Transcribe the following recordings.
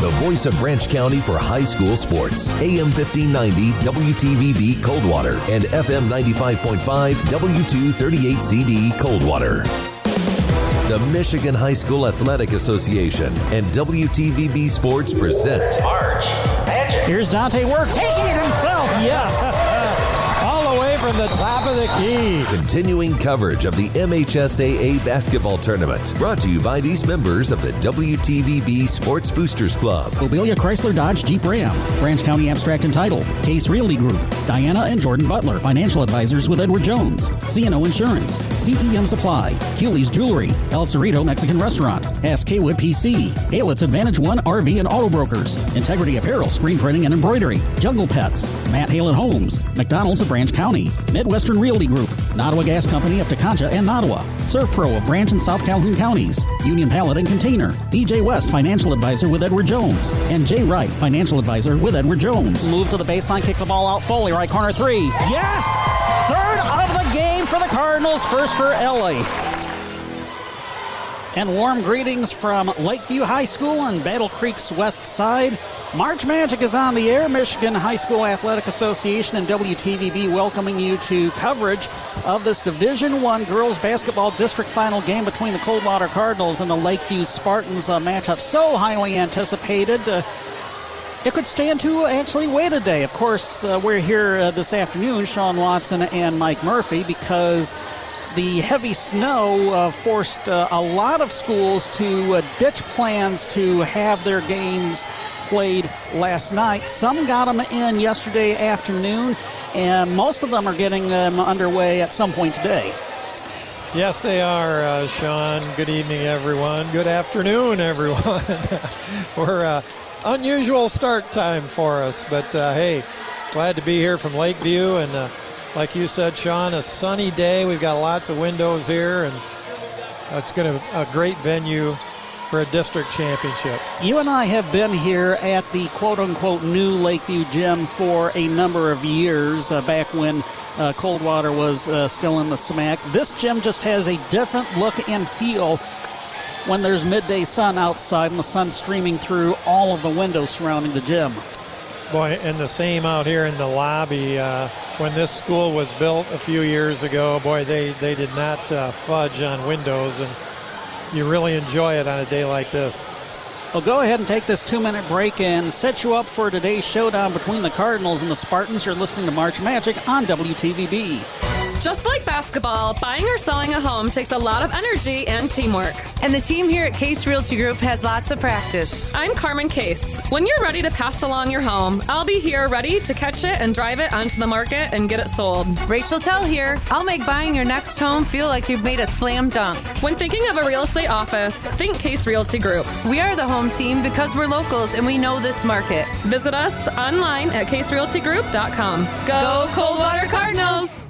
the voice of Branch County for high school sports. AM 1590 WTVB Coldwater and FM 95.5 W238CD Coldwater. The Michigan High School Athletic Association and WTVB Sports present March Magic. Here's Dante Work taking it himself. Yes. All the way from the top of the key. continuing coverage of the MHSAA basketball tournament. Brought to you by these members of the WTVB Sports Boosters Club. Mobilia Chrysler Dodge Jeep Ram, Branch County Abstract and Title, Case Realty Group, Diana and Jordan Butler, Financial Advisors with Edward Jones, CNO Insurance, CEM Supply, Keeley's Jewelry, El Cerrito Mexican Restaurant, Ask Kaywood PC, Halets Advantage One RV and Auto Brokers, Integrity Apparel, Screen Printing and Embroidery, Jungle Pets, Matt Halen Homes, McDonald's of Branch County, Midwestern Realty Group, Nottawa Gas Company of Tekonsha and Nottawa, SERVPRO of Branch and South Calhoun Counties, Union Pallet and Container, BJ West Financial Advisor with Edward Jones, and Jay Wright Financial Advisor with Edward Jones. Move to the baseline, kick the ball out Foley, right corner three. Yes! Third of the game for the Cardinals, first for LA. And warm greetings from Lakeview High School and Battle Creek's west side. March Magic is on the air. Michigan High School Athletic Association and WTVB welcoming you to coverage of this Division One girls basketball district final game between the Coldwater Cardinals and the Lakeview Spartans. A matchup so highly anticipated. Uh, it could stand to actually wait a day. Of course, uh, we're here uh, this afternoon, Sean Watson and Mike Murphy, because the heavy snow uh, forced uh, a lot of schools to uh, ditch plans to have their games played last night. Some got them in yesterday afternoon, and most of them are getting them underway at some point today. Yes, they are, uh, Sean. Good evening, everyone. Good afternoon, everyone. We're uh, unusual start time for us, but uh, hey, glad to be here from Lakeview. And uh, like you said, Sean, a sunny day. We've got lots of windows here, and it's going to a great venue for a district championship. You and I have been here at the quote unquote new Lakeview gym for a number of years, uh, back when uh, Coldwater was uh, still in the SMAC. This gym just has a different look and feel when there's midday sun outside and the sun streaming through all of the windows surrounding the gym. Boy, and the same out here in the lobby. Uh, when this school was built a few years ago, boy, they, they did not uh, fudge on windows, and you really enjoy it on a day like this. Well, go ahead and take this two minute break and set you up for today's showdown between the Cardinals and the Spartans. You're listening to March Magic on WTVB. Just like basketball, buying or selling a home takes a lot of energy and teamwork. And the team here at Case Realty Group has lots of practice. I'm Carmen Case. When you're ready to pass along your home, I'll be here ready to catch it and drive it onto the market and get it sold. Rachel Tell here. I'll make buying your next home feel like you've made a slam dunk. When thinking of a real estate office, think Case Realty Group. We are the home team because we're locals and we know this market. Visit us online at caserealtygroup.com. Go, Go Coldwater Cardinals!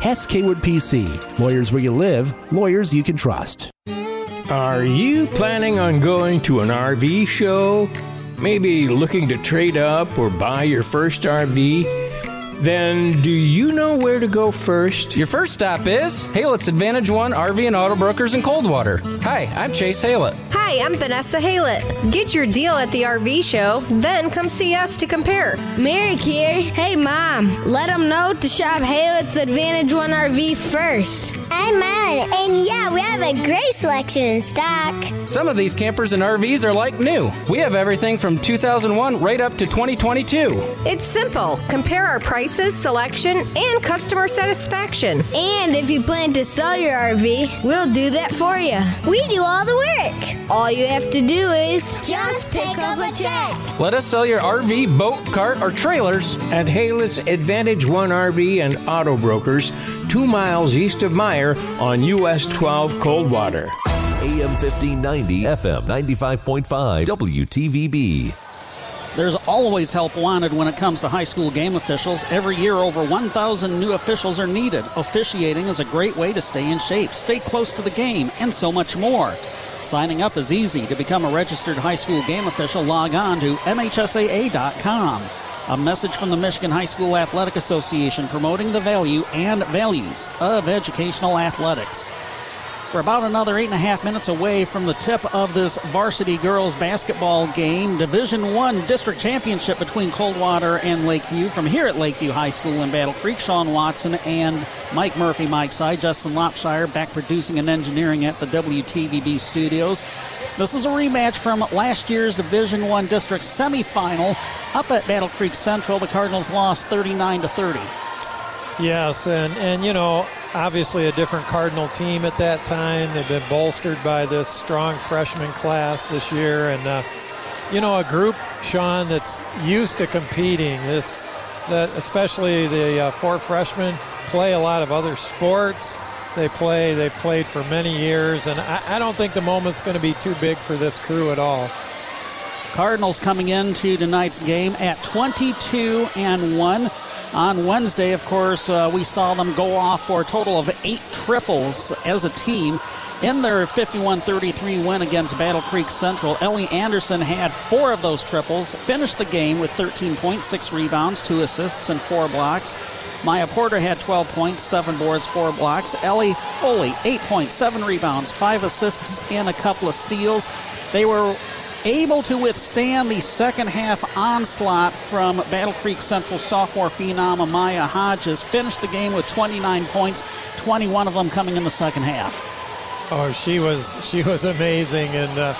Hess Kaywood PC. Lawyers where you live, lawyers you can trust. Are you planning on going to an RV show? Maybe looking to trade up or buy your first RV? Then do you know where to go first? Your first stop is Halet's Advantage One RV and Auto Brokers in Coldwater. Hi, I'm Chase Halet. Hi, I'm Vanessa Halet. Get your deal at the RV show, then come see us to compare. Mary here. Hey, Mom, let them know to shop Halet's Advantage One RV first. I'm Madeline, and yeah, we have a great selection in stock. Some of these campers and RVs are like new. We have everything from 2001 right up to 2022. It's simple. Compare our prices, selection, and customer satisfaction. And if you plan to sell your RV, we'll do that for you. We do all the work. All you have to do is just pick up a check. Let us sell your RV, boat, cart, or trailers at Halet's Advantage One RV and Auto Brokers, two miles east of Meyer on US 12 Coldwater. AM 1590, FM 95.5, WTVB. There's always help wanted when it comes to high school game officials. Every year, over 1,000 new officials are needed. Officiating is a great way to stay in shape, stay close to the game, and so much more. Signing up is easy. To become a registered high school game official, log on to MHSAA.com. A message from the Michigan High School Athletic Association promoting the value and values of educational athletics. We're about another eight and a half minutes away from the tip of this varsity girls basketball game, Division One district championship between Coldwater and Lakeview. From here at Lakeview High School in Battle Creek, Sean Watson and Mike Murphy, Mike Side, Justin Lopshire back producing and engineering at the WTVB studios. This is a rematch from last year's Division One district semifinal up at Battle Creek Central. The Cardinals lost 39 to 30. Yes, and and you know, obviously a different Cardinal team at that time. They've been bolstered by this strong freshman class this year, and uh, you know, a group, Sean, that's used to competing. This, that especially the uh, four freshmen play a lot of other sports. They play. They've played for many years, and I, I don't think the moment's going to be too big for this crew at all. Cardinals coming into tonight's game at 22 and 1. On Wednesday, of course, uh, we saw them go off for a total of eight triples as a team in their 51 33 win against Battle Creek Central. Ellie Anderson had four of those triples, finished the game with 13 points, six rebounds, two assists, and four blocks. Maya Porter had 12 points, seven boards, four blocks. Ellie Foley, eight points, seven rebounds, five assists, and a couple of steals. They were able to withstand the second half onslaught from Battle Creek Central sophomore phenom Amaya Hodges. Finished the game with 29 points, 21 of them coming in the second half. Oh, she was she was amazing, and uh,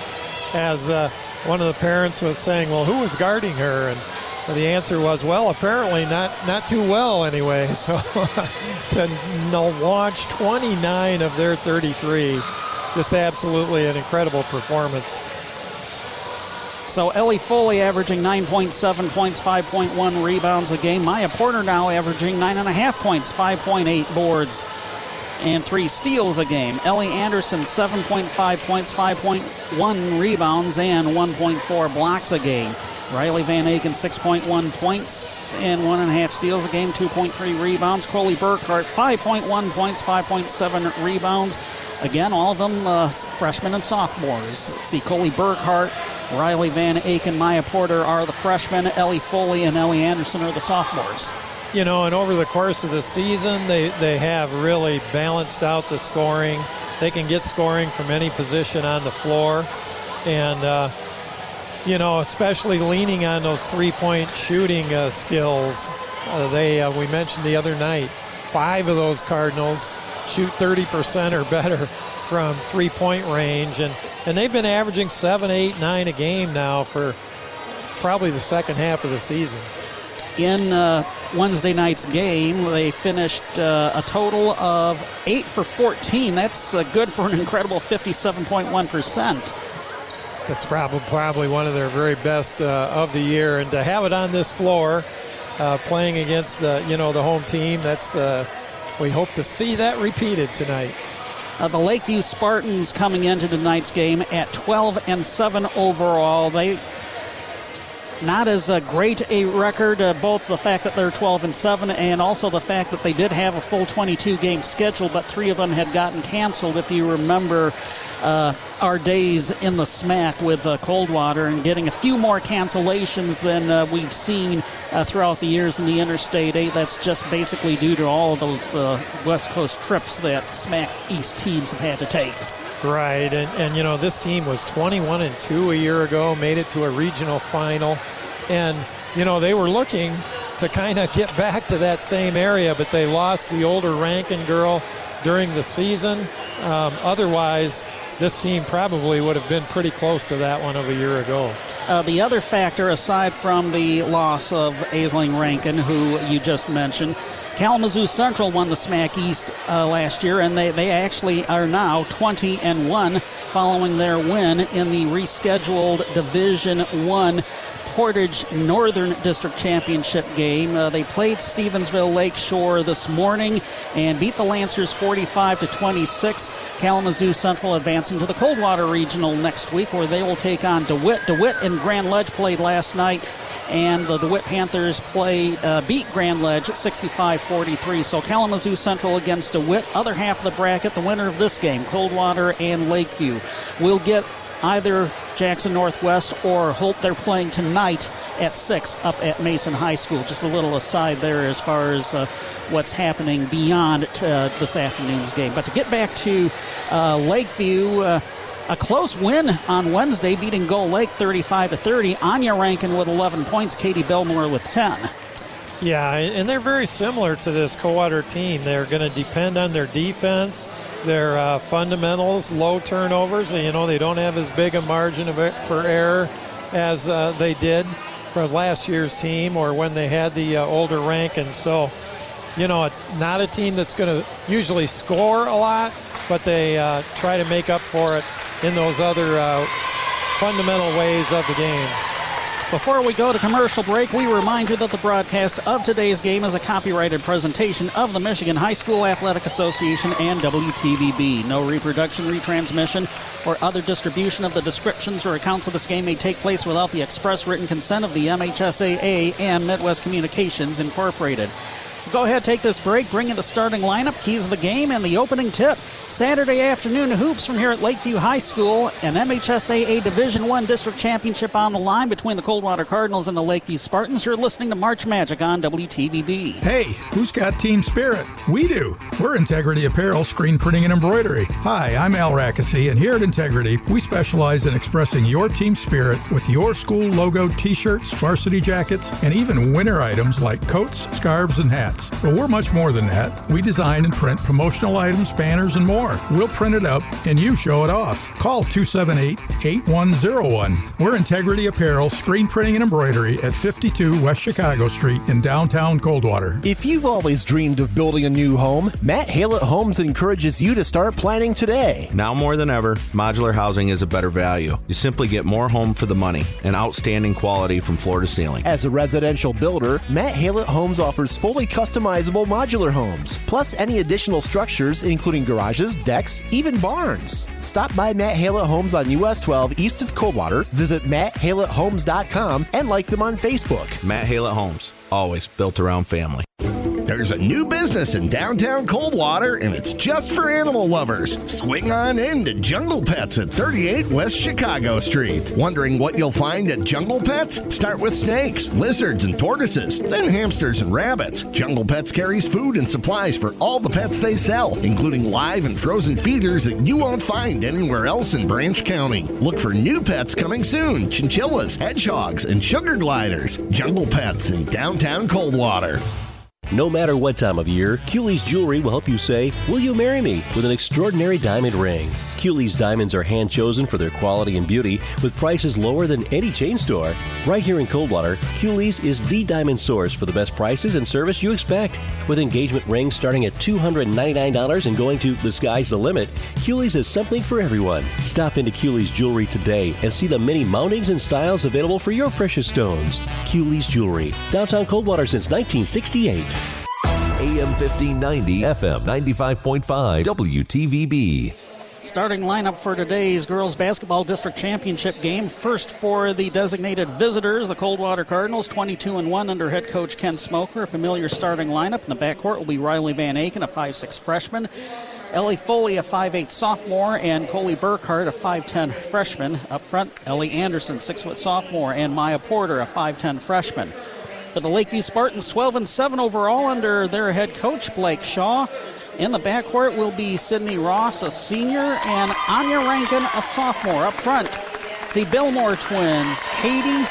as uh, one of the parents was saying, well, who was guarding her? And the answer was, well, apparently not not too well anyway. So to launch 29 of their 33, just absolutely an incredible performance. So Ellie Foley averaging 9.7 points, 5.1 rebounds a game. Maya Porter now averaging 9.5 points, 5.8 boards, and three steals a game. Ellie Anderson 7.5 points, 5.1 rebounds, and 1.4 blocks a game. Riley Van Aken 6.1 points and one and a half steals a game, 2.3 rebounds. Coley Burkhart 5.1 points, 5.7 rebounds. Again, all of them uh, freshmen and sophomores. Let's see, Coley Burkhart, Riley Van Aken, Maya Porter are the freshmen. Ellie Foley and Ellie Anderson are the sophomores. You know, and over the course of the season, they, they have really balanced out the scoring. They can get scoring from any position on the floor. And, uh, you know, especially leaning on those three point shooting uh, skills. Uh, they, uh, we mentioned the other night, five of those Cardinals shoot 30% or better from three point range. And, and they've been averaging seven, eight, nine a game now for probably the second half of the season. In uh, Wednesday night's game, they finished uh, a total of 8 for 14. That's uh, good for an incredible 57.1%. That's probably probably one of their very best uh, of the year, and to have it on this floor, uh, playing against the you know the home team, that's uh, we hope to see that repeated tonight. Uh, the Lakeview Spartans coming into tonight's game at 12 and 7 overall. They not as a great a record, uh, both the fact that they're 12 and 7 and also the fact that they did have a full 22 game schedule, but three of them had gotten canceled. If you remember uh, our days in the SMAC with uh, Coldwater and getting a few more cancellations than uh, we've seen uh, throughout the years in the Interstate 8, that's just basically due to all of those uh, West Coast trips that SMAC East teams have had to take. Right, and, and you know this team was 21 and two a year ago, made it to a regional final, and you know they were looking to kind of get back to that same area, but they lost the older Rankin girl during the season. Um, otherwise, this team probably would have been pretty close to that one of a year ago. Uh, the other factor, aside from the loss of Aisling Rankin, who you just mentioned, Kalamazoo Central won the SMAC East uh, last year, and they, they actually are now 20 and 1 following their win in the rescheduled Division 1 Portage Northern District Championship game. Uh, they played Stevensville Lakeshore this morning and beat the Lancers 45 to 26. Kalamazoo Central advancing to the Coldwater Regional next week, where they will take on DeWitt. DeWitt and Grand Ledge played last night. And the DeWitt Panthers play uh, beat Grand Ledge at 65-43. So Kalamazoo Central against DeWitt. Other half of the bracket, the winner of this game, Coldwater and Lakeview, will get either Jackson Northwest or Holt. They're playing tonight at 6 up at Mason High School. Just a little aside there as far as uh, what's happening beyond uh, this afternoon's game. But to get back to uh, Lakeview, uh, a close win on Wednesday, beating Gull Lake 35 to 30. Anya Rankin with 11 points, Katie Belmore with 10. Yeah, and they're very similar to this Coldwater team. They're going to depend on their defense, their uh, fundamentals, low turnovers. You know, they don't have as big a margin of for error as uh, they did for last year's team or when they had the uh, older rank. And so, you know, not a team that's going to usually score a lot, but they uh, try to make up for it in those other uh, fundamental ways of the game. Before we go to commercial break, we remind you that the broadcast of today's game is a copyrighted presentation of the Michigan High School Athletic Association and WTVB. No reproduction, retransmission, or other distribution of the descriptions or accounts of this game may take place without the express written consent of the MHSAA and Midwest Communications Incorporated. Go ahead, take this break, bring in the starting lineup, keys of the game, and the opening tip. Saturday afternoon hoops from here at Lakeview High School, an MHSAA Division One district championship on the line between the Coldwater Cardinals and the Lakeview Spartans. You're listening to March Magic on WTVB. Hey, who's got team spirit? We do. We're Integrity Apparel, screen printing and embroidery. Hi, I'm Al Rackesee, and here at Integrity, we specialize in expressing your team spirit with your school logo T-shirts, varsity jackets, and even winter items like coats, scarves, and hats. But we're much more than that. We design and print promotional items, banners, and more more. We'll print it up and you show it off. Call 278 8101. We're Integrity Apparel, screen printing and embroidery at 52 West Chicago Street in downtown Coldwater. If you've always dreamed of building a new home, Matt Haylett Homes encourages you to start planning today. Now more than ever, modular housing is a better value. You simply get more home for the money and outstanding quality from floor to ceiling. As a residential builder, Matt Haylett Homes offers fully customizable modular homes, plus any additional structures, including garages decks, even barns. Stop by Matt Haylett Homes on US 12 east of Coldwater. Visit matthaylletthomes.com and like them on Facebook. Matt Haylett Homes, always built around family. There's a new business in downtown Coldwater, and it's just for animal lovers. Swing on in to Jungle Pets at 38 West Chicago Street. Wondering what you'll find at Jungle Pets? Start with snakes, lizards, and tortoises, then hamsters and rabbits. Jungle Pets carries food and supplies for all the pets they sell, including live and frozen feeders that you won't find anywhere else in Branch County. Look for new pets coming soon chinchillas, hedgehogs, and sugar gliders. Jungle Pets in downtown Coldwater. No matter what time of year, Cooley's Jewelry will help you say, Will you marry me? with an extraordinary diamond ring. Cooley's diamonds are hand chosen for their quality and beauty with prices lower than any chain store. Right here in Coldwater, Cooley's is the diamond source for the best prices and service you expect. With engagement rings starting at $299 and going to the sky's the limit, Cooley's has something for everyone. Stop into Cooley's Jewelry today and see the many mountings and styles available for your precious stones. Cooley's Jewelry, downtown Coldwater since 1968. AM 1590, FM 95.5, WTVB. Starting lineup for today's girls basketball district championship game. First for the designated visitors, the Coldwater Cardinals, 22 and 1 under head coach Ken Smoker. A familiar starting lineup in the backcourt will be Riley Van Aken, a 5'6 freshman. Ellie Foley, a 5'8 sophomore, and Coley Burkhardt, a 5'10 freshman. Up front, Ellie Anderson, 6 foot sophomore, and Maya Porter, a 5'10 freshman. For the Lakeview Spartans, 12 and 7 overall under their head coach Blake Shaw. In the backcourt will be Sydney Ross, a senior, and Anya Rankin, a sophomore. Up front, the Belmore twins, Katie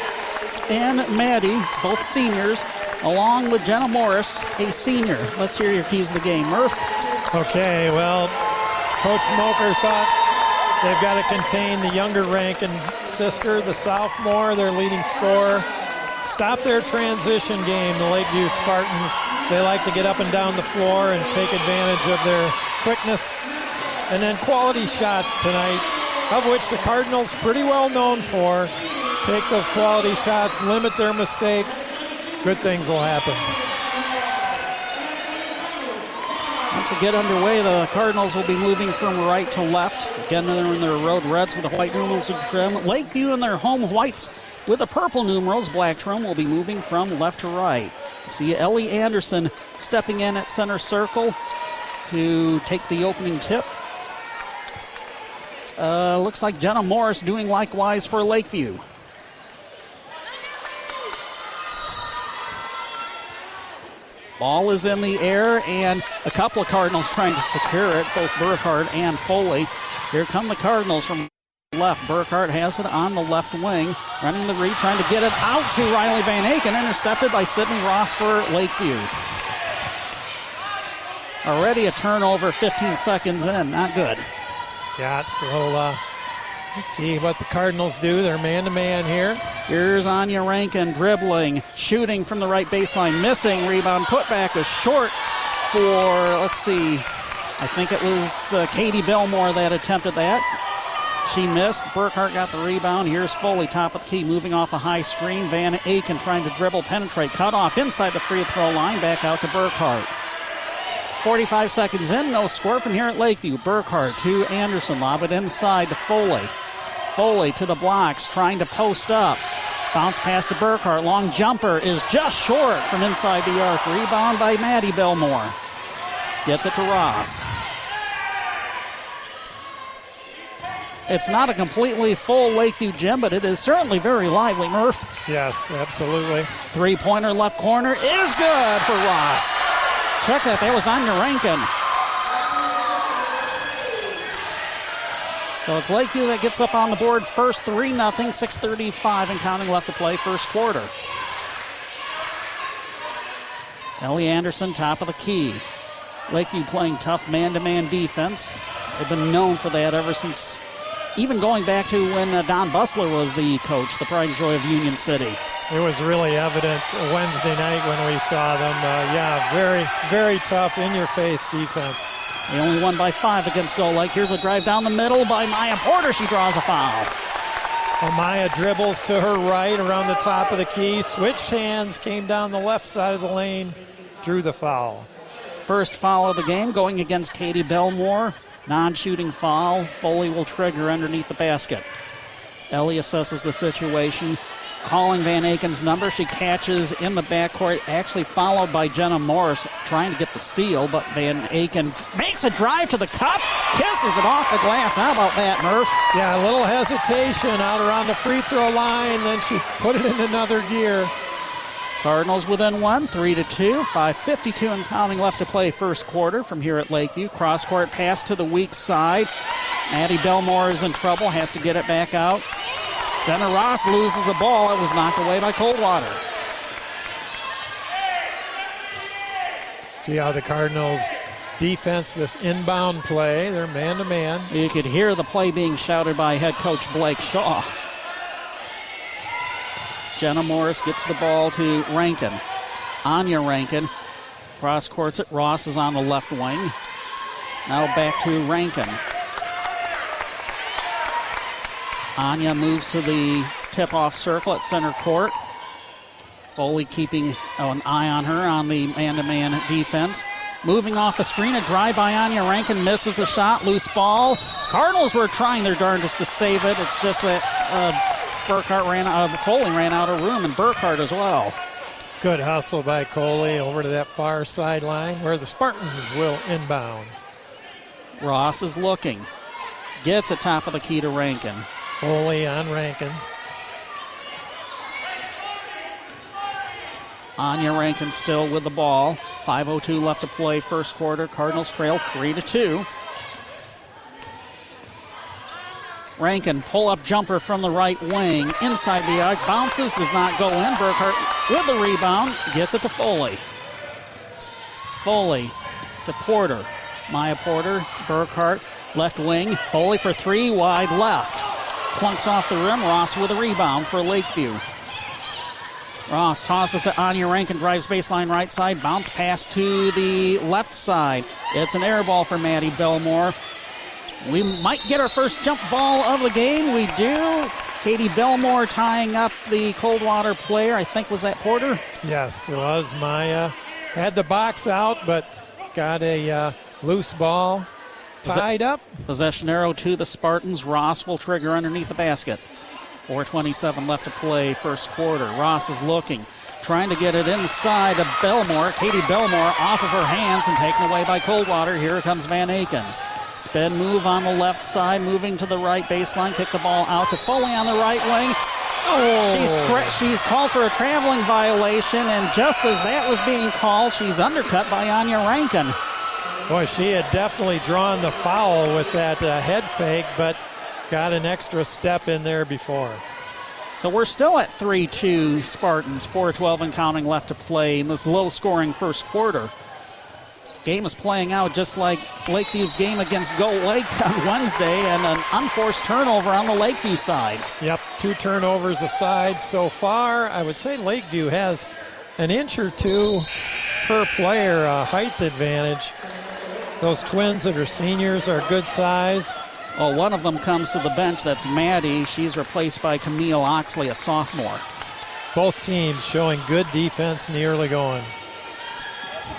and Maddie, both seniors, along with Jenna Morris, a senior. Let's hear your keys of the game. Murph. Okay, well, Coach Moker thought they've got to contain the younger Rankin sister, the sophomore, their leading scorer stop their transition game, the Lakeview Spartans. They like to get up and down the floor and take advantage of their quickness. And then quality shots tonight, of which the Cardinals pretty well known for. Take those quality shots, limit their mistakes. Good things will happen. Once we get underway, the Cardinals will be moving from right to left. Again, they're in their road reds with the white numerals and trim. Lakeview in their home whites With the purple numerals, Blacktrom will be moving from left to right. See Ellie Anderson stepping in at center circle to take the opening tip. Uh, looks like Jenna Morris doing likewise for Lakeview. Ball is in the air, and a couple of Cardinals trying to secure it, both Burkhardt and Foley. Here come the Cardinals from left. Burkhardt has it on the left wing, running the read, trying to get it out to Riley Van Aken, intercepted by Sydney Ross for Lakeview. Already a turnover 15 seconds in, not good. Yeah, well, uh, let's see what the Cardinals do. They're man to man here. Here's Anya Rankin dribbling, shooting from the right baseline, missing. Rebound putback is short for, let's see, I think it was uh, Katie Belmore that attempted that. She missed. Burkhart got the rebound. Here's Foley, top of the key, moving off a high screen. Van Aken trying to dribble, penetrate, cut off inside the free throw line, back out to Burkhart. 45 seconds in, no score from here at Lakeview. Burkhart to Anderson, lob it inside to Foley. Foley to the blocks, trying to post up. Bounce pass to Burkhart. Long jumper is just short from inside the arc. Rebound by Maddie Belmore. Gets it to Ross. It's not a completely full Lakeview gym, but it is certainly very lively, Murph. Yes, absolutely. Three pointer left corner is good for Ross. Check that. That was Anya Rankin. So it's Lakeview that gets up on the board first 3 0, 6.35 and counting left to play first quarter. Ellie Anderson, top of the key. Lakeview playing tough man to man defense. They've been known for that ever since even going back to when uh, Don Bustler was the coach, the pride and joy of Union City. It was really evident Wednesday night when we saw them. Uh, yeah, very, very tough, in your face defense. They only won by five against Gull Lake. Here's a drive down the middle by Maya Porter. She draws a foul. Well, Maya dribbles to her right around the top of the key, switched hands, came down the left side of the lane, drew the foul. First foul of the game going against Katie Belmore. Non shooting foul. Foley will trigger underneath the basket. Ellie assesses the situation. Calling Van Aken's number. She catches in the backcourt, actually followed by Jenna Morris trying to get the steal, but Van Aken makes a drive to the cup, kisses it off the glass. How about that, Murph? Yeah, a little hesitation out around the free throw line, then she put it in another gear. Cardinals within one, three to two, 5:52 and counting left to play first quarter from here at Lakeview. Cross court pass to the weak side. Maddie Belmore is in trouble, has to get it back out. Jenna Ross loses the ball. It was knocked away by Coldwater. See how the Cardinals defense this inbound play. They're man to man. You could hear the play being shouted by head coach Blake Shaw. Jenna Morris gets the ball to Rankin. Anya Rankin. Cross courts it. Ross is on the left wing. Now back to Rankin. Anya moves to the tip off circle at center court. Foley keeping an eye on her on the man to man defense. Moving off a screen, a drive by Anya Rankin misses the shot, loose ball. Cardinals were trying their darndest to save it. It's just that uh, Burkhart ran out, Foley ran out of room, and Burkhart as well. Good hustle by Coley over to that far sideline where the Spartans will inbound. Ross is looking. Gets a top of the key to Rankin. Foley on Rankin. Anya Rankin still with the ball. 5.02 left to play first quarter. Cardinals trail 3 to 2. Rankin pull up jumper from the right wing inside the arc. Bounces, does not go in. Burkhart with the rebound. Gets it to Foley. Foley to Porter. Maya Porter, Burkhart, left wing. Foley for three, wide left. Clunks off the rim. Ross with a rebound for Lakeview. Ross tosses to Anya Rankin, drives baseline right side, bounce pass to the left side. It's an air ball for Maddie Belmore. We might get our first jump ball of the game. We do. Katie Belmore tying up the Coldwater player. I think was that Porter. Yes, it was. Maya had the box out, but got a uh, loose ball tied up. Possession arrow to the Spartans. Ross will trigger underneath the basket. 4.27 left to play, first quarter. Ross is looking, trying to get it inside to Belmore. Katie Belmore off of her hands and taken away by Coldwater. Here comes Van Aken. Spin move on the left side, moving to the right baseline. Kick the ball out to Foley on the right wing. Oh. She's tra- she's called for a traveling violation, and just as that was being called, she's undercut by Anya Rankin. Boy, she had definitely drawn the foul with that uh, head fake, but got an extra step in there before. So we're still at 3 2 Spartans, 4 12 and counting left to play in this low scoring first quarter. Game is playing out just like Lakeview's game against Gull Lake on Wednesday, and an unforced turnover on the Lakeview side. Yep, two turnovers aside so far. I would say Lakeview has an inch or two per player uh, height advantage. Those twins that are seniors are good size. Well, one of them comes to the bench. That's Maddie. She's replaced by Camille Oxley, a sophomore. Both teams showing good defense in the early going.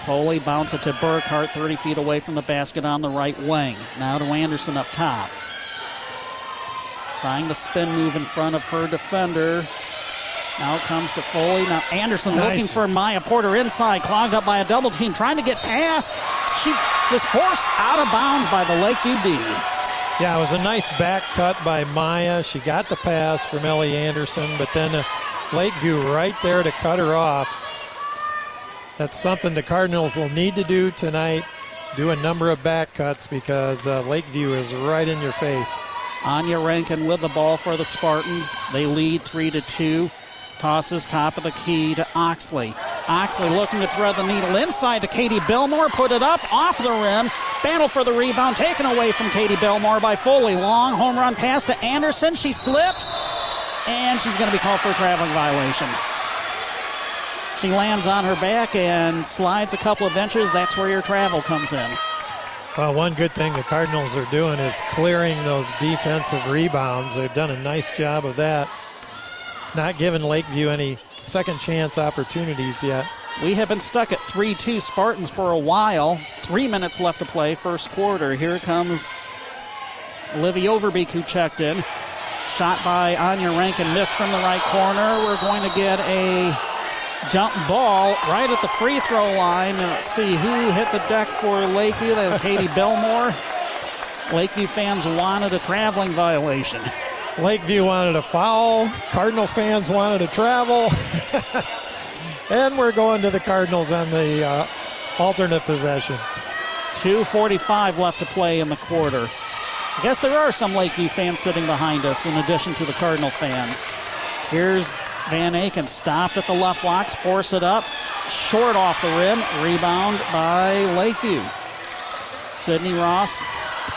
Foley bounce it to Burkhart, 30 feet away from the basket on the right wing. Now to Anderson up top. Trying to spin move in front of her defender. Now it comes to Foley. Now Anderson nice. looking for Maya Porter inside, clogged up by a double team, trying to get past. She was forced out of bounds by the Lakeview D. Yeah, it was a nice back cut by Maya. She got the pass from Ellie Anderson, but then Lakeview right there to cut her off. That's something the Cardinals will need to do tonight. Do a number of back cuts because uh, Lakeview is right in your face. Anya Rankin with the ball for the Spartans. They lead three to two. Tosses top of the key to Oxley. Oxley looking to thread the needle inside to Katie Belmore. Put it up off the rim. Battle for the rebound taken away from Katie Belmore by Foley. Long home run pass to Anderson. She slips and she's going to be called for a traveling violation. She lands on her back and slides a couple of inches. That's where your travel comes in. Well, one good thing the Cardinals are doing is clearing those defensive rebounds. They've done a nice job of that. Not giving Lakeview any second chance opportunities yet. We have been stuck at 3 2 Spartans for a while. Three minutes left to play, first quarter. Here comes Livy Overbeek, who checked in. Shot by Anya Rankin, missed from the right corner. We're going to get a jump ball right at the free throw line. And let's see who hit the deck for Lakeview. That was Katie Belmore. Lakeview fans wanted a traveling violation. Lakeview wanted a foul. Cardinal fans wanted to travel. and we're going to the Cardinals on the uh, alternate possession. 2.45 left to play in the quarter. I guess there are some Lakeview fans sitting behind us in addition to the Cardinal fans. Here's Van Aken stopped at the left blocks, force it up, short off the rim, rebound by Lakeview. Sydney Ross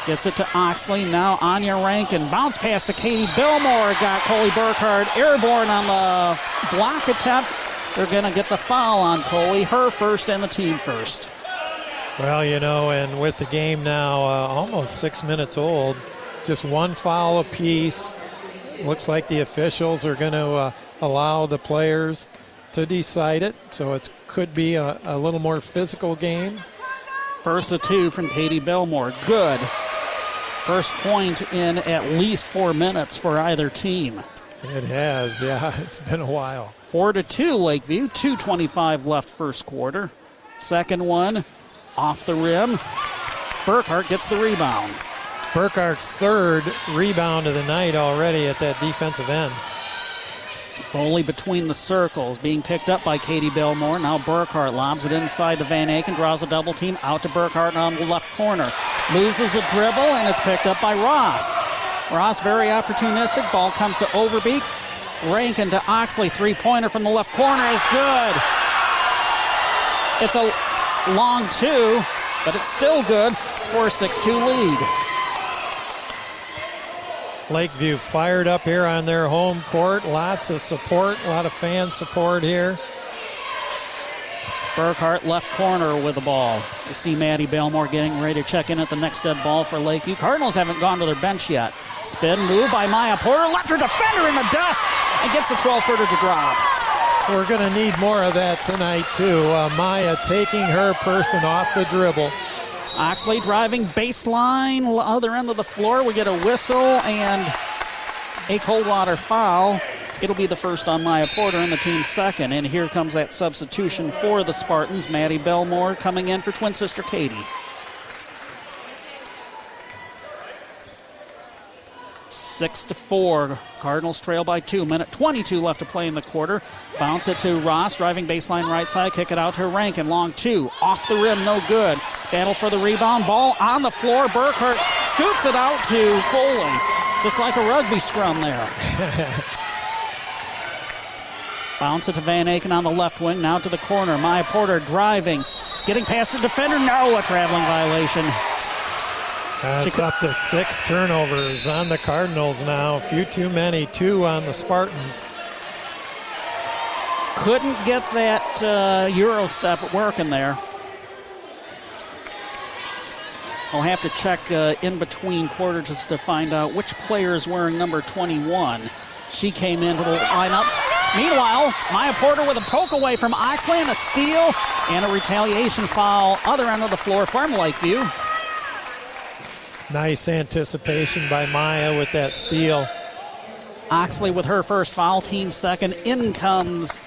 gets it to Oxley. Now Anya Rankin. Bounce pass to Katie Belmore. Got Coley Burkhardt airborne on the block attempt. They're going to get the foul on Coley, her first and the team first. Well, you know, and with the game now uh, almost six minutes old, just one foul apiece. Looks like the officials are going to uh, allow the players to decide it. So it could be a, a little more physical game. First of two from Katie Belmore. Good. First point in at least four minutes for either team. It has, yeah. It's been a while. Four to two, Lakeview. 2.25 left first quarter. Second one off the rim. Burkhart gets the rebound. Burkhart's third rebound of the night already at that defensive end. Foley between the circles, being picked up by Katie Belmore. Now Burkhart lobs it inside to Van Aken, draws a double team out to Burkhart on the left corner. Loses the dribble, and it's picked up by Ross. Ross very opportunistic. Ball comes to Overbeek. Rankin to Oxley. Three pointer from the left corner is good. It's a long two, but it's still good for a 6 2 lead. Lakeview fired up here on their home court. Lots of support, a lot of fan support here. Burkhart left corner with the ball. You see Maddie Belmore getting ready to check in at the next dead ball for Lakeview. Cardinals haven't gone to their bench yet. Spin move by Maya Porter. Left her defender in the dust and gets the 12 footer to drop. We're going to need more of that tonight, too. Uh, Maya taking her person off the dribble. Oxley driving baseline, other end of the floor. We get a whistle, and a Coldwater foul. It'll be the first on Maya Porter and the team's second. And here comes that substitution for the Spartans. Maddie Belmore coming in for twin sister Katie. Six to four. Cardinals trail by two. Minute 22 left to play in the quarter. Bounce it to Ross, driving baseline right side. Kick it out to Rankin. Long two. Off the rim, no good. Battle for the rebound. Ball on the floor. Burkhart scoops it out to Foley. Just like a rugby scrum there. Bounce it to Van Aken on the left wing. Now to the corner. Maya Porter driving. Getting past the defender. No, a traveling violation. That's up to six turnovers on the Cardinals now. A few too many. Two on the Spartans. Couldn't get that uh, Euro step working there. I'll have to check uh, in between quarters just to find out which player is wearing number 21. She came into the lineup. Meanwhile, Maya Porter with a poke away from Oxley and a steal and a retaliation foul. Other end of the floor, Farm Lakeview. Nice anticipation by Maya with that steal. Oxley with her first foul, team second. In comes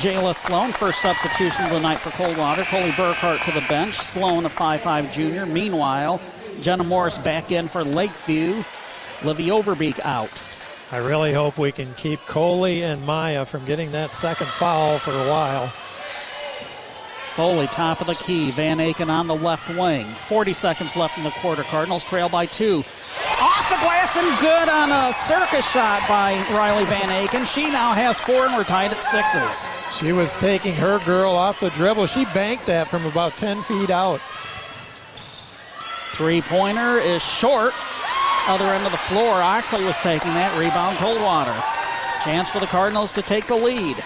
Jayla Sloan, first substitution of the night for Coldwater. Coley Burkhart to the bench. Sloan, a 5'5 junior. Meanwhile, Jenna Morris back in for Lakeview. Livy Overbeek out. I really hope we can keep Coley and Maya from getting that second foul for a while. Foley, top of the key. Van Aken on the left wing. 40 seconds left in the quarter. Cardinals trail by two. Off the glass and good on a circus shot by Riley Van Aken. She now has four and we're tied at sixes. She was taking her girl off the dribble. She banked that from about 10 feet out. Three pointer is short. Other end of the floor. Oxley was taking that. Rebound, Coldwater. Chance for the Cardinals to take the lead.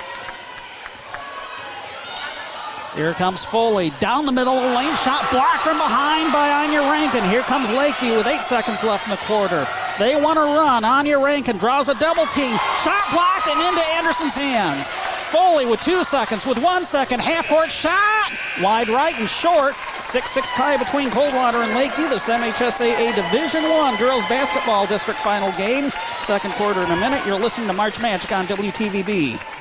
Here comes Foley down the middle of the lane. Shot blocked from behind by Anya Rankin. Here comes Lakeview with eight seconds left in the quarter. They want to run. Anya Rankin draws a double team. Shot blocked and into Anderson's hands. Foley with two seconds, with one second, half court shot, wide right and short. 6-6 tie between Coldwater and Lakeview. This MHSAA Division One girls basketball district final game. Second quarter in a minute. You're listening to March Magic on WTVB.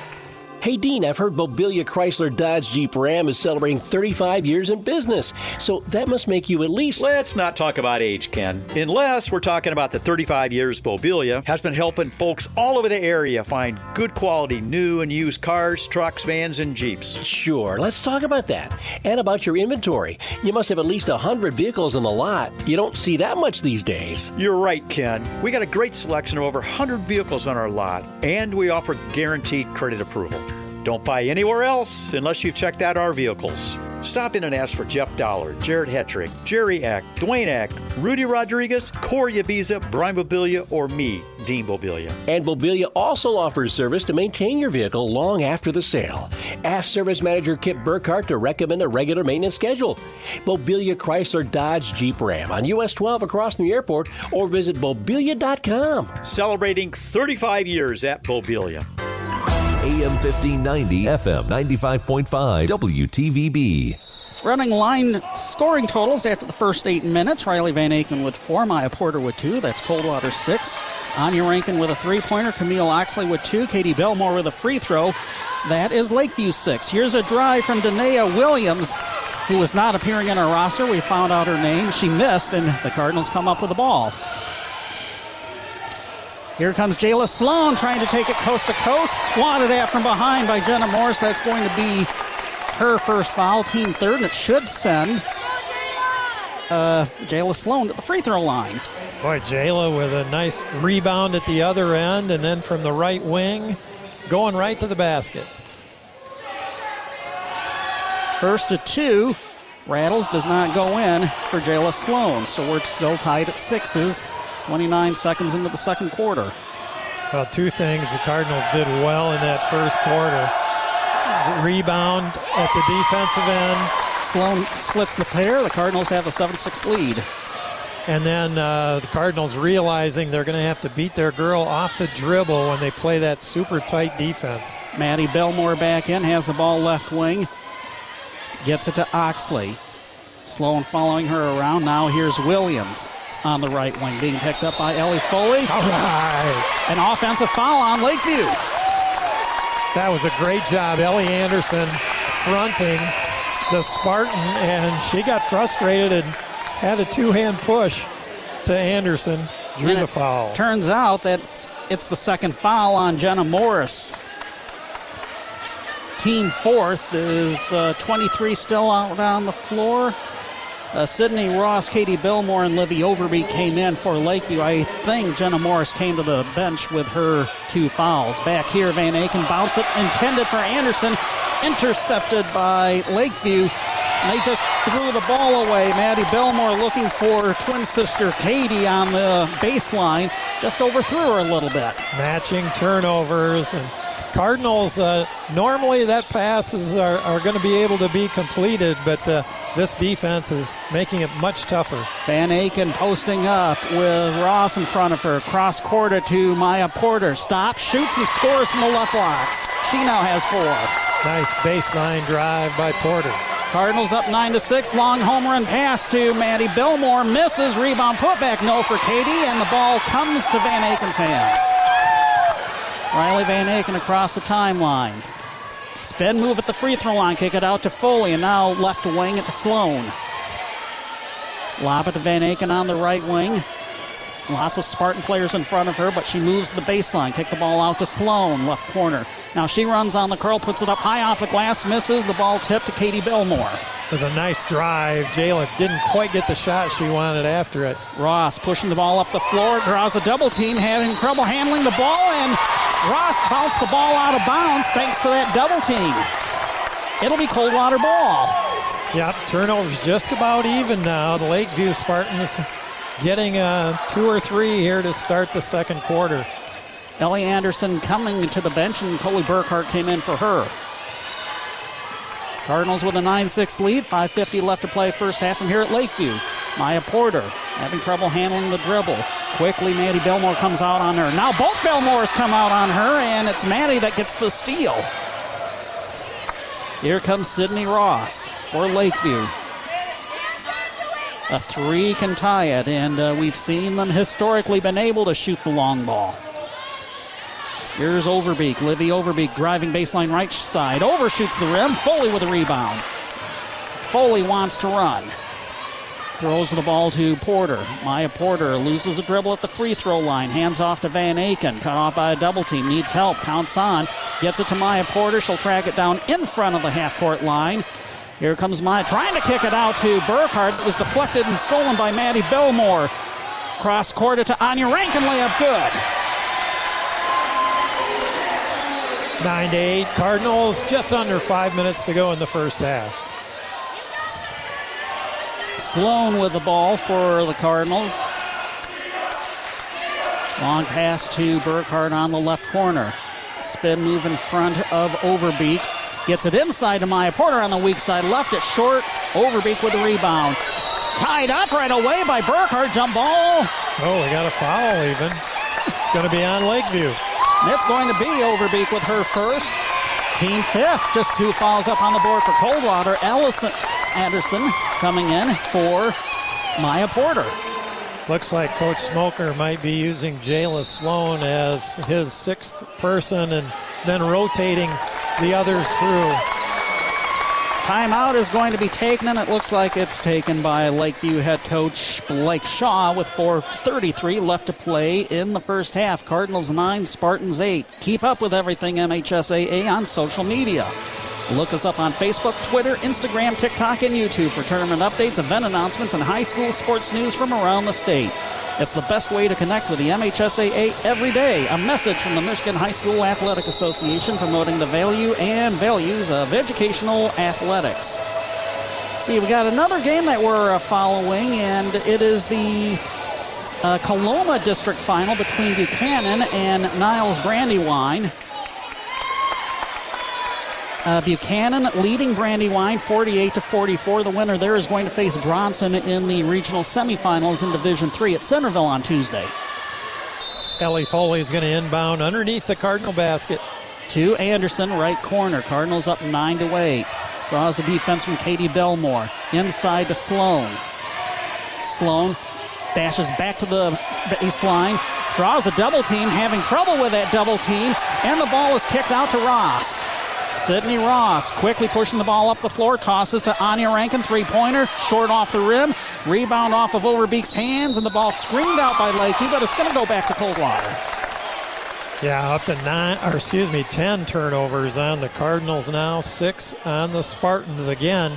Hey, Dean, I've heard Mobilia Chrysler Dodge Jeep Ram is celebrating 35 years in business. So that must make you at least. Let's not talk about age, Ken. Unless we're talking about the 35 years Mobilia has been helping folks all over the area find good quality new and used cars, trucks, vans, and Jeeps. Sure, let's talk about that. And about your inventory. You must have at least 100 vehicles in the lot. You don't see that much these days. You're right, Ken. We got a great selection of over 100 vehicles on our lot, and we offer guaranteed credit approval. Don't buy anywhere else unless you've checked out our vehicles. Stop in and ask for Jeff Dollar, Jared Hetrick, Jerry Eck, Dwayne Eck, Rudy Rodriguez, Corey Abiza, Brian Mobilia, or me, Dean Mobilia. And Mobilia also offers service to maintain your vehicle long after the sale. Ask Service Manager Kip Burkhart to recommend a regular maintenance schedule. Mobilia Chrysler Dodge Jeep Ram on US 12 across from the airport or visit mobilia.com. Celebrating 35 years at Mobilia. AM 1590, FM 95.5, WTVB. Running line scoring totals after the first eight minutes. Riley Van Aken with four, Maya Porter with two. That's Coldwater six. Anya Rankin with a three pointer. Camille Oxley with two. Katie Belmore with a free throw. That is Lakeview six. Here's a drive from Danae Williams, who was not appearing in our roster. We found out her name. She missed, and the Cardinals come up with the ball. Here comes Jayla Sloan trying to take it coast to coast. Swatted at from behind by Jenna Morris. That's going to be her first foul, team third, and it should send uh, Jayla Sloan to the free throw line. Boy, Jayla with a nice rebound at the other end, and then from the right wing, going right to the basket. First to two. Rattles does not go in for Jayla Sloan, so we're still tied at sixes. 29 seconds into the second quarter. Well, two things the Cardinals did well in that first quarter. Rebound at the defensive end. Sloan splits the pair. The Cardinals have a 7 6 lead. And then uh, the Cardinals realizing they're going to have to beat their girl off the dribble when they play that super tight defense. Maddie Belmore back in, has the ball left wing, gets it to Oxley. Sloan following her around. Now here's Williams. on the right wing, being picked up by Ellie Foley. All right. An offensive foul on Lakeview. That was a great job. Ellie Anderson fronting the Spartan, and she got frustrated and had a two hand push to Anderson. Drew the foul. Turns out that it's, it's the second foul on Jenna Morris. Team fourth is uh, 23 still out on the floor. Uh, Sydney Ross, Katie Belmore, and Livy Overbeek came in for Lakeview. I think Jenna Morris came to the bench with her two fouls. Back here, Van Aken bounce it, intended for Anderson, intercepted by Lakeview. They just threw the ball away. Maddie Belmore looking for twin sister Katie on the baseline. Just overthrew her a little bit. Matching turnovers and Cardinals. Uh, normally, that passes are, are going to be able to be completed, but uh, this defense is making it much tougher. Van Aken posting up with Ross in front of her. Cross quarter to Maya Porter. Stop, shoots, and scores from the left blocks. She now has four. Nice baseline drive by Porter. Cardinals up 9 to 6. Long home run pass to Maddie Belmore. Misses. Rebound putback. No for Katie. And the ball comes to Van Aken's hands. Riley Van Aken across the timeline. Spin move at the free throw line. Kick it out to Foley. And now left wing it to Sloan. Lob at the Van Aken on the right wing. Lots of Spartan players in front of her, but she moves the baseline. Kick the ball out to Sloan, left corner. Now she runs on the curl, puts it up high off the glass, misses. The ball tipped to Katie Belmore. It was a nice drive. Jayla didn't quite get the shot she wanted after it. Ross pushing the ball up the floor, draws a double team, having trouble handling the ball, and Ross bounced the ball out of bounds thanks to that double team. It'll be Coldwater ball. Yep, turnovers just about even now. The Lakeview Spartans getting uh, two or three here to start the second quarter. Ellie Anderson coming to the bench, and Coley Burkhart came in for her. Cardinals with a 9 6 lead, 5.50 left to play first half from here at Lakeview. Maya Porter having trouble handling the dribble. Quickly, Maddie Belmore comes out on her. Now both Belmores come out on her, and it's Maddie that gets the steal. Here comes Sydney Ross for Lakeview. A three can tie it, and uh, we've seen them historically been able to shoot the long ball. Here's Overbeek. Livy Overbeek driving baseline right side. Overshoots the rim. Foley with a rebound. Foley wants to run. Throws the ball to Porter. Maya Porter loses a dribble at the free throw line. Hands off to Van Aken. Cut off by a double team. Needs help. Counts on. Gets it to Maya Porter. She'll track it down in front of the half court line. Here comes Maya trying to kick it out to Burkhart. It was deflected and stolen by Maddie Belmore. Cross court to Anya Rankin. Layup good. 9 to 8. Cardinals just under five minutes to go in the first half. Sloan with the ball for the Cardinals. Long pass to Burkhart on the left corner. Spin move in front of Overbeek. Gets it inside to Maya Porter on the weak side. Left it short. Overbeek with the rebound. Tied up right away by Burkhart. Jump ball. Oh, we got a foul even. It's going to be on Lakeview. It's going to be Overbeek with her first. Team fifth. Just two fouls up on the board for Coldwater. Allison Anderson coming in for Maya Porter. Looks like Coach Smoker might be using Jayla Sloan as his sixth person and then rotating the others through. Timeout is going to be taken, and it looks like it's taken by Lakeview head coach Blake Shaw with 4.33 left to play in the first half. Cardinals 9, Spartans 8. Keep up with everything MHSAA on social media. Look us up on Facebook, Twitter, Instagram, TikTok, and YouTube for tournament updates, event announcements, and high school sports news from around the state. It's the best way to connect with the MHSAA every day. A message from the Michigan High School Athletic Association promoting the value and values of educational athletics. See, we got another game that we're uh, following, and it is the uh, Coloma District Final between Buchanan and Niles Brandywine. Uh, Buchanan leading Brandywine 48 to 44. The winner there is going to face Bronson in the regional semifinals in Division 3 at Centerville on Tuesday. Ellie Foley is going to inbound underneath the Cardinal basket. To Anderson, right corner. Cardinals up 9 to 8. Draws the defense from Katie Belmore. Inside to Sloan. Sloan Dashes back to the baseline. Draws a double team, having trouble with that double team, and the ball is kicked out to Ross. Sydney Ross quickly pushing the ball up the floor, tosses to Anya Rankin, three pointer, short off the rim, rebound off of Overbeek's hands, and the ball screened out by Lakeview, but it's going to go back to Coldwater. Yeah, up to nine, or excuse me, 10 turnovers on the Cardinals now, six on the Spartans. Again,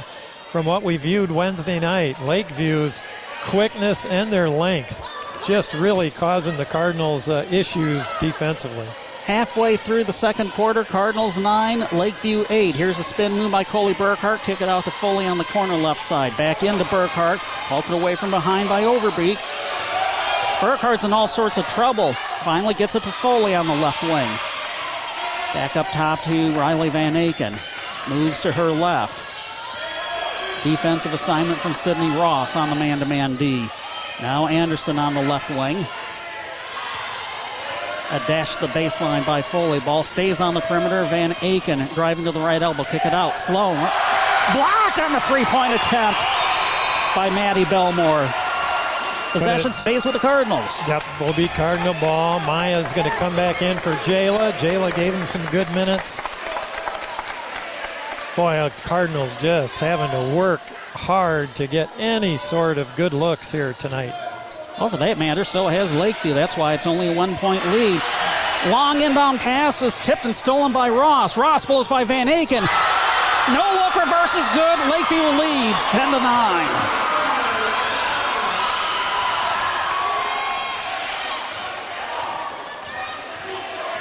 from what we viewed Wednesday night, Lakeview's quickness and their length just really causing the Cardinals uh, issues defensively. Halfway through the second quarter, Cardinals 9, Lakeview 8. Here's a spin move by Coley Burkhart. Kick it out to Foley on the corner left side. Back into Burkhart. Halted away from behind by Overbeek. Burkhart's in all sorts of trouble. Finally gets it to Foley on the left wing. Back up top to Riley Van Aken. Moves to her left. Defensive assignment from Sydney Ross on the man to man D. Now Anderson on the left wing. A dash to the baseline by Foley. Ball stays on the perimeter. Van Aken driving to the right elbow. Kick it out. Slow. Blocked on the three point attempt by Maddie Belmore. Possession stays with the Cardinals. Yep, will be Cardinal ball. Maya's going to come back in for Jayla. Jayla gave him some good minutes. Boy, Cardinals just having to work hard to get any sort of good looks here tonight. For that matter, so has Lakeview. That's why it's only a one point lead. Long inbound pass is tipped and stolen by Ross. Ross blows by Van Aken. No look reverse is good. Lakeview leads 10 to 9.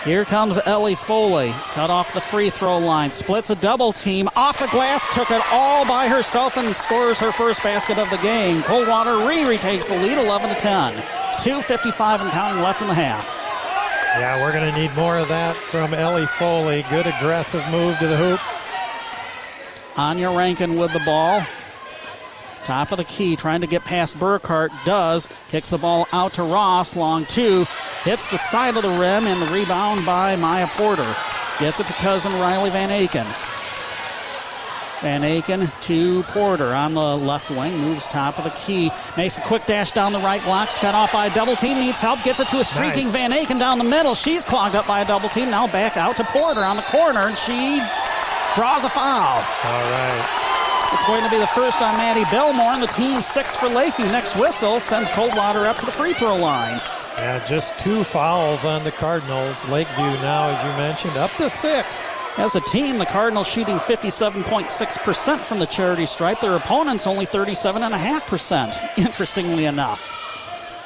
Here comes Ellie Foley. Cut off the free throw line. Splits a double team. Off the glass. Took it all by herself and scores her first basket of the game. Coldwater re retakes the lead 11 to 10. 2.55 and counting left in the half. Yeah, we're going to need more of that from Ellie Foley. Good aggressive move to the hoop. Anya Rankin with the ball. Top of the key, trying to get past Burkhart. Does. Kicks the ball out to Ross. Long two. Hits the side of the rim and the rebound by Maya Porter. Gets it to cousin Riley Van Aken. Van Aken to Porter on the left wing. Moves top of the key. Makes a quick dash down the right blocks Cut off by a double team. Needs help. Gets it to a streaking nice. Van Aken down the middle. She's clogged up by a double team. Now back out to Porter on the corner. And she draws a foul. All right. It's going to be the first on Maddie Belmore, and the team six for Lakeview. Next whistle sends Coldwater up to the free throw line. Yeah, just two fouls on the Cardinals. Lakeview now, as you mentioned, up to six. As a team, the Cardinals shooting 57.6% from the charity stripe. Their opponents only 37.5%, interestingly enough.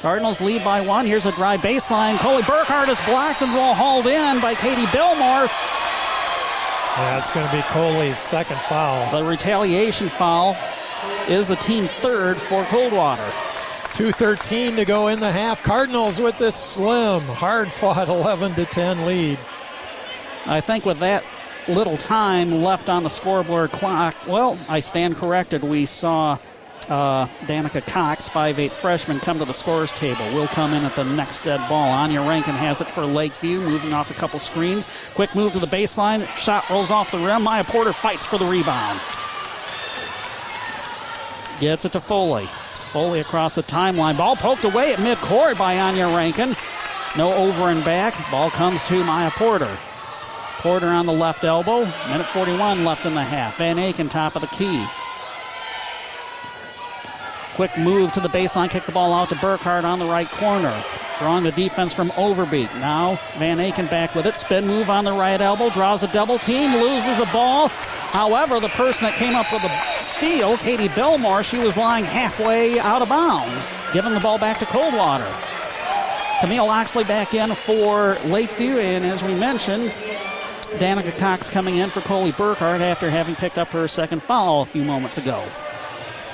Cardinals lead by one. Here's a dry baseline. Coley Burkhart is blocked and ball hauled in by Katie Belmore. Yeah, it's going to be Coley's second foul. The retaliation foul is the team third for Coldwater. 2.13 to go in the half. Cardinals with this slim, hard fought 11 to 10 lead. I think with that little time left on the scoreboard clock, well, I stand corrected. We saw uh, Danica Cox, 5'8 freshman, come to the scores table. Will come in at the next dead ball. Anya Rankin has it for Lakeview, moving off a couple screens. Quick move to the baseline. Shot rolls off the rim. Maya Porter fights for the rebound. Gets it to Foley. Foley across the timeline. Ball poked away at midcourt by Anya Rankin. No over and back. Ball comes to Maya Porter. Porter on the left elbow. Minute 41 left in the half. Van Aken top of the key. Quick move to the baseline. Kick the ball out to Burkhart on the right corner. Drawing the defense from Overbeek. Now Van Aken back with it. Spin move on the right elbow. Draws a double team. Loses the ball. However, the person that came up with the steal, Katie Belmore, she was lying halfway out of bounds, giving the ball back to Coldwater. Camille Oxley back in for Lakeview, and as we mentioned, Danica Cox coming in for Coley Burkhart after having picked up her second foul a few moments ago.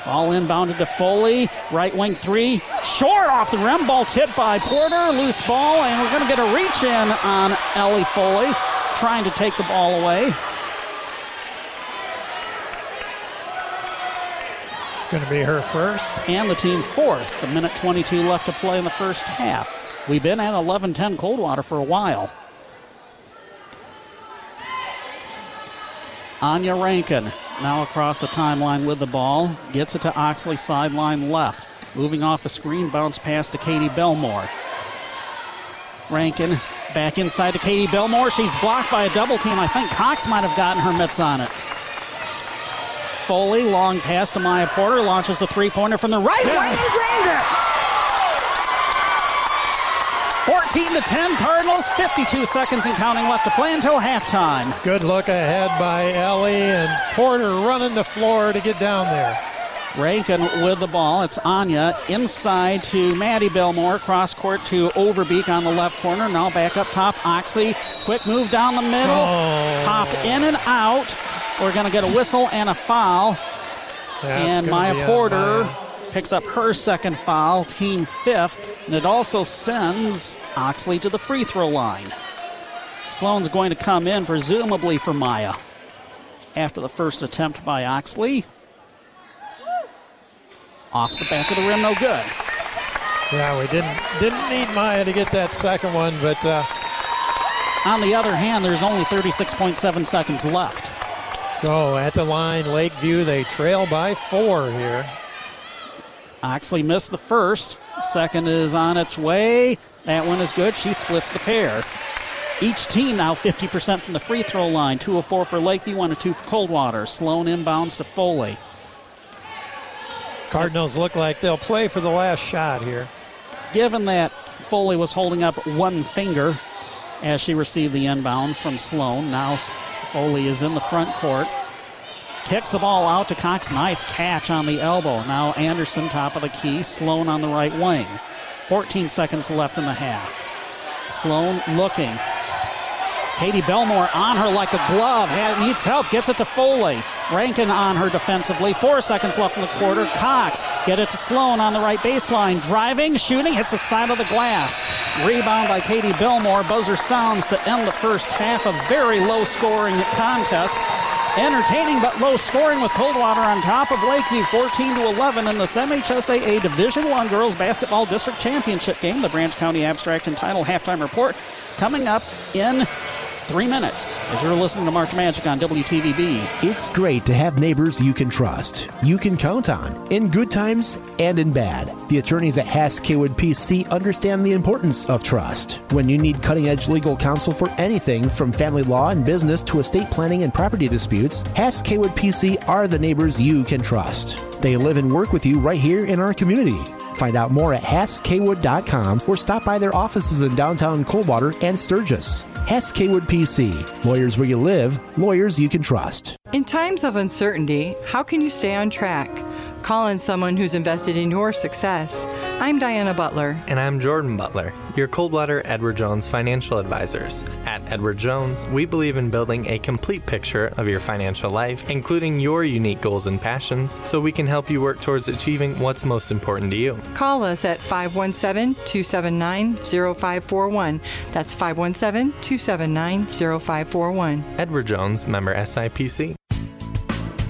Ball inbounded to Foley, right wing three, short off the rim, ball tipped by Porter, loose ball, and we're going to get a reach in on Ellie Foley, trying to take the ball away. It's going to be her first. And the team fourth. A minute 22 left to play in the first half. We've been at 11 10 Coldwater for a while. Anya Rankin now across the timeline with the ball. Gets it to Oxley, sideline left. Moving off a screen, bounce pass to Katie Belmore. Rankin back inside to Katie Belmore. She's blocked by a double team. I think Cox might have gotten her mitts on it. Foley, long pass to Maya Porter, launches a three pointer from the right wing and drained it. 14 to 10 Cardinals, 52 seconds and counting left to play until halftime. Good look ahead by Ellie and Porter running the floor to get down there. Rankin with the ball. It's Anya inside to Maddie Belmore. Cross court to Overbeek on the left corner. Now back up top. Oxley. Quick move down the middle. Oh. Hop in and out. We're going to get a whistle and a foul. That's and Maya Porter. Picks up her second foul, team fifth. And it also sends Oxley to the free throw line. Sloan's going to come in, presumably for Maya. After the first attempt by Oxley. Off the back of the rim, no good. Yeah, we didn't didn't need Maya to get that second one, but uh, On the other hand, there's only 36.7 seconds left. so at the line, Lakeview they trail by four here. Oxley missed the first. Second is on its way. That one is good. She splits the pair. Each team now 50% from the free throw line. 2 of 4 for Lakeview, 1 of 2 for Coldwater. Sloan inbounds to Foley. Cardinals look like they'll play for the last shot here. Given that Foley was holding up one finger as she received the inbound from Sloan, now Foley is in the front court. Kicks the ball out to Cox. Nice catch on the elbow. Now Anderson, top of the key. Sloan on the right wing. 14 seconds left in the half. Sloan looking. Katie Belmore on her like a glove. Needs help. Gets it to Foley. Rankin on her defensively. Four seconds left in the quarter. Cox get it to Sloan on the right baseline. Driving, shooting, hits the side of the glass. Rebound by Katie Belmore. Buzzer sounds to end the first half. A very low scoring contest. Entertaining but low scoring with Coldwater on top of Lakeview 14 to 11 in the MHSAA Division 1 Girls Basketball District Championship game. The Branch County Abstract and Title halftime report coming up in 3 minutes as you're listening to March Magic on WTVB. It's great to have neighbors you can trust, you can count on, in good times and in bad. The attorneys at Hass Kaywood PC understand the importance of trust. When you need cutting edge legal counsel for anything from family law and business to estate planning and property disputes, Hass Kaywood PC are the neighbors you can trust. They live and work with you right here in our community. Find out more at HassKaywood.com or stop by their offices in downtown Coldwater and Sturgis. Hess Kaywood PC. Lawyers where you live, lawyers you can trust. In times of uncertainty, how can you stay on track? Call on someone who's invested in your success. I'm Diana Butler. And I'm Jordan Butler, your Coldwater Edward Jones financial advisors. At Edward Jones, we believe in building a complete picture of your financial life, including your unique goals and passions, so we can help you work towards achieving what's most important to you. Call us at 517 279 0541. That's 517 279 0541. Edward Jones, member SIPC.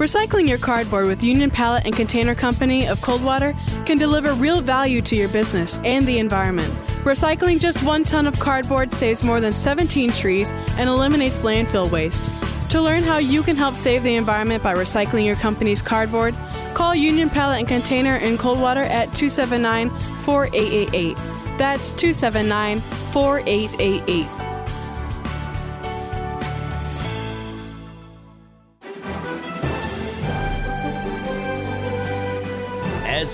Recycling your cardboard with Union Pallet and Container Company of Coldwater can deliver real value to your business and the environment. Recycling just one ton of cardboard saves more than 17 trees and eliminates landfill waste. To learn how you can help save the environment by recycling your company's cardboard, call Union Pallet and Container in Coldwater at 279 4888. That's 279 4888.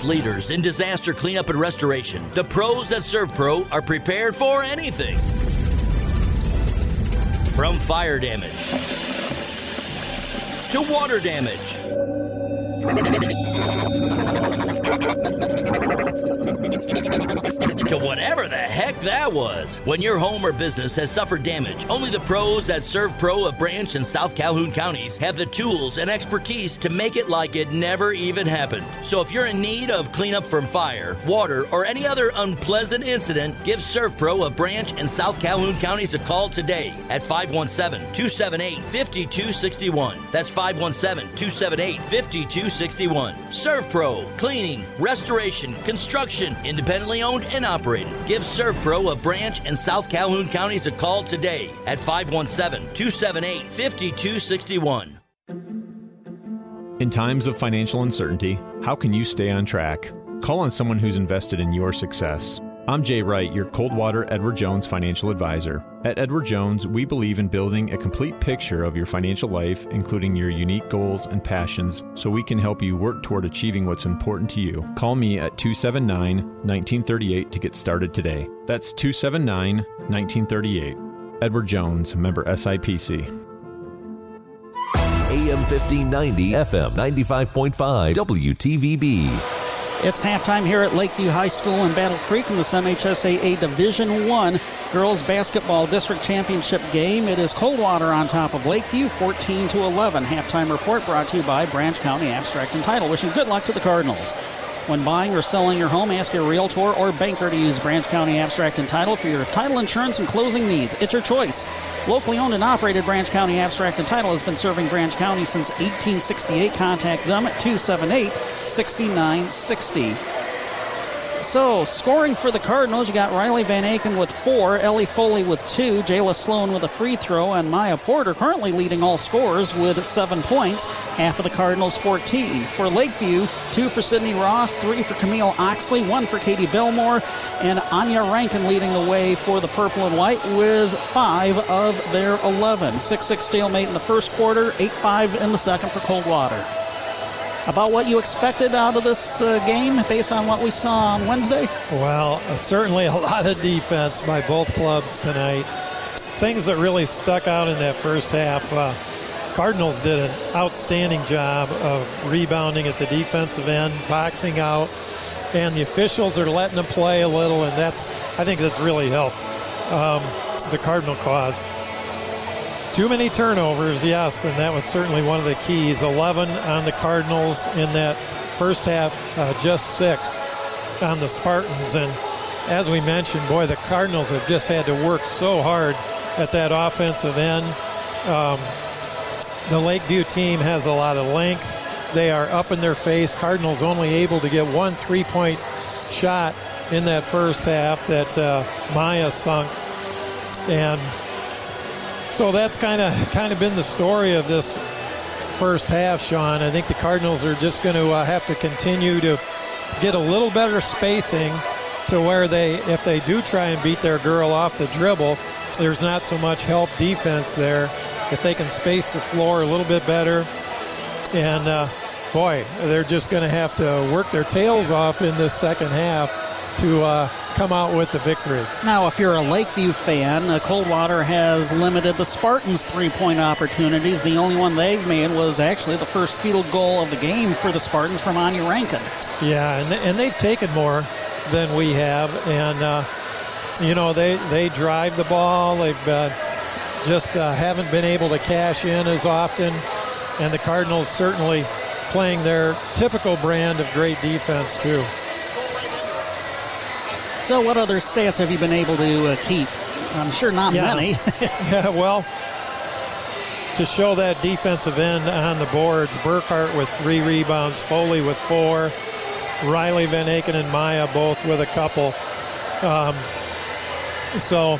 Leaders in disaster cleanup and restoration, the pros at SERVPRO are prepared for anything. From fire damage to water damage. To whatever the heck that was. When your home or business has suffered damage, only the pros at SERVPRO of Branch and South Calhoun counties have the tools and expertise to make it like it never even happened. So if you're in need of cleanup from fire, water, or any other unpleasant incident, give SERVPRO of Branch and South Calhoun counties a call today at 517 278 5261. That's 517 278 5261. SERVPRO, cleaning, restoration, construction, independently owned and operated. Give SERVPRO of Branch and South Calhoun counties a call today at 517 278 5261. In times of financial uncertainty, how can you stay on track? Call on someone who's invested in your success. I'm Jay Wright, your Coldwater Edward Jones financial advisor. At Edward Jones, we believe in building a complete picture of your financial life, including your unique goals and passions, so we can help you work toward achieving what's important to you. Call me at 279 1938 to get started today. That's 279 1938. Edward Jones, member SIPC. AM 1590, FM 95.5, WTVB. It's halftime here at Lakeview High School in Battle Creek in this MHSAA Division One Girls Basketball District Championship game. It is Coldwater on top of Lakeview, 14 to 11. Halftime report brought to you by Branch County Abstract and Title. Wishing good luck to the Cardinals. When buying or selling your home, ask your realtor or banker to use Branch County Abstract and Title for your title insurance and closing needs. It's your choice. Locally owned and operated Branch County Abstract and Title has been serving Branch County since 1868. Contact them at 278 6960. So, scoring for the Cardinals, you got Riley Van Aken with four, Ellie Foley with two, Jayla Sloan with a free throw, and Maya Porter currently leading all scorers with seven points. Half of the Cardinals 14. For Lakeview, two for Sydney Ross, three for Camille Oxley, one for Katie Belmore, and Anya Rankin leading the way for the purple and white with five of their 11. 6 6 stalemate in the first quarter, 8 5 in the second for Coldwater about what you expected out of this uh, game based on what we saw on Wednesday? Well, uh, certainly a lot of defense by both clubs tonight. Things that really stuck out in that first half. Uh, Cardinals did an outstanding job of rebounding at the defensive end, boxing out, and the officials are letting them play a little, and that's I think that's really helped um, the Cardinal cause. Too many turnovers, yes, and that was certainly one of the keys. 11 on the Cardinals in that first half, uh, just six on the Spartans. And as we mentioned, boy, the Cardinals have just had to work so hard at that offensive end. Um, the Lakeview team has a lot of length. They are up in their face. Cardinals only able to get one three point shot in that first half that uh, Maya sunk. And so that's kind of kind of been the story of this first half, Sean. I think the Cardinals are just going to uh, have to continue to get a little better spacing to where they, if they do try and beat their girl off the dribble, there's not so much help defense there. If they can space the floor a little bit better, and uh, boy, they're just going to have to work their tails off in this second half to uh, come out with the victory. Now, if you're a Lakeview fan, uh, Coldwater has limited the Spartans' three point opportunities. The only one they've made was actually the first field goal of the game for the Spartans from Anya Rankin. Yeah, and, and they've taken more than we have. And, uh, you know, they, they drive the ball. They've uh, just uh, haven't been able to cash in as often. And the Cardinals certainly playing their typical brand of great defense, too. So, what other stats have you been able to uh, keep? I'm sure not yeah. many. yeah, well, to show that defensive end on the boards, Burkhart with three rebounds, Foley with four, Riley Van Aken and Maya both with a couple. Um, so,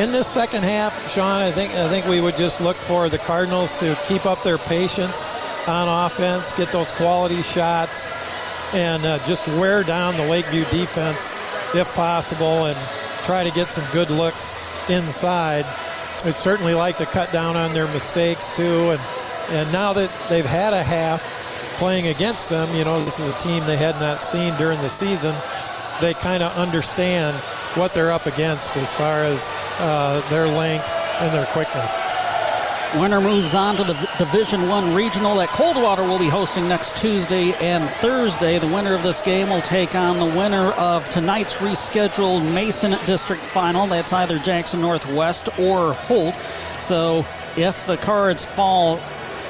in this second half, Sean, I think I think we would just look for the Cardinals to keep up their patience on offense, get those quality shots, and uh, just wear down the Lakeview defense if possible, and try to get some good looks inside. I'd certainly like to cut down on their mistakes too, and and now that they've had a half playing against them, you know this is a team they had not seen during the season. They kind of understand what they're up against as far as uh, their length and their quickness. Winner moves on to the Division One regional that Coldwater will be hosting next Tuesday and Thursday. The winner of this game will take on the winner of tonight's rescheduled Mason District Final. That's either Jackson Northwest or Holt. So if the cards fall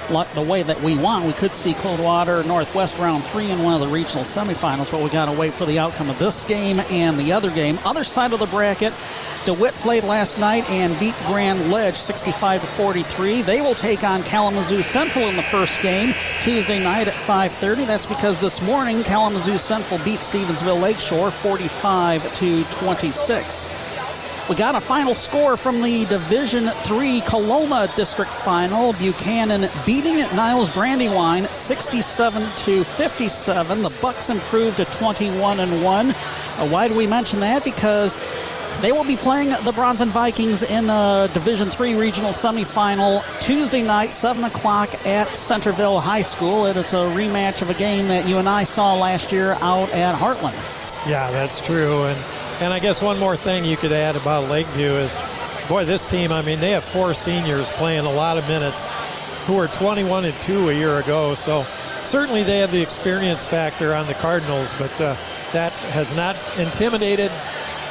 the way that we want, we could see Coldwater Northwest round three in one of the regional semifinals, but we got to wait for the outcome of this game and the other game. Other side of the bracket, DeWitt played last night and beat Grand Ledge 65 to 43. They will take on Kalamazoo Central in the first game Tuesday night at 5:30. That's because this morning Kalamazoo Central beat Stevensville Lakeshore 45 to 26. We got a final score from the Division Three Coloma District Final. Buchanan beating Niles Brandywine 67 to 57. The Bucks improved to 21 and one. Uh, why do we mention that? Because they will be playing the Bronson Vikings in the Division Three regional semifinal Tuesday night, 7 o'clock at Centerville High School. It is a rematch of a game that you and I saw last year out at Heartland. Yeah, that's true. And and I guess one more thing you could add about Lakeview is, boy, this team. I mean, they have four seniors playing a lot of minutes, who were 21 and two a year ago. So certainly they have the experience factor on the Cardinals, but uh, that has not intimidated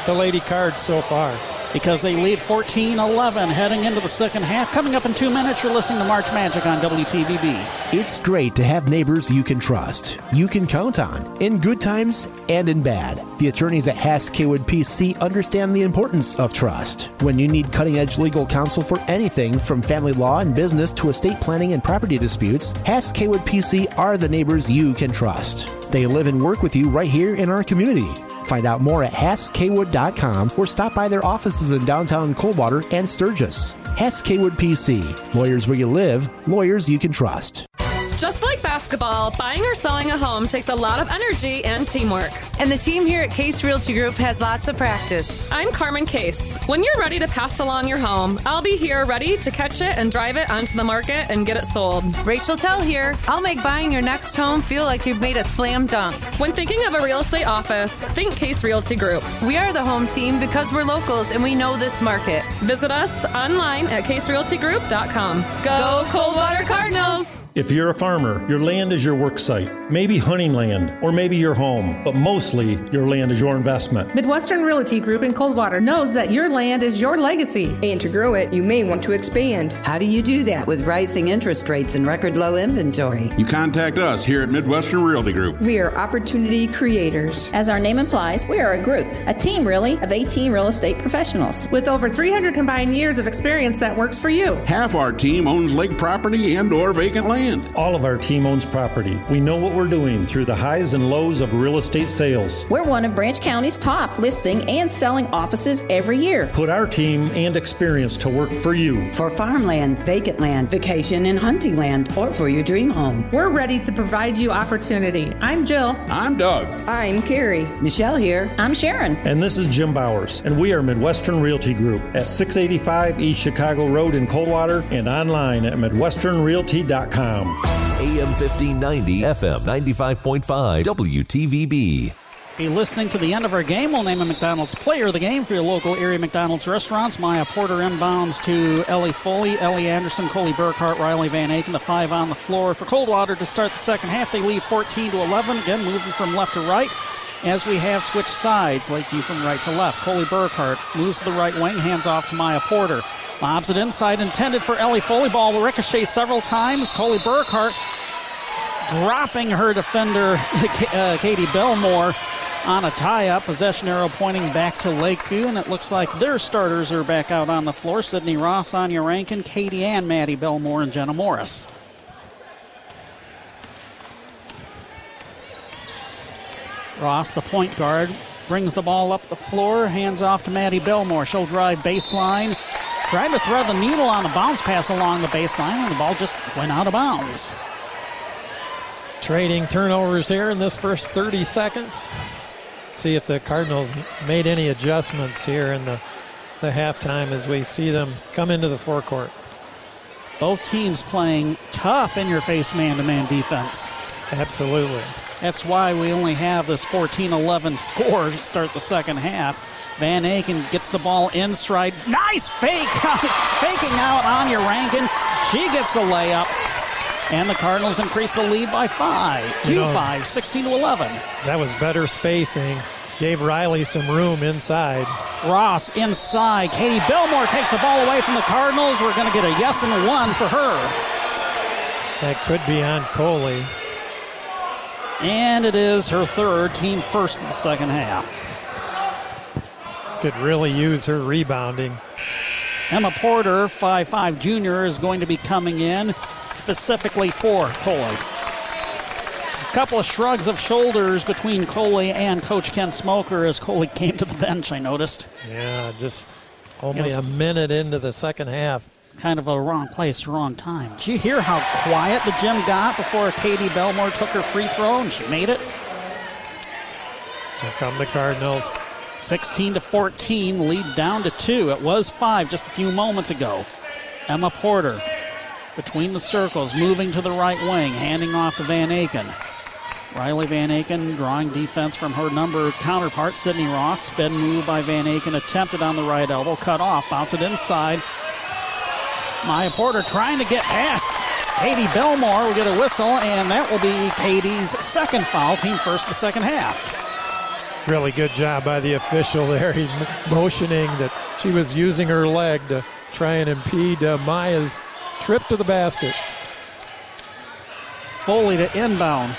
the Lady Cards so far because they lead 14 11 heading into the second half. Coming up in two minutes, you're listening to March Magic on WTVB. It's great to have neighbors you can trust, you can count on, in good times and in bad. The attorneys at Hass Kaywood PC understand the importance of trust. When you need cutting edge legal counsel for anything from family law and business to estate planning and property disputes, Hass Kaywood PC are the neighbors you can trust. They live and work with you right here in our community. Find out more at HassKwood.com or stop by their offices in downtown Coldwater and Sturgis. Hess Kaywood PC. Lawyers where you live, lawyers you can trust. Basketball, buying or selling a home takes a lot of energy and teamwork. And the team here at Case Realty Group has lots of practice. I'm Carmen Case. When you're ready to pass along your home, I'll be here ready to catch it and drive it onto the market and get it sold. Rachel Tell here. I'll make buying your next home feel like you've made a slam dunk. When thinking of a real estate office, think Case Realty Group. We are the home team because we're locals and we know this market. Visit us online at caserealtygroup.com. Go, Go Coldwater Cardinals! If you're a farmer, your land is your work site, maybe hunting land, or maybe your home, but mostly your land is your investment. Midwestern Realty Group in Coldwater knows that your land is your legacy. And to grow it, you may want to expand. How do you do that with rising interest rates and record low inventory? You contact us here at Midwestern Realty Group. We are opportunity creators. As our name implies, we are a group, a team really, of 18 real estate professionals. With over 300 combined years of experience that works for you. Half our team owns lake property and or vacant land land. All of our team owns property. We know what we're doing through the highs and lows of real estate sales. We're one of Branch County's top listing and selling offices every year. Put our team and experience to work for you. For farmland, vacant land, vacation and hunting land, or for your dream home. We're ready to provide you opportunity. I'm Jill. I'm Doug. I'm Carrie. Michelle here. I'm Sharon. And this is Jim Bowers. And we are Midwestern Realty Group at 685 East Chicago Road in Coldwater and online at MidwesternRealty.com. AM 1590, FM 95.5, WTVB. Be listening to the end of our game. We'll name a McDonald's player of the game for your local area McDonald's restaurants. Maya Porter inbounds to Ellie Foley, Ellie Anderson, Coley Burkhart, Riley Van Aken, the five on the floor for Coldwater to start the second half. They lead 14 to 11. Again, moving from left to right as we have switched sides, Lakeview from right to left. Coley Burkhart moves to the right wing, hands off to Maya Porter. Lobs it inside, intended for Ellie Foley. Ball will ricochet several times. Coley Burkhart dropping her defender, uh, Katie Belmore, on a tie up. Possession arrow pointing back to Lakeview, and it looks like their starters are back out on the floor. Sydney Ross, Anya Rankin, Katie and Maddie Belmore, and Jenna Morris. Ross, the point guard, brings the ball up the floor, hands off to Maddie Belmore. She'll drive baseline, trying to thread the needle on the bounce pass along the baseline, and the ball just went out of bounds. Trading turnovers here in this first 30 seconds. See if the Cardinals made any adjustments here in the, the halftime as we see them come into the forecourt. Both teams playing tough in your face man to man defense. Absolutely. That's why we only have this 14 11 score to start the second half. Van Aken gets the ball in stride. Nice fake! Faking out Anya Rankin. She gets the layup. And the Cardinals increase the lead by five. 2 you know, 5, 16 to 11. That was better spacing. Gave Riley some room inside. Ross inside. Katie Belmore takes the ball away from the Cardinals. We're going to get a yes and a one for her. That could be on Coley. And it is her third, team first in the second half. Could really use her rebounding. Emma Porter, five-five junior, is going to be coming in specifically for Coley. A couple of shrugs of shoulders between Coley and Coach Ken Smoker as Coley came to the bench, I noticed. Yeah, just Only a minute into the second half. Kind of a wrong place, wrong time. Did you hear how quiet the gym got before Katie Belmore took her free throw and she made it? Here come the Cardinals. 16 to 14, lead down to two. It was five just a few moments ago. Emma Porter between the circles, moving to the right wing, handing off to Van Aken. Riley Van Aken drawing defense from her number counterpart, Sydney Ross. Spin move by Van Aken, attempted on the right elbow, cut off, bounce it inside. Maya Porter trying to get past Katie Belmore. We get a whistle, and that will be Katie's second foul, team first the second half. Really good job by the official there, He motioning that she was using her leg to try and impede uh, Maya's trip to the basket. Foley to inbound.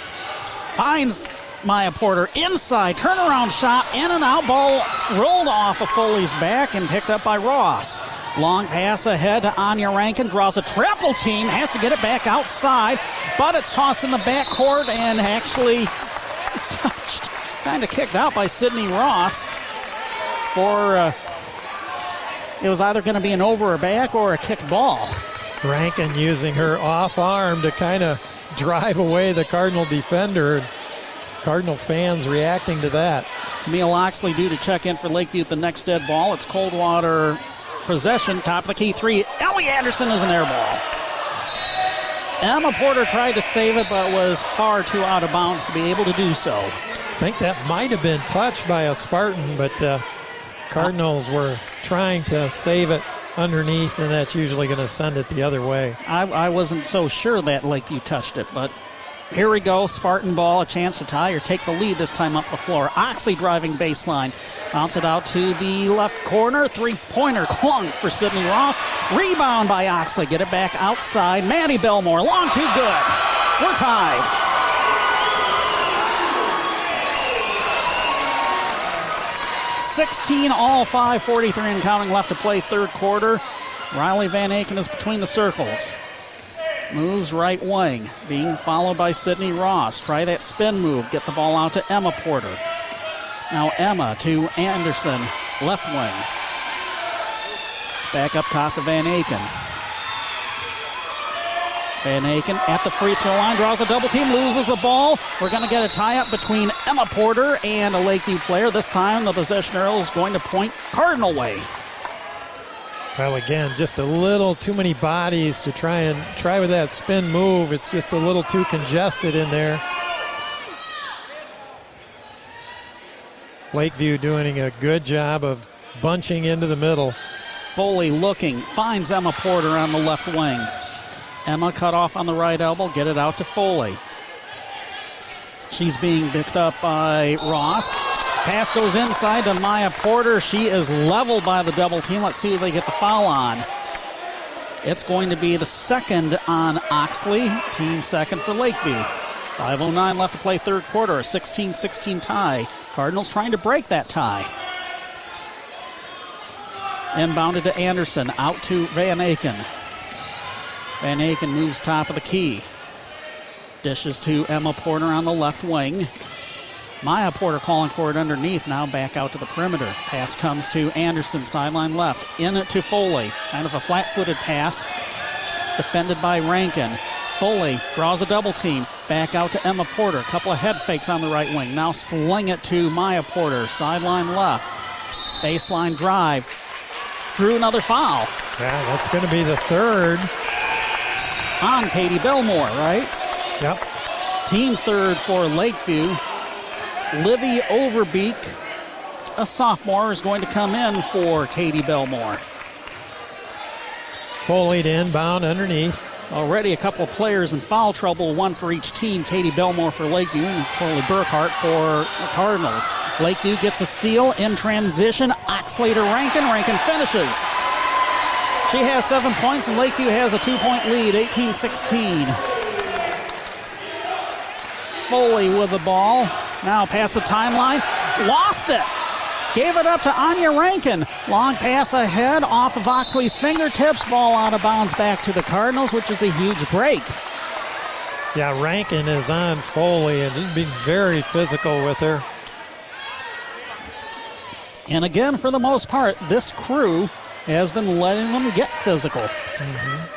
Finds Maya Porter inside. Turnaround shot, in and out. Ball rolled off of Foley's back and picked up by Ross. Long pass ahead to Anya Rankin. Draws a triple team. Has to get it back outside. But it's tossed in the backcourt and actually touched kind of kicked out by Sydney Ross for uh, it was either going to be an over or back or a kicked ball. Rankin using her off arm to kind of drive away the Cardinal defender. Cardinal fans reacting to that. Camille Oxley due to check in for Lakeview at the next dead ball. It's Coldwater possession, top of the key three. Ellie Anderson is an air ball. Emma Porter tried to save it, but was far too out of bounds to be able to do so I think that might have been touched by a Spartan, but uh, Cardinals were trying to save it underneath, and that's usually going to send it the other way. I, I wasn't so sure that Lakeview touched it, but here we go. Spartan ball, a chance to tie or take the lead this time up the floor. Oxley driving baseline. Bounce it out to the left corner. Three pointer clunk for Sydney Ross. Rebound by Oxley. Get it back outside. Maddie Belmore. Long too good. We're tied. 16 all 543 and counting left to play third quarter. Riley Van Aken is between the circles. Moves right wing, being followed by Sydney Ross. Try that spin move, get the ball out to Emma Porter. Now Emma to Anderson, left wing. Back up top to Van Aken. Van Aken at the free throw line draws a double team, loses the ball. We're going to get a tie up between Emma Porter and a Lakeview player. This time the possession arrow is going to point Cardinal way. Well, again, just a little too many bodies to try and try with that spin move. It's just a little too congested in there. Lakeview doing a good job of bunching into the middle. Foley looking, finds Emma Porter on the left wing. Emma cut off on the right elbow, get it out to Foley. She's being picked up by Ross. Pass goes inside to Maya Porter. She is leveled by the double team. Let's see who they get the foul on. It's going to be the second on Oxley, team second for Lakeview. 5.09 left to play third quarter, a 16 16 tie. Cardinals trying to break that tie. Inbounded to Anderson, out to Van Aken. Van Aken moves top of the key. Dishes to Emma Porter on the left wing. Maya Porter calling for it underneath, now back out to the perimeter. Pass comes to Anderson, sideline left. In it to Foley. Kind of a flat footed pass. Defended by Rankin. Foley draws a double team. Back out to Emma Porter. Couple of head fakes on the right wing. Now sling it to Maya Porter. Sideline left. Baseline drive. Drew another foul. Yeah, that's going to be the third on Katie Belmore, right? Yep. Team third for Lakeview. Livy Overbeek, a sophomore, is going to come in for Katie Belmore. Foley to inbound underneath. Already a couple of players in foul trouble, one for each team. Katie Belmore for Lakeview and Coley Burkhart for the Cardinals. Lakeview gets a steal in transition. Oxley to Rankin. Rankin finishes. She has seven points, and Lakeview has a two point lead, 18 16. Foley with the ball. Now past the timeline. Lost it. Gave it up to Anya Rankin. Long pass ahead off of Oxley's fingertips. Ball out of bounds back to the Cardinals, which is a huge break. Yeah, Rankin is on Foley and he's being very physical with her. And again, for the most part, this crew has been letting them get physical. Mm-hmm.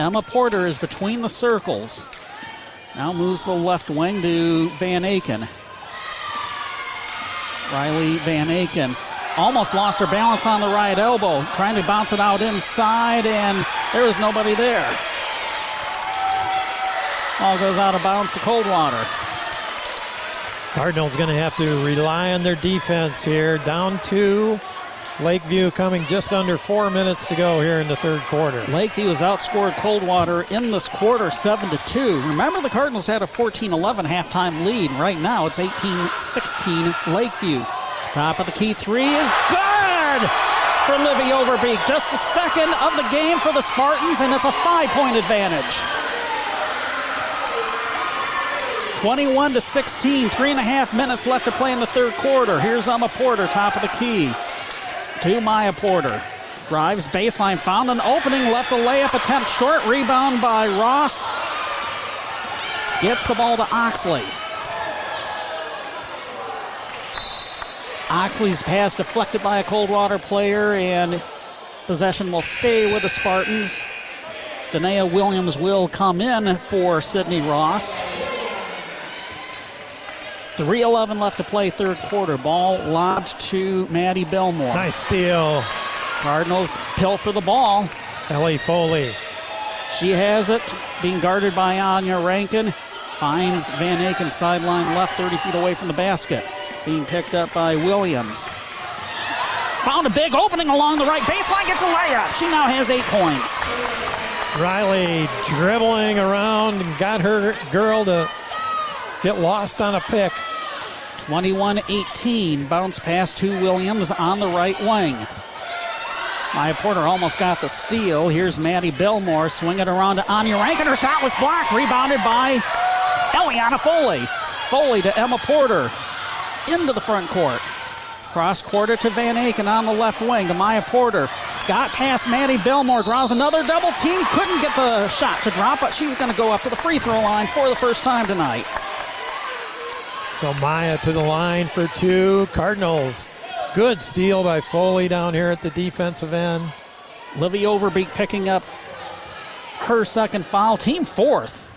Emma Porter is between the circles. Now moves the left wing to Van Aken. Riley Van Aken almost lost her balance on the right elbow, trying to bounce it out inside, and there is nobody there. Ball goes out of bounds to Coldwater. Cardinals going to have to rely on their defense here. Down two. Lakeview coming just under four minutes to go here in the third quarter. Lakeview has outscored Coldwater in this quarter 7 to 2. Remember, the Cardinals had a 14 11 halftime lead. Right now, it's 18 16 Lakeview. Top of the key three is good for Livy Overbeek. Just the second of the game for the Spartans, and it's a five point advantage. 21 to 16, three and a half minutes left to play in the third quarter. Here's Emma Porter, top of the key to Maya Porter. Drives baseline, found an opening, left a layup attempt short. Rebound by Ross. Gets the ball to Oxley. Oxley's pass deflected by a Coldwater player, and possession will stay with the Spartans. Danae Williams will come in for Sydney Ross. 3.11 left to play, third quarter. Ball lodged to Maddie Belmore. Nice steal. Cardinals pill for the ball. Ellie Foley. She has it, being guarded by Anya Rankin. Finds Van Aken sideline left, 30 feet away from the basket. Being picked up by Williams. Found a big opening along the right baseline, gets a layup. She now has eight points. Riley dribbling around and got her girl to get lost on a pick. 21 18. Bounce pass to Williams on the right wing. Maya Porter almost got the steal. Here's Maddie Belmore swinging around to Anya Rankin. Her shot was blocked, rebounded by Eliana Foley. Foley to Emma Porter into the front court. Cross quarter to Van Aken on the left wing to Maya Porter. Got past Maddie Belmore, draws another double team. Couldn't get the shot to drop, but she's going to go up to the free throw line for the first time tonight. So Maya to the line for two. Cardinals. Good steal by Foley down here at the defensive end. Livy Overbeek picking up her second foul. Team fourth.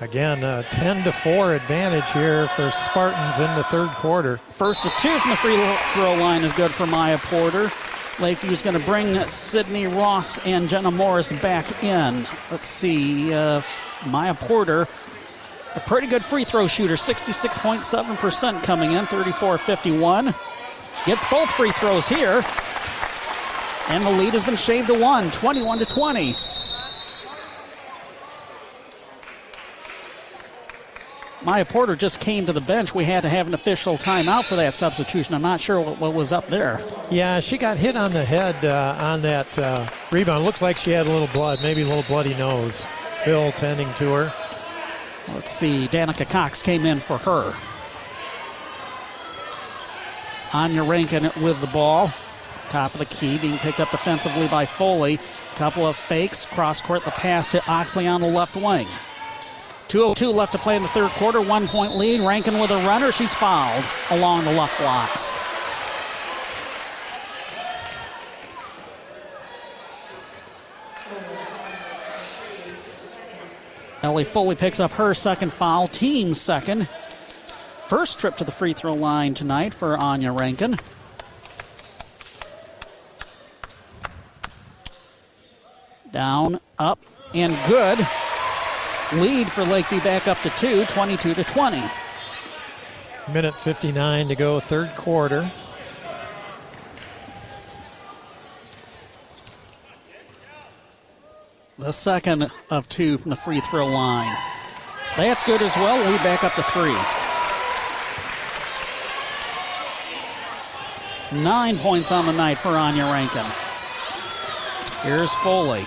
Again, a 10 to 4 advantage here for Spartans in the third quarter. First of two from the free throw line is good for Maya Porter. Lakeview's going to bring Sydney Ross and Jenna Morris back in. Let's see. Uh, Maya Porter a pretty good free throw shooter, 66.7% coming in, 34 51. Gets both free throws here. And the lead has been shaved to one, 21 to 20. Maya Porter just came to the bench. We had to have an official timeout for that substitution. I'm not sure what, what was up there. Yeah, she got hit on the head uh, on that uh, rebound. Looks like she had a little blood, maybe a little bloody nose. Phil tending to her. Let's see. Danica Cox came in for her. Anya Rankin with the ball. Top of the key, being picked up defensively by Foley. Couple of fakes. Cross court, the pass to Oxley on the left wing. 2.02 left to play in the third quarter. One point lead. Rankin with a runner. She's fouled along the left blocks. Ellie Foley picks up her second foul, team second. First trip to the free throw line tonight for Anya Rankin. Down, up, and good. Lead for Lakeview back up to two, 22 to 20. Minute 59 to go, third quarter. The second of two from the free throw line. That's good as well. Lead back up to three. Nine points on the night for Anya Rankin. Here's Foley.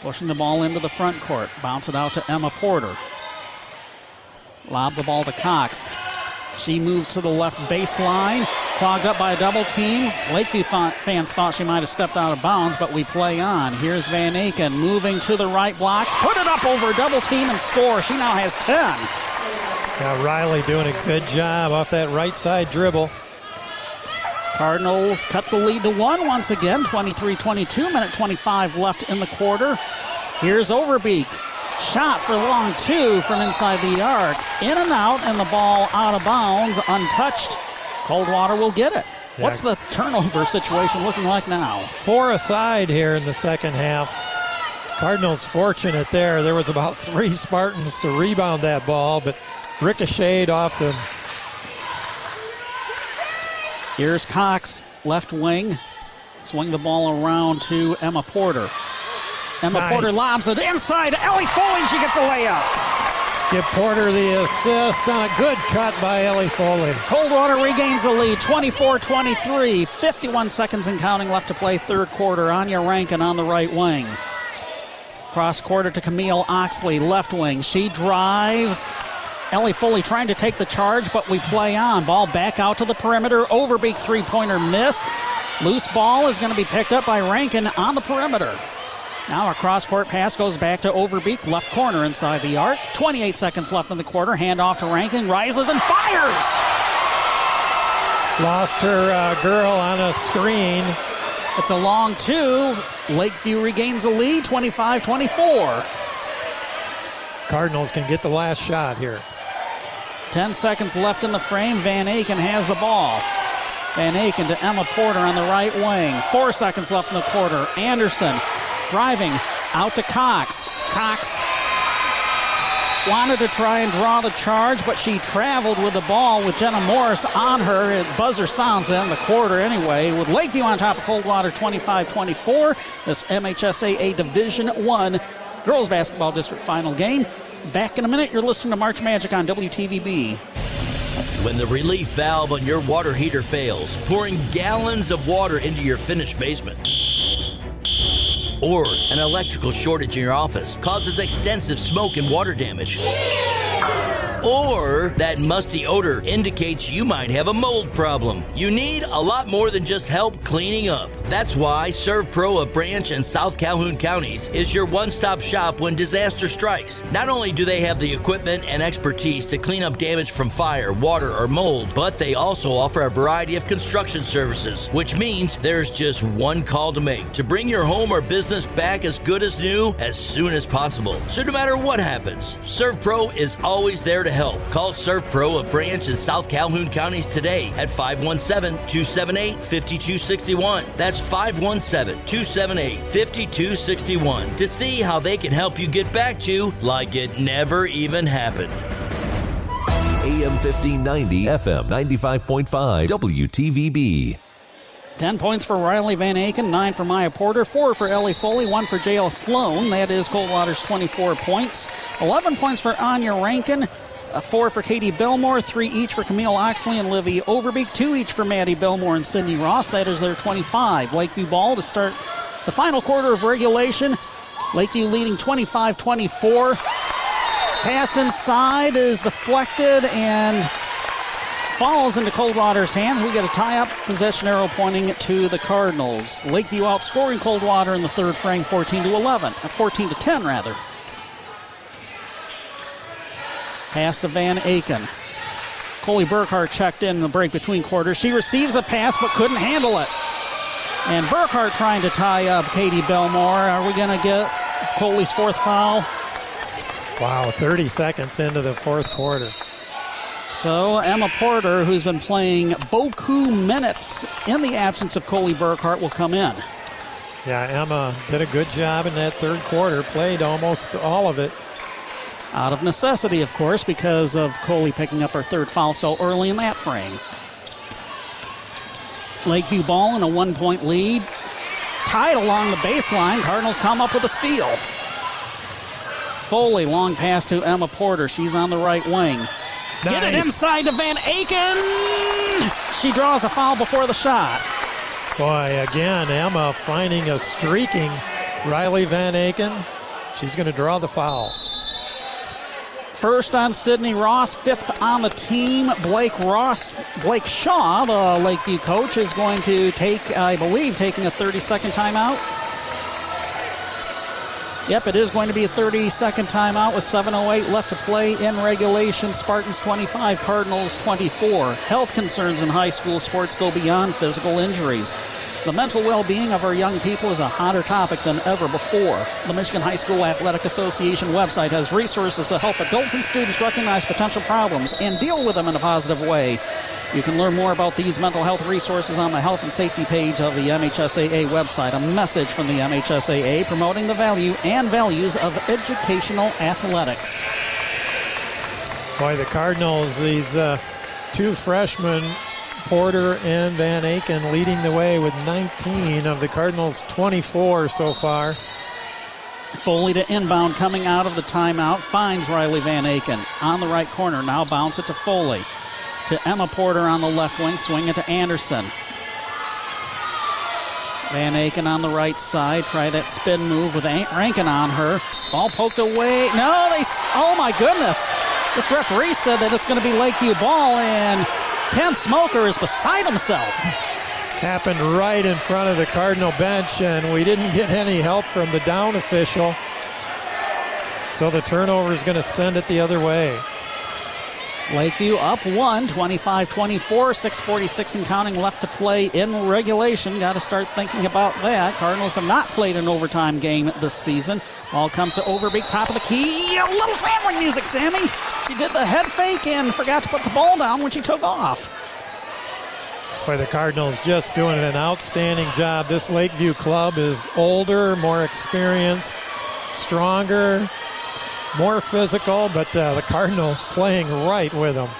Pushing the ball into the front court. Bounce it out to Emma Porter. Lob the ball to Cox. She moved to the left baseline. Clogged up by a double team. Lakeview thought, fans thought she might have stepped out of bounds, but we play on. Here's Van Aken moving to the right blocks. Put it up over a double team and score. She now has 10. Now Riley doing a good job off that right side dribble. Cardinals cut the lead to one once again, 23 22, minute 25 left in the quarter. Here's Overbeek. Shot for the long two from inside the arc. In and out, and the ball out of bounds, untouched. Coldwater will get it. Yeah. What's the turnover situation looking like now? Four aside here in the second half. Cardinals fortunate there. There was about three Spartans to rebound that ball, but ricocheted off them. Here's Cox, left wing. Swing the ball around to Emma Porter. Emma Nice. Porter lobs it inside. Ellie Foley, she gets a layup. Give Porter the assist on a good cut by Ellie Foley. Coldwater regains the lead 24 23. 51 seconds and counting left to play third quarter. Anya Rankin on the right wing. Cross quarter to Camille Oxley, left wing. She drives. Ellie Foley trying to take the charge, but we play on. Ball back out to the perimeter. Overbeek three pointer missed. Loose ball is going to be picked up by Rankin on the perimeter. Now a cross court pass goes back to Overbeek, left corner inside the arc. 28 seconds left in the quarter. Hand off to Rankin, rises and fires. Lost her uh, girl on a screen. It's a long two. Lakeview regains the lead, 25 24. Cardinals can get the last shot here. 10 seconds left in the frame. Van Aken has the ball. Van Aken to Emma Porter on the right wing. Four seconds left in the quarter. Anderson driving out to Cox. Cox wanted to try and draw the charge, but she traveled with the ball with Jenna Morris on her. It buzzer sounds in the quarter anyway. With Lakeview on top of Coldwater 25-24. This MHSAA Division One girls basketball district final game. Back in a minute. You're listening to March Magic on WTVB. When the relief valve on your water heater fails, pouring gallons of water into your finished basement. Or an electrical shortage in your office causes extensive smoke and water damage. Or that musty odor indicates you might have a mold problem. You need a lot more than just help cleaning up. That's why SERVPRO of Branch and South Calhoun counties is your one stop shop when disaster strikes. Not only do they have the equipment and expertise to clean up damage from fire, water, or mold, but they also offer a variety of construction services, which means there's just one call to make to bring your home or business back as good as new as soon as possible. So no matter what happens, SERVPRO is always there to help. Call SERVPRO of Branch in South Calhoun counties today at 517 278 5261. That's 517 278 5261 to see how they can help you get back to like it never even happened. AM 1590, FM 95.5, WTVB. 10 points for Riley Van Aken, 9 for Maya Porter, 4 for Ellie Foley, 1 for J.L. Sloan. That is Coldwater's 24 points. 11 points for Anya Rankin, uh, 4 for Katie Belmore, 3 each for Camille Oxley and Livy Overbeek, 2 each for Maddie Belmore and Sydney Ross. That is their 25. Lakeview ball to start the final quarter of regulation. Lakeview leading 25 24. Pass inside is deflected and falls into Coldwater's hands. We get a tie up, possession arrow pointing to the Cardinals. Lakeview outscoring Coldwater in the third frame 14 to 11, uh, 14 to 10 rather. Pass to Van Aken. Coley Burkhart checked in the break between quarters. She receives a pass but couldn't handle it. And Burkhart trying to tie up Katie Belmore. Are we going to get Coley's fourth foul? Wow, 30 seconds into the fourth quarter. So Emma Porter, who's been playing Boku minutes in the absence of Coley Burkhart, will come in. Yeah, Emma did a good job in that third quarter, played almost all of it. Out of necessity, of course, because of Coley picking up her third foul so early in that frame. Lakeview ball in a one point lead. Tied along the baseline. Cardinals come up with a steal. Foley, long pass to Emma Porter. She's on the right wing. Get it inside to Van Aken. She draws a foul before the shot. Boy, again, Emma finding a streaking Riley Van Aken. She's going to draw the foul. First on Sydney Ross, fifth on the team. Blake Ross, Blake Shaw, the Lakeview coach, is going to take, I believe, taking a 30 second timeout. Yep, it is going to be a 30 second timeout with 7.08 left to play in regulation. Spartans 25, Cardinals 24. Health concerns in high school sports go beyond physical injuries. The mental well being of our young people is a hotter topic than ever before. The Michigan High School Athletic Association website has resources to help adults and students recognize potential problems and deal with them in a positive way. You can learn more about these mental health resources on the health and safety page of the MHSAA website. A message from the MHSAA promoting the value and values of educational athletics. Boy, the Cardinals, these uh, two freshmen, Porter and Van Aken, leading the way with 19 of the Cardinals' 24 so far. Foley to inbound coming out of the timeout finds Riley Van Aken on the right corner. Now bounce it to Foley to Emma Porter on the left wing, swing it to Anderson. Van Aken on the right side, try that spin move with Rankin on her. Ball poked away. No, they. Oh my goodness! This referee said that it's going to be Lakeview ball, and Ken Smoker is beside himself. Happened right in front of the Cardinal bench, and we didn't get any help from the down official. So the turnover is going to send it the other way. Lakeview up one, 25 24, 646 and counting left to play in regulation. Got to start thinking about that. Cardinals have not played an overtime game this season. Ball comes to Overbeek, top of the key. A little clamoring music, Sammy. She did the head fake and forgot to put the ball down when she took off. Boy, the Cardinals just doing an outstanding job. This Lakeview club is older, more experienced, stronger, more physical, but uh, the Cardinals playing right with them.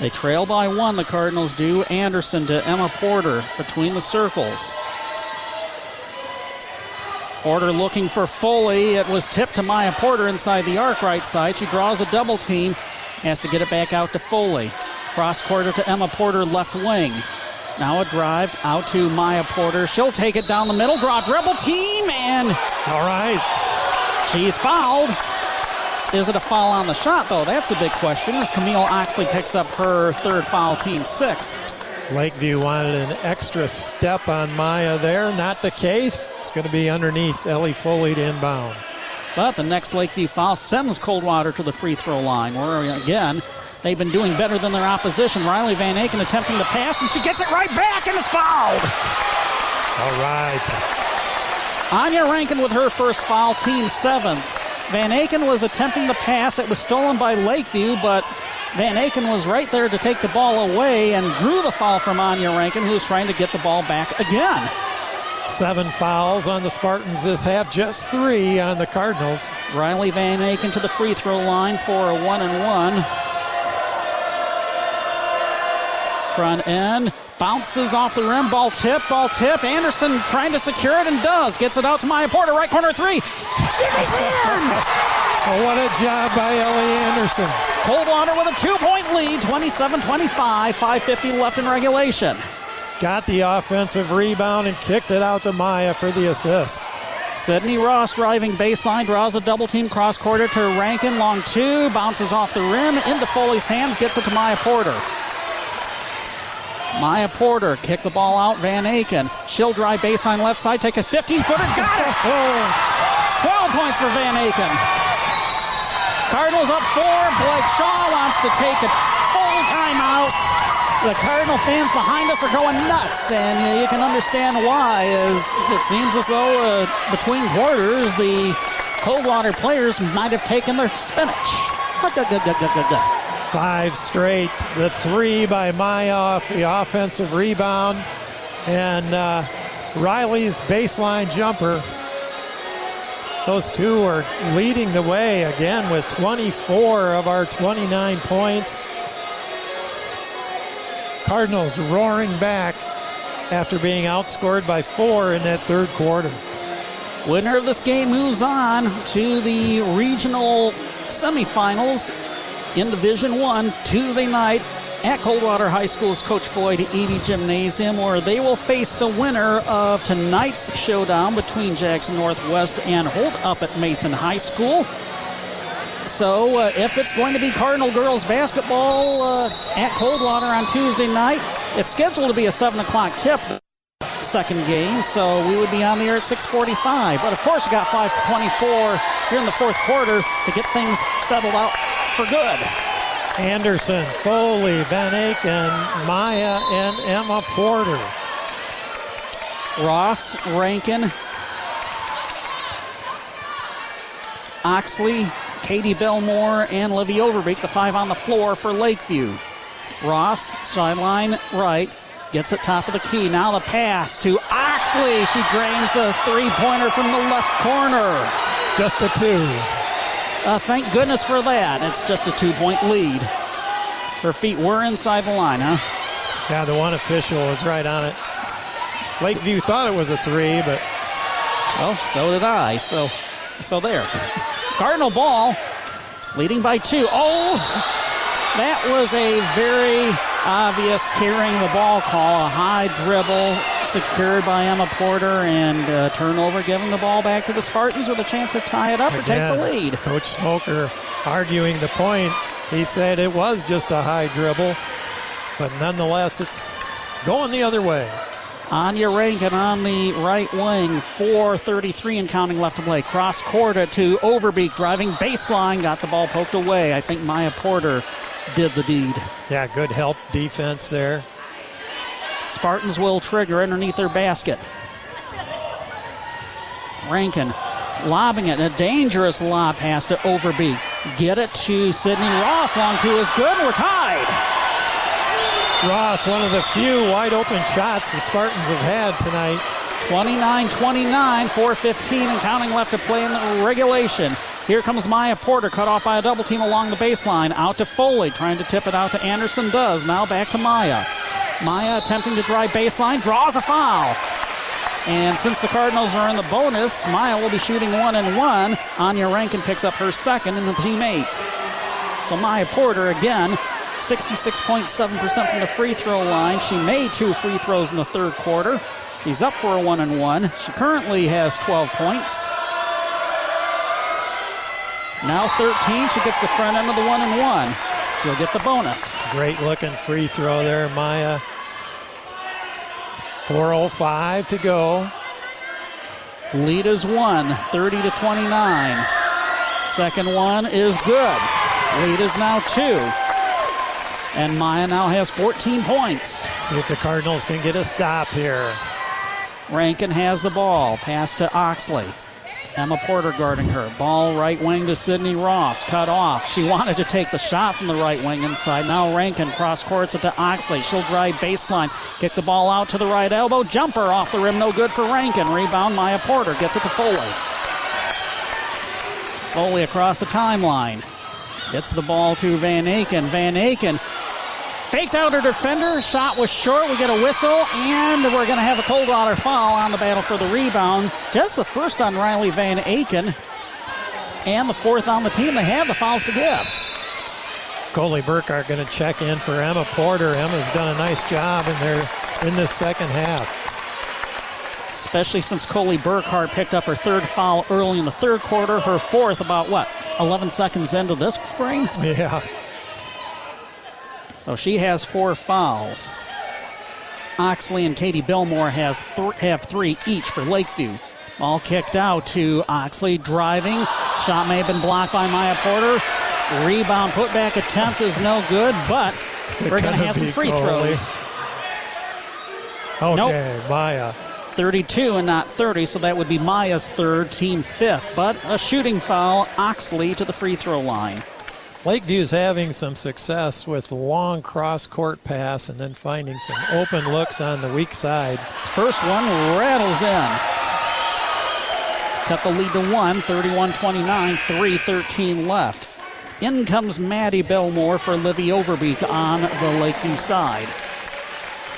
They trail by one, the Cardinals do. Anderson to Emma Porter between the circles. Porter looking for Foley. It was tipped to Maya Porter inside the arc right side. She draws a double team, has to get it back out to Foley. Cross quarter to Emma Porter, left wing. Now a drive out to Maya Porter. She'll take it down the middle, draw dribble team, and. All right. She's fouled. Is it a foul on the shot, though? That's a big question as Camille Oxley picks up her third foul, team sixth. Lakeview wanted an extra step on Maya there. Not the case. It's going to be underneath Ellie Foley to inbound. But the next Lakeview foul sends Coldwater to the free throw line, where again, they've been doing better than their opposition. Riley Van Aken attempting the pass, and she gets it right back and is fouled. All right. Anya Rankin with her first foul, team seventh. Van Aken was attempting the pass. It was stolen by Lakeview, but Van Aken was right there to take the ball away and drew the foul from Anya Rankin, who was trying to get the ball back again. Seven fouls on the Spartans this half, just three on the Cardinals. Riley Van Aken to the free throw line for a one and one. Front end bounces off the rim, ball tip, ball tip. Anderson trying to secure it and does. Gets it out to Maya Porter, right corner three. Shimmies in! oh, what a job by Ellie Anderson. Coldwater with a two point lead, 27 25, 5.50 left in regulation. Got the offensive rebound and kicked it out to Maya for the assist. Sydney Ross driving baseline, draws a double team cross quarter to Rankin, long two, bounces off the rim into Foley's hands, gets it to Maya Porter. Maya Porter kick the ball out. Van Aken. She'll drive baseline left side. Take a 15 footer. Got it. 12 points for Van Aken. Cardinals up four. Blake Shaw wants to take a full timeout. The Cardinal fans behind us are going nuts, and you can understand why. As it seems as though uh, between quarters, the Coldwater players might have taken their spinach. Five straight. The three by Maya off the offensive rebound. And uh, Riley's baseline jumper. Those two are leading the way again with 24 of our 29 points. Cardinals roaring back after being outscored by four in that third quarter. Winner of this game moves on to the regional semifinals in Division One Tuesday night at Coldwater High School's Coach Floyd Eby Gymnasium, where they will face the winner of tonight's showdown between Jackson Northwest and Holt up at Mason High School. So, uh, if it's going to be Cardinal girls basketball uh, at Coldwater on Tuesday night, it's scheduled to be a 7 o'clock tip. second game, so we would be on the air at 6:45. But of course, we got 5:24 here in the fourth quarter to get things settled out for good. Anderson, Foley, Van Aken, Maya, and Emma Porter. Ross, Rankin, Oxley, Katie Belmore, and Livy Overbeek, the five on the floor for Lakeview. Ross, sideline right, gets it top of the key. Now the pass to Oxley. She drains a three pointer from the left corner. Just a two. Uh, thank goodness for that. It's just a two point lead. Her feet were inside the line, huh? Yeah, the one official was right on it. Lakeview thought it was a three, but well, so did I. So, so there. Cardinal ball, leading by two. Oh, that was a very obvious carrying the ball call. A high dribble secured by Emma Porter and uh, turnover, giving the ball back to the Spartans with a chance to tie it up Again, or take the lead. Coach Smoker arguing the point. He said it was just a high dribble, but nonetheless, it's going the other way. Anya Rankin on the right wing, 4.33 and counting left to play. Cross court to Overbeek, driving baseline, got the ball poked away. I think Maya Porter did the deed. Yeah, good help defense there. Spartans will trigger underneath their basket. Rankin lobbing it, a dangerous lob pass to Overbeek. Get it to Sydney Ross. Long two is good. We're tied. Ross, one of the few wide open shots the Spartans have had tonight. 29 29, 4.15 and counting left to play in the regulation. Here comes Maya Porter, cut off by a double team along the baseline. Out to Foley, trying to tip it out to Anderson. Does. Now back to Maya. Maya attempting to drive baseline, draws a foul. And since the Cardinals are in the bonus, Maya will be shooting one and one. Anya Rankin picks up her second in the team eight. So Maya Porter again 66.7% from the free throw line. She made two free throws in the third quarter. She's up for a one and one. She currently has 12 points. Now 13. She gets the front end of the one and one. She'll get the bonus. Great looking free throw there, Maya. 4.05 to go. Lead is one, 30 to 29. Second one is good. Lead is now two. And Maya now has 14 points. See if the Cardinals can get a stop here. Rankin has the ball. Pass to Oxley. Emma Porter guarding her. Ball right wing to Sydney Ross. Cut off. She wanted to take the shot from the right wing inside. Now Rankin cross courts it to Oxley. She'll drive baseline. Kick the ball out to the right elbow. Jumper off the rim. No good for Rankin. Rebound Maya Porter. Gets it to Foley. Foley across the timeline. Gets the ball to Van Aken. Van Aken faked out her defender. Shot was short. We get a whistle, and we're going to have a Coldwater foul on the battle for the rebound. Just the first on Riley Van Aken, and the fourth on the team. They have the fouls to give. Coley Burkhart going to check in for Emma Porter. Emma's done a nice job in there in this second half. Especially since Coley Burkhart picked up her third foul early in the third quarter, her fourth about what, 11 seconds into this frame? Yeah. So she has four fouls. Oxley and Katie Belmore has th- have three each for Lakeview. Ball kicked out to Oxley driving. Shot may have been blocked by Maya Porter. Rebound putback attempt is no good, but we're going to have some free Coley. throws. Okay, Nope. Maya. 32 and not 30, so that would be Maya's third, team fifth. But a shooting foul, Oxley to the free throw line. Lakeview's having some success with long cross court pass and then finding some open looks on the weak side. First one rattles in. Cut the lead to one, 31 29, 3 13 left. In comes Maddie Belmore for Livy Overbeek on the Lakeview side.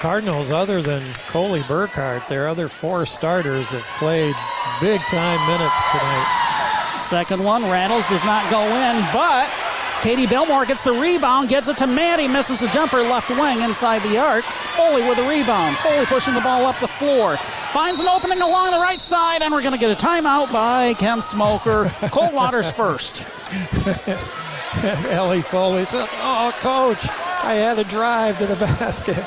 Cardinals, other than Coley Burkhart, their other four starters have played big time minutes tonight. Second one rattles, does not go in, but Katie Belmore gets the rebound, gets it to Maddie, misses the jumper left wing inside the arc. Foley with a rebound. Foley pushing the ball up the floor. Finds an opening along the right side, and we're going to get a timeout by Ken Smoker. Coldwater's first. Ellie Foley says, Oh, coach, I had to drive to the basket.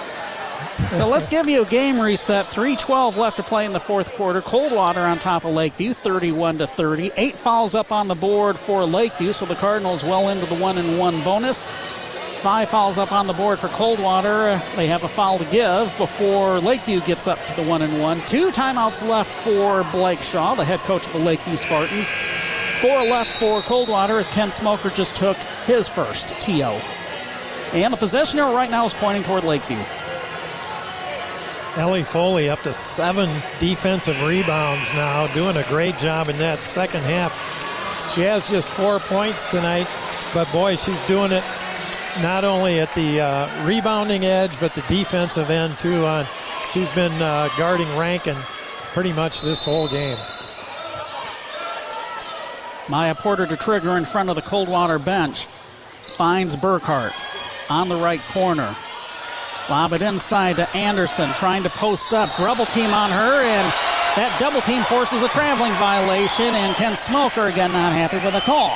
So let's give you a game reset. 3:12 left to play in the fourth quarter. Coldwater on top of Lakeview, 31 to 30. Eight fouls up on the board for Lakeview, so the Cardinals well into the one and one bonus. Five fouls up on the board for Coldwater. They have a foul to give before Lakeview gets up to the one and one. Two timeouts left for Blake Shaw, the head coach of the Lakeview Spartans. Four left for Coldwater as Ken Smoker just took his first TO. And the possession arrow right now is pointing toward Lakeview. Ellie Foley up to seven defensive rebounds now, doing a great job in that second half. She has just four points tonight, but boy, she's doing it not only at the uh, rebounding edge, but the defensive end too. On she's been uh, guarding Rankin pretty much this whole game. Maya Porter to trigger in front of the Coldwater bench. Finds Burkhart on the right corner. Lob it inside to Anderson, trying to post up. Double team on her, and that double team forces a traveling violation, and Ken Smoker again not happy with the call.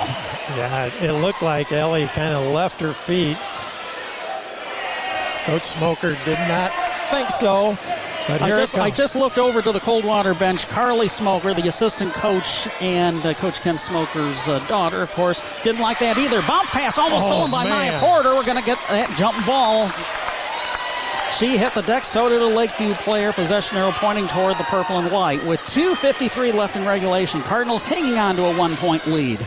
Yeah, it looked like Ellie kind of left her feet. Coach Smoker did not think so. But I just, I just looked over to the Coldwater bench. Carly Smoker, the assistant coach, and uh, Coach Ken Smoker's uh, daughter, of course, didn't like that either. Bounce pass almost Oh, stolen by man. Maya Porter. We're going to get that jump ball. She hit the deck, so did a Lakeview player. Possession arrow pointing toward the purple and white. With 2.53 left in regulation, Cardinals hanging on to a one point lead.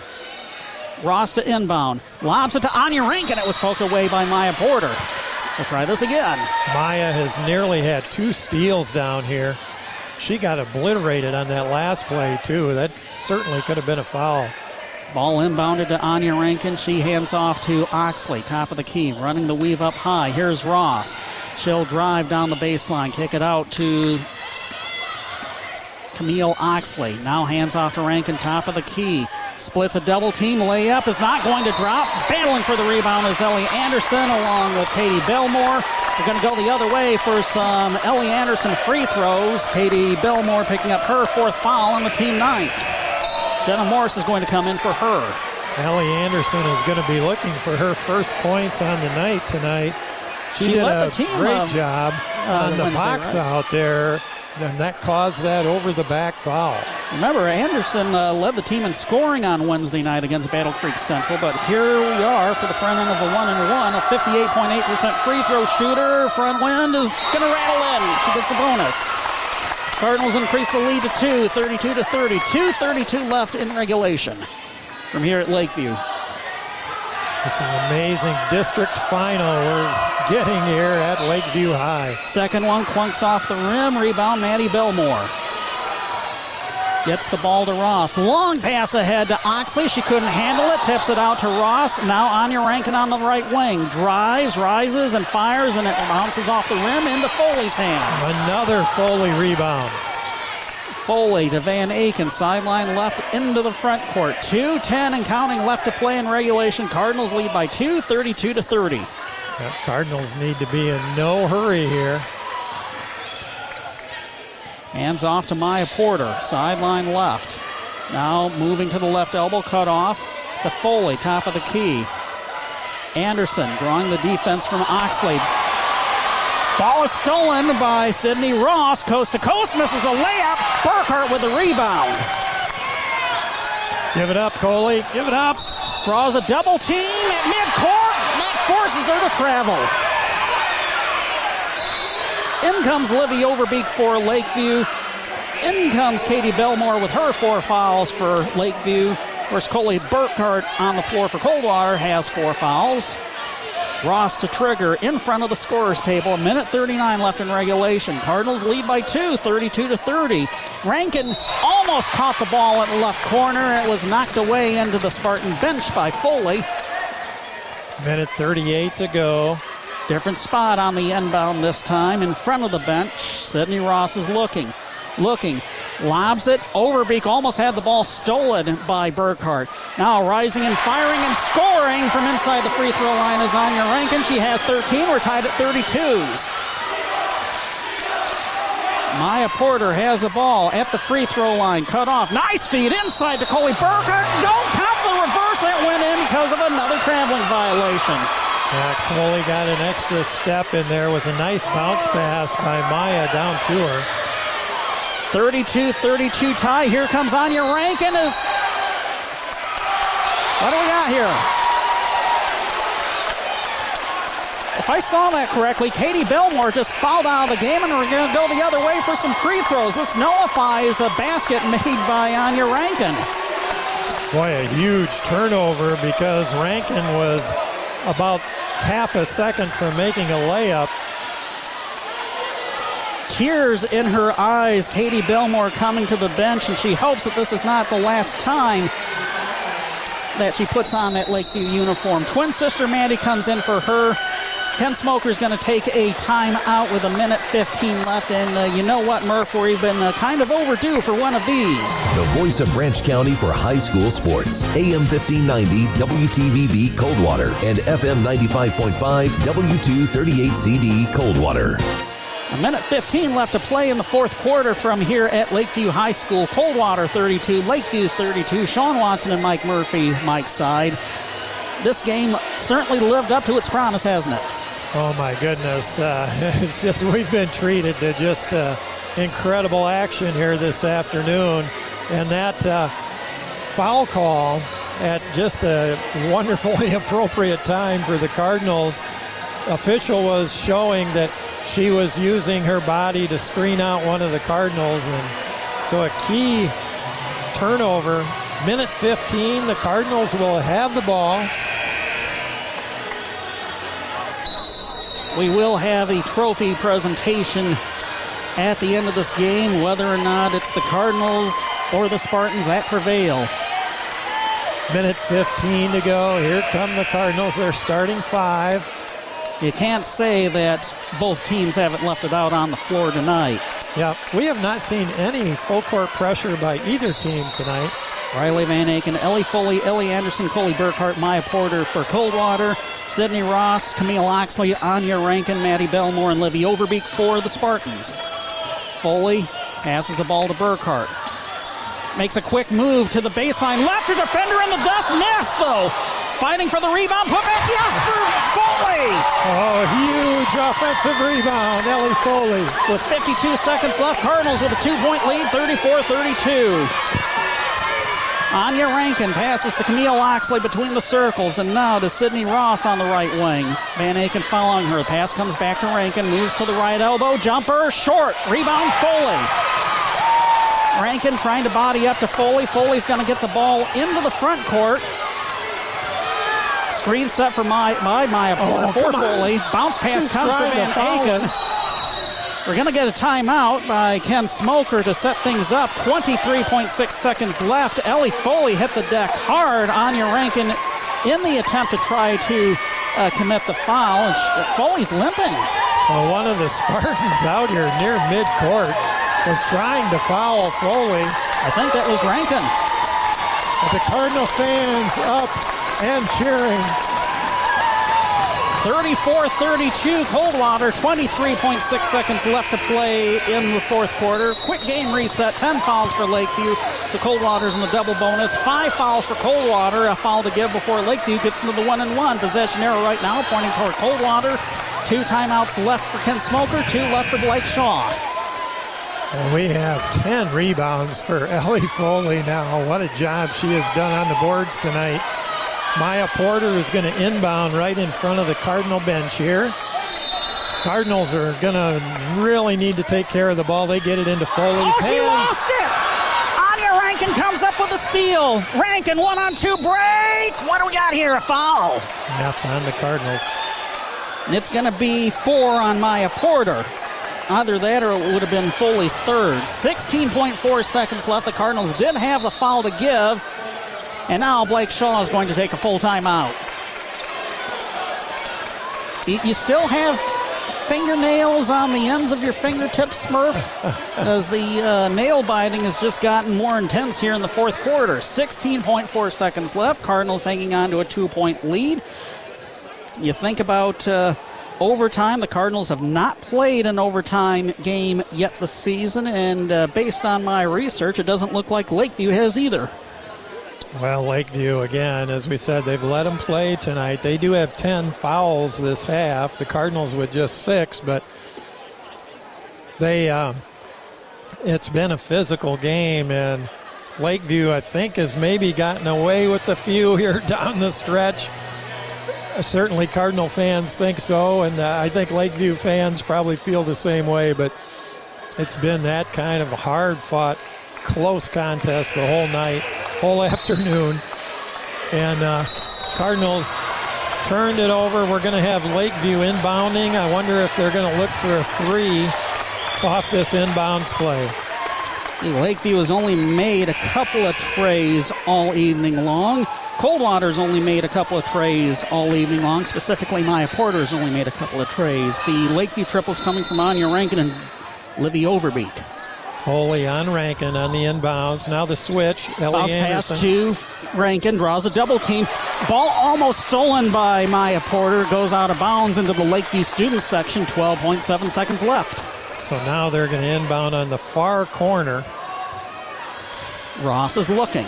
Ross to inbound. Lobs it to Anya Rankin. It was poked away by Maya Porter. We'll try this again. Maya has nearly had two steals down here. She got obliterated on that last play, too. That certainly could have been a foul. Ball inbounded to Anya Rankin. She hands off to Oxley, top of the key, running the weave up high. Here's Ross. She'll drive down the baseline, kick it out to Camille Oxley. Now hands off to Rankin, top of the key. Splits a double team. Layup is not going to drop. Battling for the rebound is Ellie Anderson along with Katie Belmore. We're going to go the other way for some Ellie Anderson free throws. Katie Belmore picking up her fourth foul on the team ninth. Jenna Morris is going to come in for her. Ellie Anderson is going to be looking for her first points on the night tonight. She, She did led a the team, great um, job uh, on the Wednesday, box right? out there, and that caused that over the back foul. Remember, Anderson uh, led the team in scoring on Wednesday night against Battle Creek Central, but here we are for the front end of a one and one. A 58.8% free throw shooter. Front wind is going to rattle in. She gets the bonus. Cardinals increase the lead to two, 32 to 30. 2.32 left in regulation from here at Lakeview. It's an amazing district final we're getting here at Lakeview High. Second one clunks off the rim. Rebound, Maddie Belmore. Gets the ball to Ross. Long pass ahead to Oxley. She couldn't handle it. Tips it out to Ross. Now Anya Rankin on the right wing. Drives, rises, and fires, and it bounces off the rim into Foley's hands. Another Foley rebound. Foley to Van Aken. Sideline left into the front court. 2.10 and counting left to play in regulation. Cardinals lead by two, 32 to 30. Yeah, Cardinals need to be in no hurry here. Hands off to Maya Porter, sideline left. Now moving to the left elbow, cut off. To Foley, top of the key. Anderson drawing the defense from Oxley. Ball is stolen by Sydney Ross, coast to coast, misses a layup. Burkhart with the rebound. Give it up, Coley. Give it up. Draws a double team at midcourt. That forces her to travel. In comes Livy Overbeek for Lakeview. In comes Katie Belmore with her four fouls for Lakeview. Of course, Coley Burkhart on the floor for Coldwater has four fouls. Ross to trigger in front of the scorers table. A minute 39 left in regulation. Cardinals lead by two, 32 to 30. Rankin almost caught the ball at the left corner. It was knocked away into the Spartan bench by Foley. Minute 38 to go. Different spot on the inbound this time in front of the bench. Sydney Ross is looking, looking, lobs it. Overbeek almost had the ball stolen by Burkhart. Now rising and firing and scoring from inside the free throw line is Anya Rankin. She has 13. We're tied at 32s. Maya Porter has the ball at the free throw line. Cut off. Nice feed inside to Coley Burkhart. Don't count the reverse. That went in because of another traveling violation. Yeah, Coley got an extra step in there with a nice bounce pass by Maya down to her. 32-32 tie. Here comes Anya Rankin. Is what do we got here? If I saw that correctly, Katie Belmore just fouled out of the game, and we're going to go the other way for some free throws. This nullifies a basket made by Anya Rankin. Boy, a huge turnover because Rankin was about half a second from making a layup. Tears in her eyes. Katie Belmore coming to the bench, and she hopes that this is not the last time that she puts on that Lakeview uniform. Twin sister Mandy comes in for her. Ken Smoker is going to take a timeout with a minute 15 left. And uh, you know what, Murph? We've been uh, kind of overdue for one of these. The voice of Branch County for high school sports. AM 1590 WTVB Coldwater and FM 95.5 W238CD Coldwater. A minute 15 left to play in the fourth quarter from here at Lakeview High School. Coldwater 32, Lakeview 32. Sean Watson and Mike Murphy, Mike's side. This game certainly lived up to its promise, hasn't it? Oh my goodness! Uh, it's just we've been treated to just uh, incredible action here this afternoon, and that uh, foul call at just a wonderfully appropriate time for the Cardinals. Official was showing that she was using her body to screen out one of the Cardinals, and so a key turnover. Minute 15, the Cardinals will have the ball. We will have a trophy presentation at the end of this game, whether or not it's the Cardinals or the Spartans that prevail. Minute 15 to go. Here come the Cardinals. They're starting five. You can't say that both teams haven't left it out on the floor tonight. Yeah, we have not seen any full court pressure by either team tonight. Riley Van Aken, Ellie Foley, Ellie Anderson, Coley Burkhart, Maya Porter for Coldwater, Sydney Ross, Camille Oxley, Anya Rankin, Maddie Belmore, and Livy Overbeek for the Spartans. Foley passes the ball to Burkhart. Makes a quick move to the baseline. Left a defender in the dust. Missed, though. Fighting for the rebound. Put back. Yes, for Foley. Oh, huge offensive rebound. Ellie Foley. With 52 seconds left, Cardinals with a two point lead, 34 32. Anya Rankin passes to Camille Oxley between the circles, and now to Sydney Ross on the right wing. Van Aken following her. The Pass comes back to Rankin, moves to the right elbow. Jumper, short. Rebound, Foley. Rankin trying to body up to Foley. Foley's going to get the ball into the front court. Screen set for my, my Maya oh, for Foley. Bounce pass She's comes to Van Aken. We're going to get a timeout by Ken Smoker to set things up. 23.6 seconds left. Ellie Foley hit the deck hard. Anya Rankin in the attempt to try to uh, commit the foul. And sh- Foley's limping. Well, one of the Spartans out here near midcourt was trying to foul Foley. I think that was Rankin. The Cardinal fans up and cheering. 34-32 Coldwater, 23.6 seconds left to play in the fourth quarter. Quick game reset, 10 fouls for Lakeview. So Coldwater's in the double bonus. Five fouls for Coldwater, a foul to give before Lakeview gets into the one and one. Possession arrow right now pointing toward Coldwater. Two timeouts left for Ken Smoker, two left for Blake Shaw. And we have 10 rebounds for Ellie Foley now. What a job she has done on the boards tonight. Maya Porter is going to inbound right in front of the Cardinal bench here. Cardinals are going to really need to take care of the ball. They get it into Foley's Oh, she lost it! Anya Rankin comes up with a steal. Rankin, one on two break. What do we got here? A foul. Yep, on the Cardinals. And it's going to be four on Maya Porter. Either that or it would have been Foley's third. 16.4 seconds left. The Cardinals did have the foul to give. And now Blake Shaw is going to take a full timeout. You you still have fingernails on the ends of your fingertips, Smurf, as the uh, nail biting has just gotten more intense here in the fourth quarter. 16.4 seconds left. Cardinals hanging on to a two point lead. You think about uh, overtime. The Cardinals have not played an overtime game yet this season, and uh, based on my research, it doesn't look like Lakeview has either. Well, Lakeview, again, as we said, they've let them play tonight. They do have 10 fouls this half. The Cardinals with just six, but they, uh, it's been a physical game, and Lakeview, I think, has maybe gotten away with a few here down the stretch. Certainly, Cardinal fans think so, and uh, I think Lakeview fans probably feel the same way, but it's been that kind of hard fought, close contest the whole night whole afternoon. And uh, Cardinals turned it over. We're going to have Lakeview inbounding. I wonder if they're going to look for a three off this inbounds play. Lakeview has only made a couple of trays all evening long. Coldwater's only made a couple of trays all evening long. Specifically, Maya Porter's only made a couple of trays. The Lakeview triples coming from Anya Rankin and Livy Overbeek. Foley on Rankin on the inbounds. Now the switch. Ellie Bounce Anderson. pass to Rankin, draws a double team. Ball almost stolen by Maya Porter. Goes out of bounds into the Lakeview students section. 12.7 seconds left. So now they're going to inbound on the far corner. Ross is looking.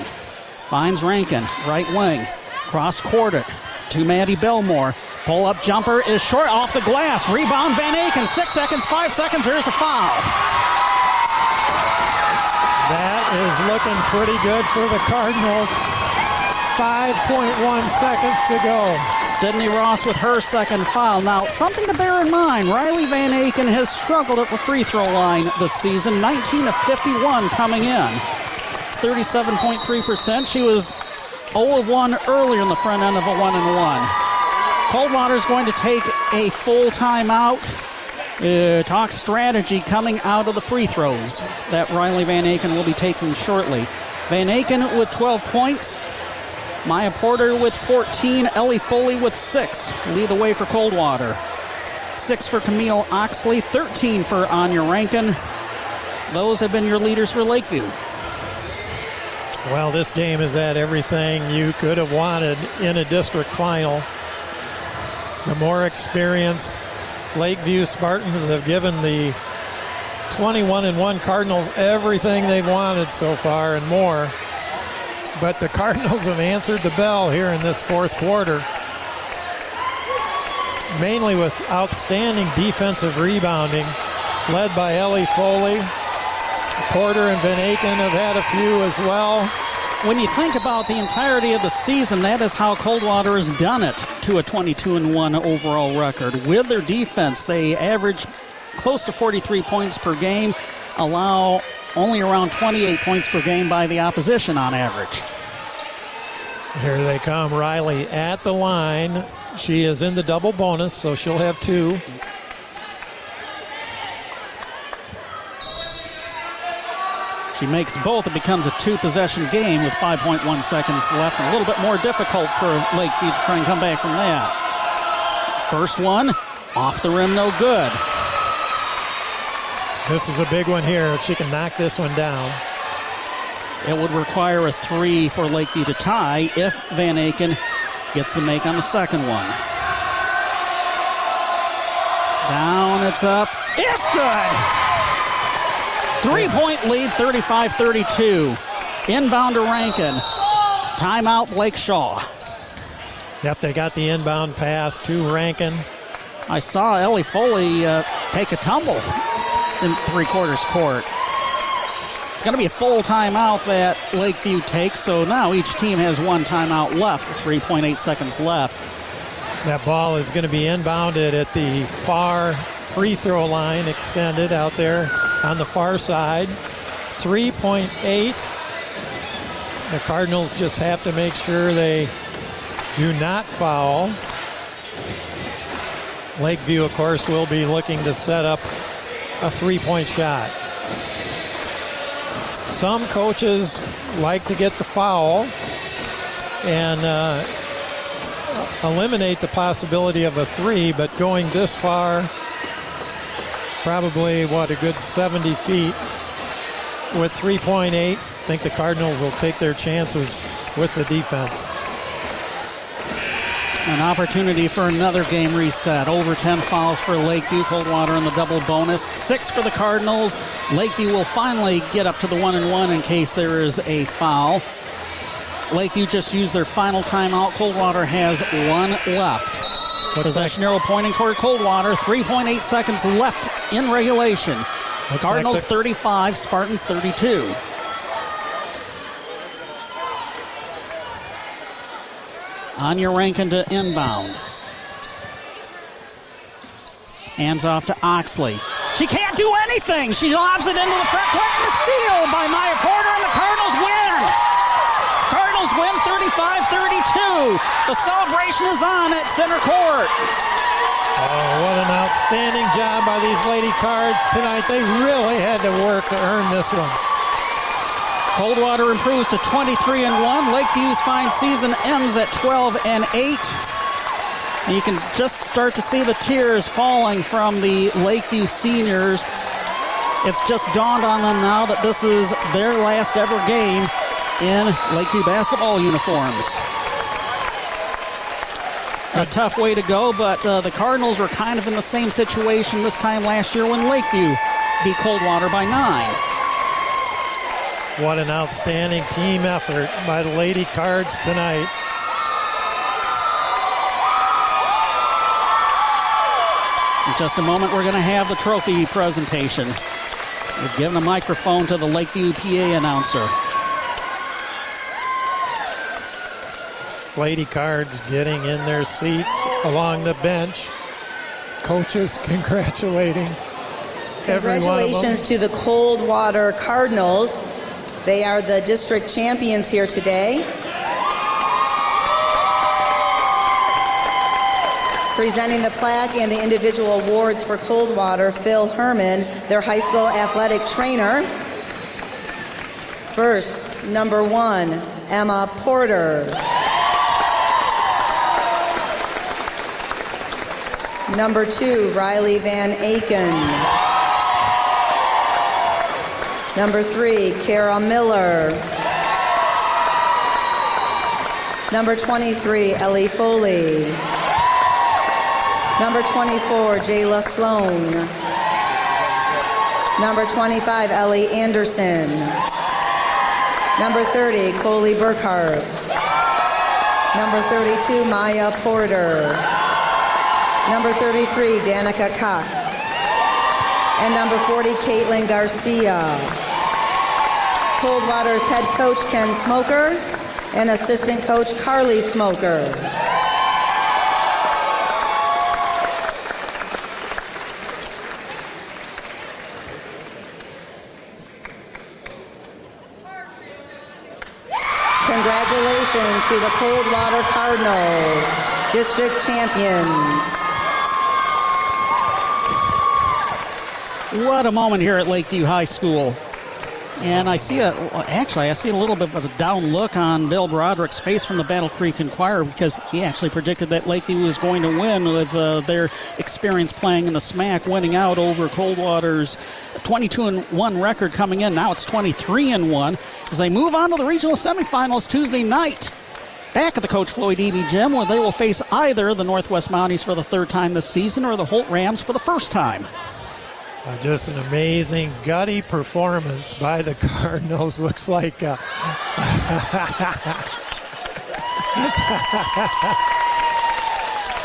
Finds Rankin, right wing. Cross court it to Maddie Belmore. Pull up jumper is short off the glass. Rebound Van Aken. Six seconds, five seconds. There's a foul. That is looking pretty good for the Cardinals. 5.1 seconds to go. Sydney Ross with her second foul. Now, something to bear in mind Riley Van Aken has struggled at the free throw line this season, 19 of 51 coming in. 37.3%. She was 0 of 1 earlier in the front end of a 1 and 1. Coldwater is going to take a full timeout. Uh, talk strategy coming out of the free throws that Riley Van Aken will be taking shortly. Van Aken with 12 points. Maya Porter with 14. Ellie Foley with 6. Lead the way for Coldwater. 6 for Camille Oxley. 13 for Anya Rankin. Those have been your leaders for Lakeview. Well, this game is at everything you could have wanted in a district final. The more experienced Lakeview Spartans have given the 21 and 1 Cardinals everything they've wanted so far and more. But the Cardinals have answered the bell here in this fourth quarter, mainly with outstanding defensive rebounding, led by Ellie Foley. Porter and Van Aken have had a few as well. When you think about the entirety of the season, that is how Coldwater has done it to a 22 and 1 overall record. With their defense, they average close to 43 points per game, allow only around 28 points per game by the opposition on average. Here they come. Riley at the line. She is in the double bonus, so she'll have two. She makes both. It becomes a two possession game with 5.1 seconds left. A little bit more difficult for Lakeview to try and come back from that. First one, off the rim, no good. This is a big one here. If she can knock this one down, it would require a three for Lakeview to tie if Van Aken gets the make on the second one. It's down, it's up, it's good! Three point lead, 35 32. Inbound to Rankin. Timeout, Blake Shaw. Yep, they got the inbound pass to Rankin. I saw Ellie Foley uh, take a tumble in three quarters court. It's going to be a full timeout that Lakeview takes, so now each team has one timeout left, 3.8 seconds left. That ball is going to be inbounded at the far free throw line extended out there on the far side. 3.8. The Cardinals just have to make sure they do not foul. Lakeview, of course, will be looking to set up a three point shot. Some coaches like to get the foul and uh, eliminate the possibility of a three, but going this far, probably what a good 70 feet with 3.8. I think the Cardinals will take their chances with the defense. An opportunity for another game reset. Over 10 fouls for Lakeview. Coldwater in the double bonus. Six for the Cardinals. Lakeview will finally get up to the one and one in case there is a foul. Lakeview just used their final timeout. Coldwater has one left. Possession arrow pointing toward Coldwater. 3.8 seconds left in regulation. Looks Cardinals like the- 35, Spartans 32. Anya Rankin to inbound. Hands off to Oxley. She can't do anything. She lobs it into the front court and a steal by Maya Porter, and the Cardinals win. Win 35-32. The celebration is on at center court. Oh, what an outstanding job by these Lady Cards tonight. They really had to work to earn this one. Coldwater improves to 23 and 1. Lakeview's fine season ends at 12 and 8. And you can just start to see the tears falling from the Lakeview seniors. It's just dawned on them now that this is their last ever game in Lakeview basketball uniforms. A tough way to go, but uh, the Cardinals were kind of in the same situation this time last year when Lakeview beat Coldwater by nine. What an outstanding team effort by the Lady Cards tonight. In just a moment, we're going to have the trophy presentation. We've given a microphone to the Lakeview PA announcer. Lady Cards getting in their seats along the bench. Coaches congratulating every one of them. Congratulations to the Coldwater Cardinals. They are the district champions here today. Presenting the plaque and the individual awards for Coldwater, Phil Herman, their high school athletic trainer. First, number one, Emma Porter. Number two, Riley Van Aken. Number three, Kara Miller. Number 23, Ellie Foley. Number 24, Jayla Sloan. Number 25, Ellie Anderson. Number 30, Coley Burkhart. Number 32, Maya Porter. Number 33, Danica Cox. And number 40, Caitlin Garcia. Coldwater's head coach, Ken Smoker, and assistant coach, Carly Smoker. Congratulations to the Coldwater Cardinals, district champions. What a moment here at Lakeview High School. And I see a, actually, I see a little bit of a down look on Bill Broderick's face from the Battle Creek Enquirer because he actually predicted that Lakeview was going to win with uh, their experience playing in the SMAC, winning out over Coldwater's 22 and 1 record coming in. Now it's 23 and 1 as they move on to the regional semifinals Tuesday night. Back at the Coach Floyd Eby Gym, where they will face either the Northwest Mounties for the third time this season or the Holt Rams for the first time. Uh, just an amazing gutty performance by the Cardinals. Looks like. Uh,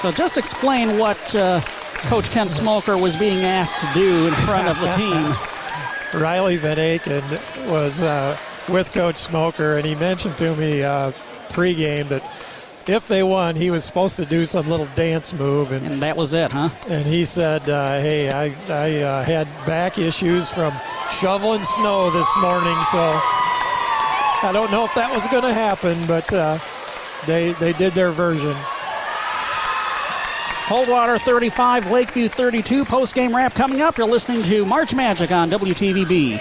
So just explain what uh, Coach Ken Smoker was being asked to do in front of the team. Riley Van Aken was uh, with Coach Smoker, and he mentioned to me uh, pregame that if they won, he was supposed to do some little dance move, and, and that was it, huh? And he said, uh, "Hey, I, I uh, had back issues from shoveling snow this morning, so I don't know if that was going to happen, but uh, they they did their version." Coldwater 35, Lakeview 32. Post game wrap coming up. You're listening to March Magic on WTVB.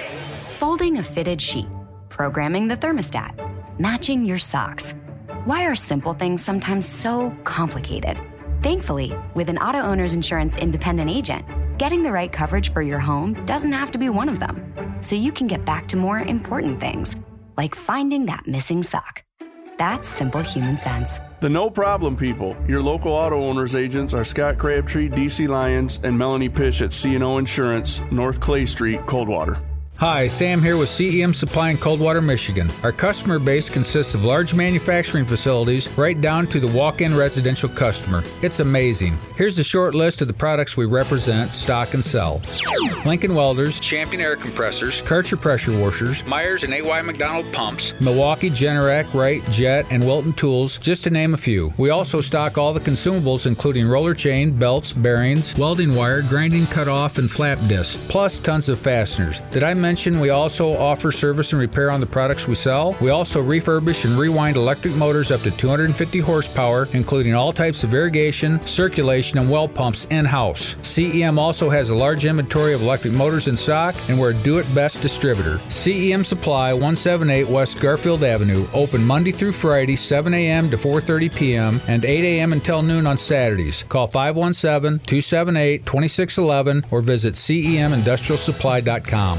Folding a fitted sheet, programming the thermostat, matching your socks. Why are simple things sometimes so complicated? Thankfully, with an auto owner's insurance independent agent, getting the right coverage for your home doesn't have to be one of them. So you can get back to more important things, like finding that missing sock. That's simple human sense. The No Problem people. Your local auto owners agents are Scott Crabtree, DC Lyons, and Melanie Pish at C&O Insurance, North Clay Street, Coldwater. Hi, Sam here with CEM Supply in Coldwater, Michigan. Our customer base consists of large manufacturing facilities right down to the walk in residential customer. It's amazing. Here's a short list of the products we represent, stock, and sell Lincoln Welders, Champion Air Compressors, Karcher Pressure Washers, Myers and AY McDonald Pumps, Milwaukee, Generac, Wright, Jet, and Wilton Tools, just to name a few. We also stock all the consumables, including roller chain, belts, bearings, welding wire, grinding cutoff, and flap discs, plus tons of fasteners. Did I mention? Mention, we also offer service and repair on the products we sell. We also refurbish and rewind electric motors up to 250 horsepower, including all types of irrigation, circulation, and well pumps in house. CEM also has a large inventory of electric motors in stock, and we're a do it best distributor. CEM Supply, 178 West Garfield Avenue, open Monday through Friday, 7 a.m. to 4:30 p.m. and 8 a.m. until noon on Saturdays. Call 517-278-2611 or visit cemindustrialsupply.com.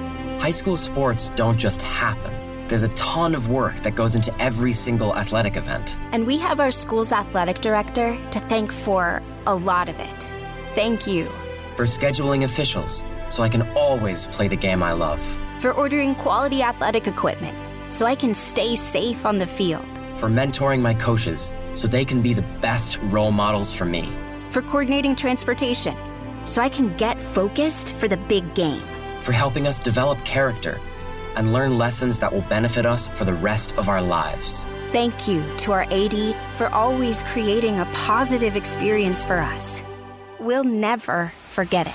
High school sports don't just happen. There's a ton of work that goes into every single athletic event. And we have our school's athletic director to thank for a lot of it. Thank you. For scheduling officials, so I can always play the game I love. For ordering quality athletic equipment, so I can stay safe on the field. For mentoring my coaches, so they can be the best role models for me. For coordinating transportation, so I can get focused for the big game. For helping us develop character and learn lessons that will benefit us for the rest of our lives. Thank you to our AD for always creating a positive experience for us. We'll never forget it.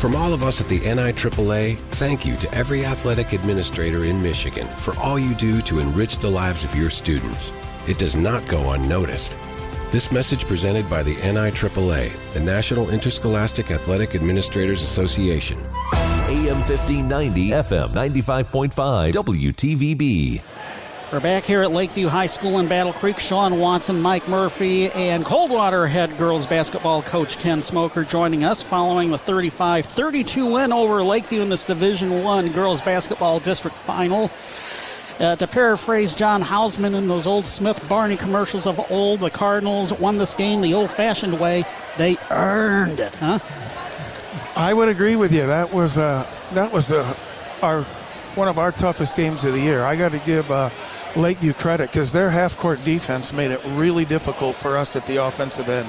From all of us at the NIAAA, thank you to every athletic administrator in Michigan for all you do to enrich the lives of your students. It does not go unnoticed. This message presented by the NIAAA, the National Interscholastic Athletic Administrators Association. AM 1590, FM 95.5, WTVB. We're back here at Lakeview High School in Battle Creek. Sean Watson, Mike Murphy, and Coldwater head girls basketball coach Ken Smoker joining us following the 35-32 win over Lakeview in this Division One girls basketball district final. Uh, to paraphrase John Houseman in those old Smith Barney commercials of old, the Cardinals won this game the old-fashioned way. They earned it, huh? I would agree with you. That was uh, that was uh, our one of our toughest games of the year. I got to give uh, Lakeview credit because their half-court defense made it really difficult for us at the offensive end.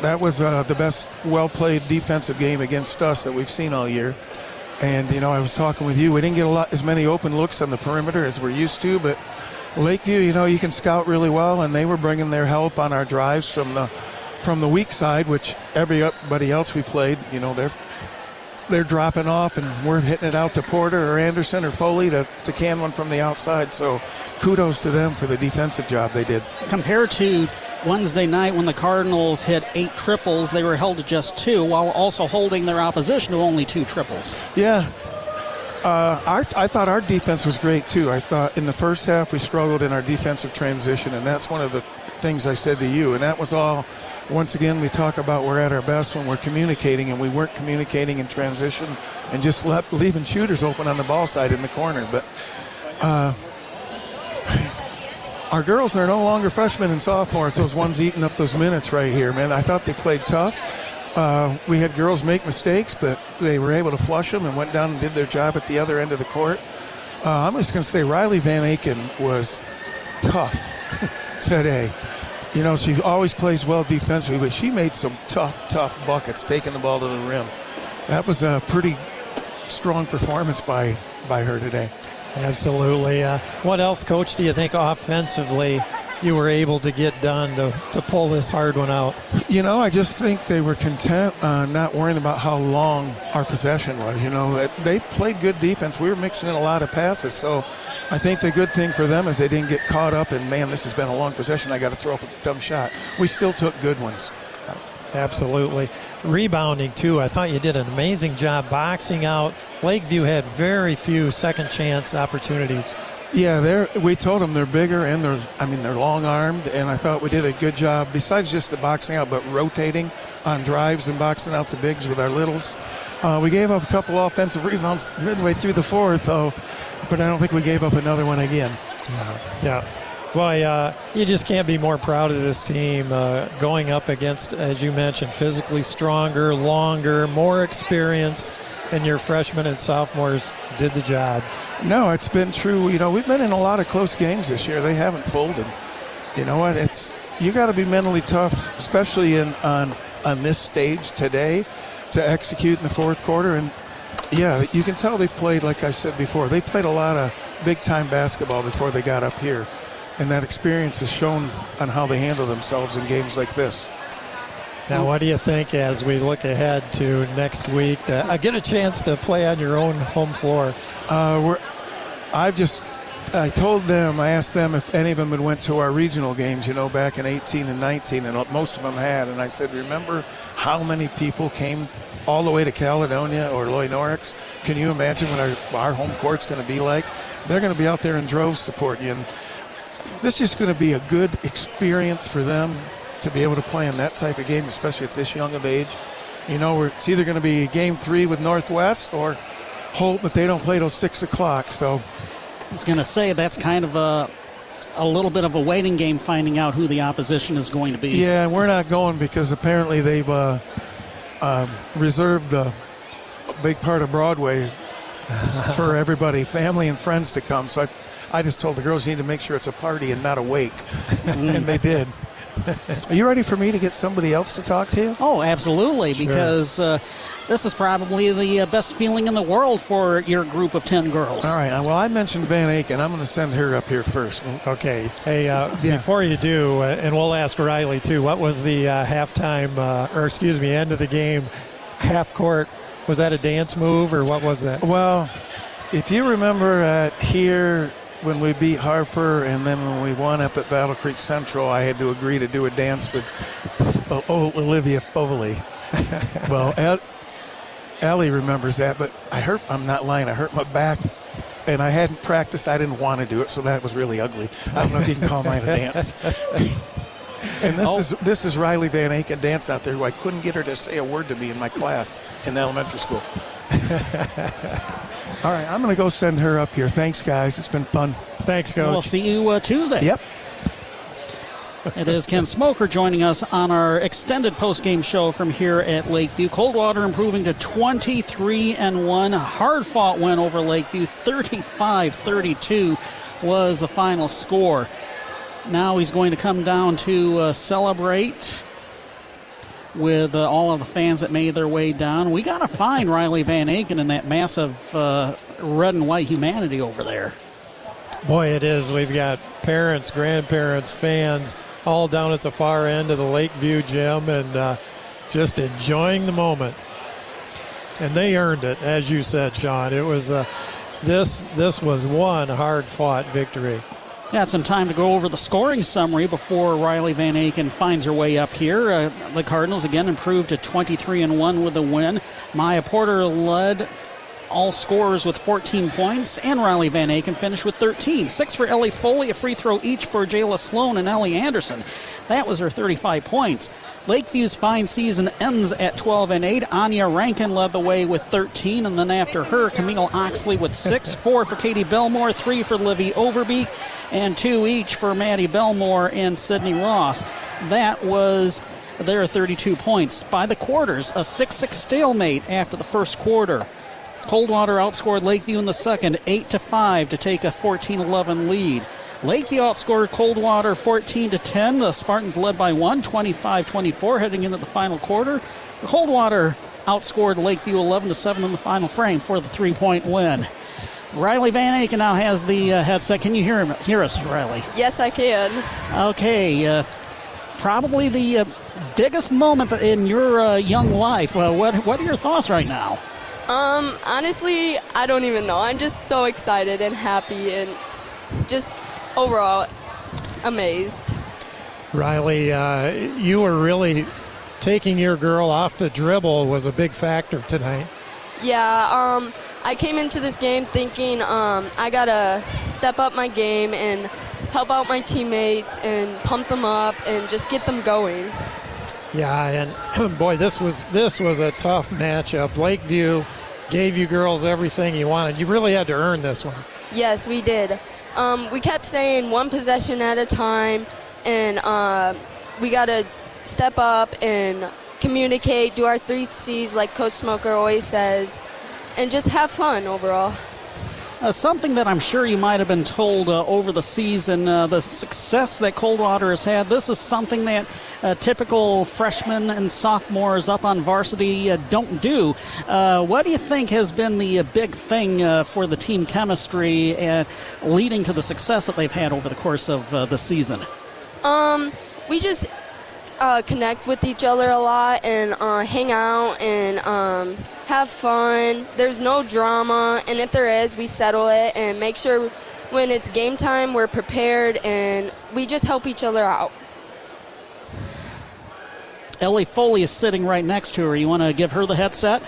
That was uh, the best well-played defensive game against us that we've seen all year. And you know, I was talking with you. We didn't get a lot as many open looks on the perimeter as we're used to, but Lakeview, you know, you can scout really well, and they were bringing their help on our drives from the from the weak side, which everybody else we played, you know, they're they're dropping off, and we're hitting it out to Porter or Anderson or Foley to, to can one from the outside. So, kudos to them for the defensive job they did. Compared to Wednesday night when the Cardinals hit eight triples, they were held to just two, while also holding their opposition to only two triples. Yeah. Uh, our, I thought our defense was great too. I thought in the first half we struggled in our defensive transition, and that's one of the things I said to you. And that was all. Once again, we talk about we're at our best when we're communicating, and we weren't communicating in transition, and just left, leaving shooters open on the ball side in the corner. But uh, our girls are no longer freshmen and sophomores. Those ones eating up those minutes right here, man. I thought they played tough. Uh, we had girls make mistakes, but they were able to flush them and went down and did their job at the other end of the court. Uh, I'm just going to say Riley Van Aken was tough today. You know, she always plays well defensively, but she made some tough, tough buckets, taking the ball to the rim. That was a pretty strong performance by by her today. Absolutely. Uh, what else, Coach, do you think offensively you were able to get done to, to pull this hard one out? You know, I just think they were content uh, not worrying about how long our possession was. You know, they played good defense. We were mixing in a lot of passes. So I think the good thing for them is they didn't get caught up in, man, this has been a long possession. I got to throw up a dumb shot. We still took good ones. absolutely. Rebounding, too. I thought you did an amazing job boxing out. Lakeview had very few second chance opportunities. Yeah, they're, we told them they're bigger and they're, I mean, they're long armed, and I thought we did a good job, besides just the boxing out, but rotating on drives and boxing out the bigs with our littles. Uh, we gave up a couple offensive rebounds midway through the fourth, though, but I don't think we gave up another one again. Yeah. Boy, uh, you just can't be more proud of this team uh, going up against, as you mentioned, physically stronger, longer, more experienced, and your freshmen and sophomores did the job. No, it's been true. You know, we've been in a lot of close games this year. They haven't folded. You know what? It's you got to be mentally tough, especially in on on this stage today, to execute in the fourth quarter. And yeah, you can tell they played like I said before. They played a lot of big time basketball before they got up here, and that experience is shown on how they handle themselves in games like this. Now, what do you think as we look ahead to next week? To, uh, get a chance to play on your own home floor. Uh, we're, I've just, I told them, I asked them if any of them had went to our regional games, you know, back in 18 and 19, and most of them had. And I said, remember how many people came all the way to Caledonia or Loy Norrix? Can you imagine what our, our home court's going to be like? They're going to be out there in droves supporting you. And this is going to be a good experience for them to be able to play in that type of game, especially at this young of age. You know, it's either going to be game three with Northwest or hope that they don't play till six o'clock. So I was going to say that's kind of a a little bit of a waiting game, finding out who the opposition is going to be. Yeah, we're not going because apparently they've uh, uh, reserved a big part of Broadway for everybody, family and friends to come. So I, I just told the girls you need to make sure it's a party and not a wake, and they did. Are you ready for me to get somebody else to talk to you? Oh, absolutely, Sure. because uh, this is probably the uh, best feeling in the world for your group of 10 girls. All right. uh, Well, I mentioned Van Aken. I'm going to send her up here first. Okay. Hey, uh, Yeah. before you do, uh, and we'll ask Riley too, what was the uh, halftime, uh, or excuse me, end of the game, half court? Was that a dance move or what was that? Well, if you remember at here when we beat Harper and then when we won up at Battle Creek Central, I had to agree to do a dance with oh, oh, Olivia Foley. well, El- Ellie remembers that, but I hurt. I'm not lying. I hurt my back, and I hadn't practiced. I didn't want to do it, so that was really ugly. I don't know if you can call mine a dance. And this Oh. is this is Riley Van Aken dance out there who I couldn't get her to say a word to me in my class in elementary school. All right, I'm going to go send her up here. Thanks, guys. It's been fun. Thanks, Coach. We'll see you uh, Tuesday. Yep. It is Ken Smoker joining us on our extended post-game show from here at Lakeview. Coldwater improving to 23 and 1. Hard-fought win over Lakeview. 35-32 was the final score. Now he's going to come down to uh, celebrate with uh, all of the fans that made their way down. We got to find Riley Van Aken in that massive uh, red and white humanity over there. Boy, it is. We've got parents, grandparents, fans all down at the far end of the Lakeview gym and uh, just enjoying the moment. And they earned it, as you said, Sean. It was uh, this. This was one hard-fought victory. Got some time to go over the scoring summary before Riley Van Aken finds her way up here. Uh, the Cardinals again improved to 23 and 1 with a win. Maya Porter led all scorers with 14 points, and Riley Van Aken finished with 13. Six for Ellie Foley, a free throw each for Jayla Sloan and Ellie Anderson. That was her 35 points. Lakeview's fine season ends at 12 and 8. Anya Rankin led the way with 13, and then after her, Camille Oxley with six, four for Katie Belmore, three for Livy Overbeek, and two each for Maddie Belmore and Sydney Ross. That was their 32 points. By the quarters, a 6 6 stalemate after the first quarter. Coldwater outscored Lakeview in the second, 8 to 5 to take a 14-11 lead. Lakeview outscored Coldwater 14 to 10. The Spartans led by one, 25-24 heading into the final quarter. Coldwater outscored Lakeview 11 to 7 in the final frame for the three-point win. Riley Van Aken now has the uh, headset. Can you hear him? Hear us, Riley? Yes, I can. Okay, uh, probably the uh, biggest moment in your uh, young life. Uh, what What are your thoughts right now? Um, honestly, I don't even know. I'm just so excited and happy and just overall amazed. Riley, uh, you were really taking your girl off the dribble was a big factor tonight. Yeah, um, I came into this game thinking um, I gotta step up my game and help out my teammates and pump them up and just get them going. Yeah, and boy, this was this was a tough matchup. Lakeview gave you girls everything you wanted. You really had to earn this one. Yes, we did. Um, we kept saying one possession at a time, and uh, we gotta step up and communicate, do our three C's like Coach Smoker always says, and just have fun overall. Uh, something that I'm sure you might have been told uh, over the season, uh, the success that Coldwater has had. This is something that uh, typical freshmen and sophomores up on varsity uh, don't do. Uh, what do you think has been the big thing for the team chemistry and leading to the success that they've had over the course of the season? Um, we just uh, connect with each other a lot and uh, hang out and um, have fun. There's no drama, and if there is, we settle it and make sure when it's game time we're prepared and we just help each other out. Ellie Foley is sitting right next to her. You want to give her the headset?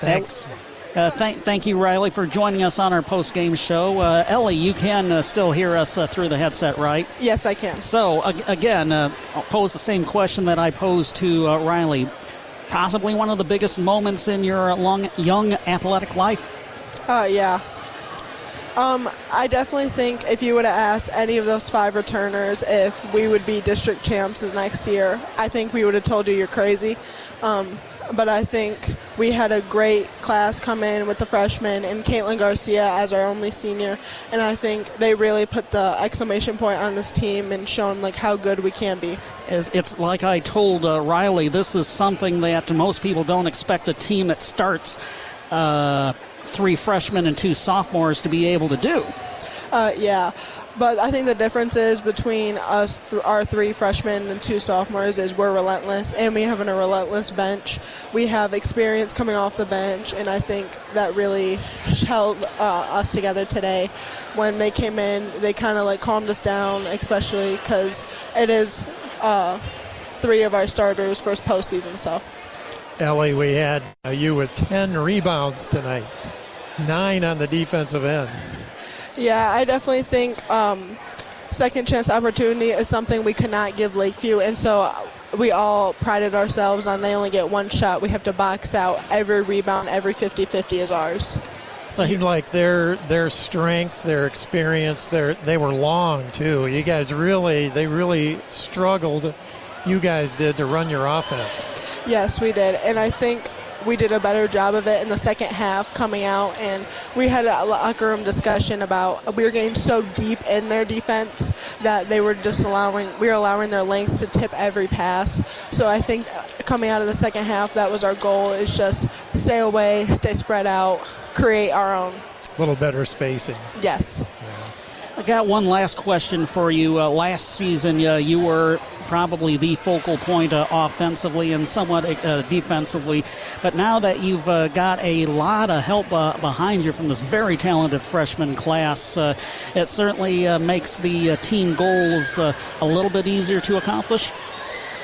Thanks. Uh, thank, thank you, Riley, for joining us on our post game show. Uh, Ellie, you can uh, still hear us uh, through the headset, right? Yes, I can. So, again, uh, I'll pose the same question that I posed to uh, Riley. Possibly one of the biggest moments in your long, young athletic life? Uh, yeah. Um, I definitely think if you would have asked any of those five returners if we would be district champs next year, I think we would have told you you're crazy. Um, but I think we had a great class come in with the freshmen and Caitlin Garcia as our only senior, and I think they really put the exclamation point on this team and shown like how good we can be. It's like I told uh, Riley, this is something that most people don't expect a team that starts uh, three freshmen and two sophomores to be able to do. Uh, yeah. But I think the difference is between us, th- our three freshmen and two sophomores, is we're relentless, and we have a relentless bench. We have experience coming off the bench, and I think that really held uh, us together today. When they came in, they kind of like calmed us down, especially because it is uh, three of our starters first postseason. So, Ellie, we had uh, you with ten rebounds tonight, nine on the defensive end. Yeah, I definitely think um, second chance opportunity is something we cannot give Lakeview, and so we all prided ourselves on they only get one shot. We have to box out every rebound, every 50-50 is ours. Seemed like their their strength, their experience, their they were long too. You guys really they really struggled. You guys did to run your offense. Yes, we did, and I think we did a better job of it in the second half coming out and we had a locker room discussion about we were getting so deep in their defense that they were just allowing we were allowing their length to tip every pass so i think coming out of the second half that was our goal is just stay away stay spread out create our own a little better spacing yes yeah. I got one last question for you. Uh, last season, uh, you were probably the focal point uh, offensively and somewhat uh, defensively. But now that you've uh, got a lot of help uh, behind you from this very talented freshman class, it certainly makes the team goals a little bit easier to accomplish.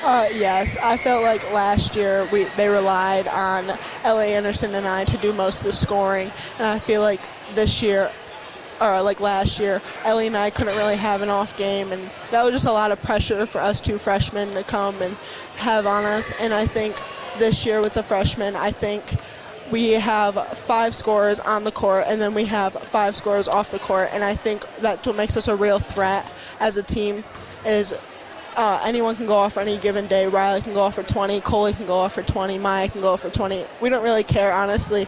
Uh, yes, I felt like last year we they relied on Ellie Anderson and I to do most of the scoring, and I feel like this year or like last year, Ellie and I couldn't really have an off game, and that was just a lot of pressure for us two freshmen to come and have on us. And I think this year with the freshmen, I think we have five scores on the court, and then we have five scores off the court, and I think that's what makes us a real threat as a team. Is uh, anyone can go off for any given day. Riley can go off for 20. Coley can go off for 20. Maya can go off for 20. We don't really care, honestly.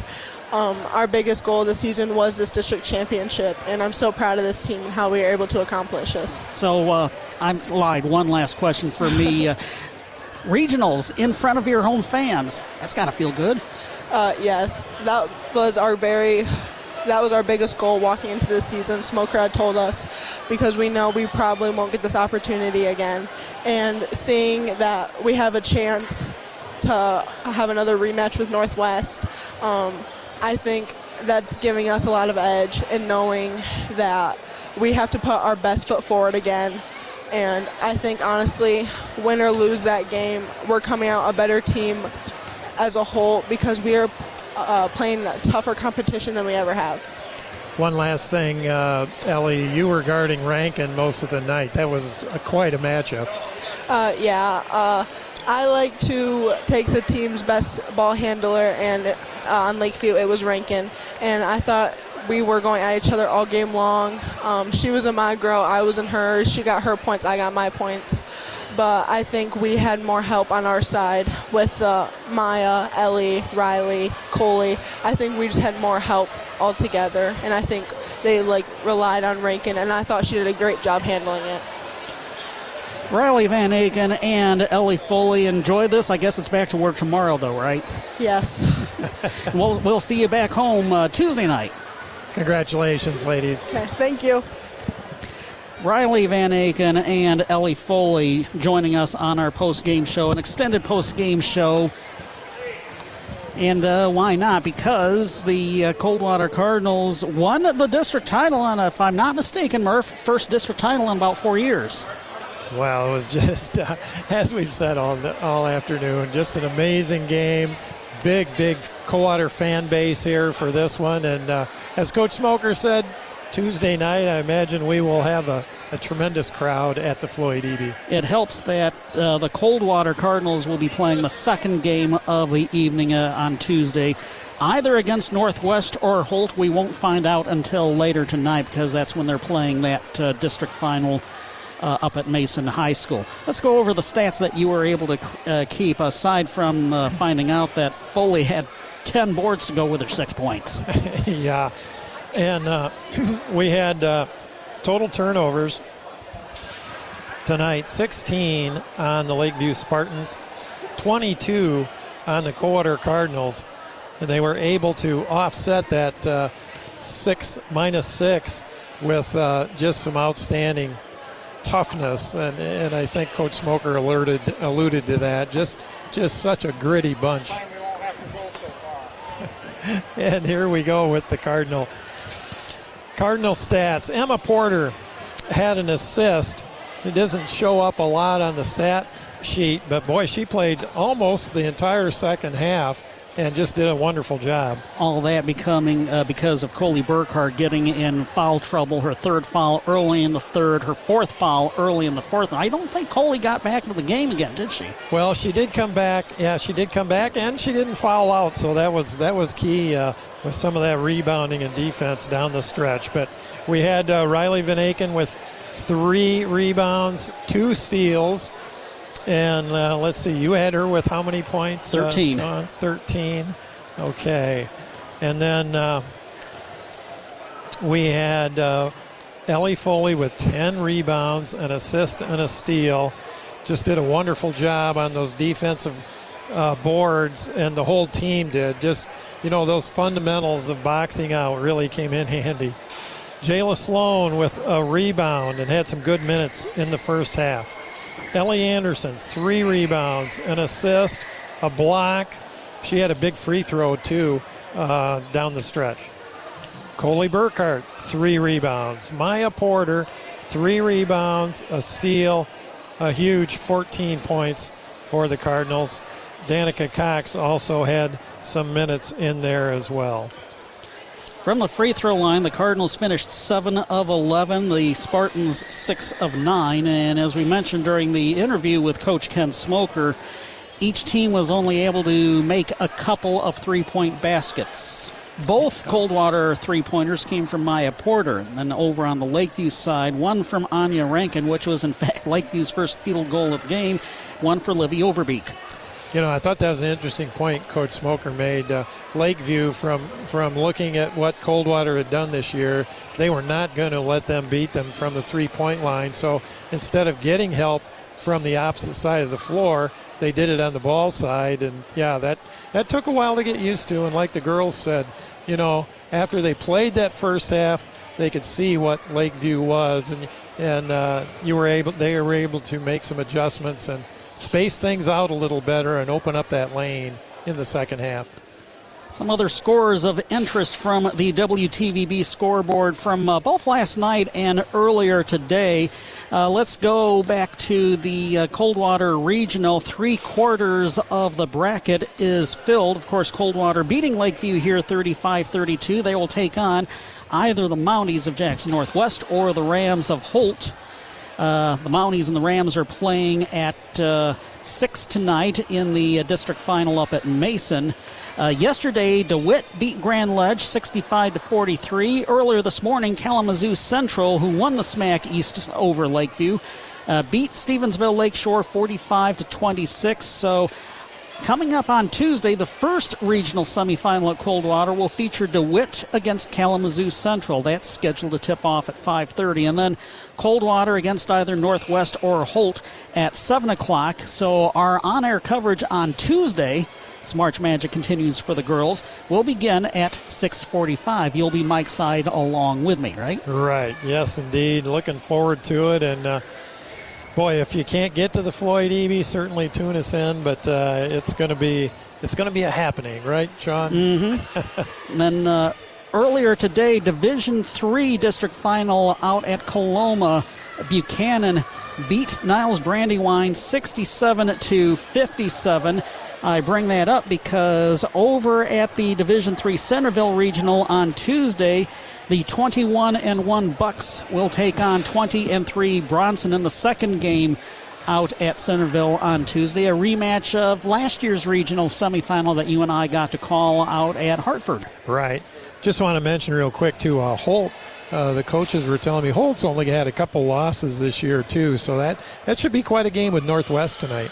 Um, our biggest goal this season was this district championship, and I'm so proud of this team and how we were able to accomplish this. So uh, I'm lied. One last question for me. uh, regionals in front of your home fans. That's got to feel good. Uh, yes, that was our very that was our biggest goal walking into this season. Smoker had told us because we know we probably won't get this opportunity again. And seeing that we have a chance to have another rematch with Northwest, um, I think that's giving us a lot of edge in knowing that we have to put our best foot forward again And I think, honestly, win or lose that game, we're coming out a better team as a whole because we are uh, playing a tougher competition than we ever have. One last thing, uh, Ellie, you were guarding Rankin most of the night. That was a, quite a matchup. Uh, yeah, uh, I like to take the team's best ball handler, and uh, on Lakeview it was Rankin. And I thought we were going at each other all game long. Um, she was in my girl, I was in hers. She got her points, I got my points. But I think we had more help on our side with uh, Maya, Ellie, Riley, Coley. I think we just had more help altogether, and I think they like relied on Rankin, and I thought she did a great job handling it. Riley Van Aken and Ellie Foley enjoyed this. I guess it's back to work tomorrow, though, right? Yes. we'll, we'll see you back home uh, Tuesday night. Congratulations, ladies. Okay, thank you. Riley Van Aken and Ellie Foley joining us on our post game show, an extended post game show. And uh, why not? Because the uh, Coldwater Cardinals won the district title on, a, if I'm not mistaken, Murph, first district title in about four years. Well, it was just, uh, as we've said all, all afternoon, just an amazing game. Big, big Coldwater fan base here for this one. And uh, as Coach Smoker said Tuesday night, I imagine we will have a, a tremendous crowd at the Floyd Eby. It helps that uh, the Coldwater Cardinals will be playing the second game of the evening uh, on Tuesday either against Northwest or Holt. We won't find out until later tonight because that's when they're playing that uh, district final uh, up at Mason High School. Let's go over the stats that you were able to uh, keep, aside from uh, finding out that Foley had 10 boards to go with her six points. yeah. And uh, we had uh, total turnovers tonight 16 on the Lakeview Spartans, 22 on the Coldwater Cardinals. And they were able to offset that uh, six minus six with just some outstanding toughness, and, and I think Coach Smoker alerted alluded to that. Just just such a gritty bunch. and here we go with the Cardinal. Cardinal stats. Emma Porter had an assist. It doesn't show up a lot on the stat sheet, but boy, she played almost the entire second half and just did a wonderful job. All that becoming uh, because of Coley Burkhart getting in foul trouble, her third foul early in the third, her fourth foul early in the fourth. I don't think Coley got back into the game again, did she? Well, she did come back. Yeah, she did come back, and she didn't foul out, so that was that was key uh, with some of that rebounding and defense down the stretch. But we had uh, Riley Van Aken with three rebounds, two steals. And uh, let's see, you had her with how many points? 13. Uh, 13. Okay. And then uh, we had uh, Ellie Foley with 10 rebounds, an assist, and a steal. Just did a wonderful job on those defensive uh, boards, and the whole team did. Just, you know, those fundamentals of boxing out really came in handy. Jayla Sloan with a rebound and had some good minutes in the first half. Ellie Anderson, three rebounds, an assist, a block. She had a big free throw, too, uh, down the stretch. Coley Burkhart, three rebounds. Maya Porter, three rebounds, a steal, a huge 14 points for the Cardinals. Danica Cox also had some minutes in there as well. From the free throw line, the Cardinals finished 7 of 11, the Spartans 6 of 9. And as we mentioned during the interview with Coach Ken Smoker, each team was only able to make a couple of three point baskets. Both Coldwater three pointers came from Maya Porter. And then over on the Lakeview side, one from Anya Rankin, which was in fact Lakeview's first field goal of the game, one for Livy Overbeek. You know, I thought that was an interesting point Coach Smoker made. Uh, Lakeview, from from looking at what Coldwater had done this year, they were not going to let them beat them from the three-point line. So instead of getting help from the opposite side of the floor, they did it on the ball side, and yeah, that that took a while to get used to. And like the girls said, you know, after they played that first half, they could see what Lakeview was, and and uh, you were able, they were able to make some adjustments and space things out a little better and open up that lane in the second half. Some other scores of interest from the WTVB scoreboard from uh, both last night and earlier today. Uh, let's go back to the uh, Coldwater Regional. Three quarters of the bracket is filled. Of course, Coldwater beating Lakeview here 35 32. They will take on either the Mounties of Jackson Northwest or the Rams of Holt. Uh, the Mounties and the Rams are playing at uh, 6 tonight in the uh, district final up at Mason. Uh, yesterday, DeWitt beat Grand Ledge 65 to 43. Earlier this morning, Kalamazoo Central, who won the SMAC East over Lakeview, uh, beat Stevensville Lakeshore 45 to 26. So Coming up on Tuesday, the first regional semifinal at Coldwater will feature DeWitt against Kalamazoo Central. That's scheduled to tip off at 5:30, and then Coldwater against either Northwest or Holt at 7 o'clock. So our on-air coverage on Tuesday. As March Magic continues for the girls, will begin at 6:45. You'll be Mike Side along with me, right? Right. Yes, indeed. Looking forward to it, and uh, boy, if you can't get to the Floyd Eby, certainly tune us in. But uh, it's going to be it's going to be a happening, right, Sean? Mm-hmm. and then uh, earlier today, Division Three district final out at Coloma. Buchanan beat Niles Brandywine 67 to 57. I bring that up because over at the Division Three Centerville Regional on Tuesday, the 21 and 1 Bucks will take on 20 and 3 Bronson in the second game out at Centerville on Tuesday. A rematch of last year's regional semifinal that you and I got to call out at Hartford. Right. Just want to mention real quick to Uh, Holt, uh, the coaches were telling me Holt's only had a couple losses this year too, so that that should be quite a game with Northwest tonight.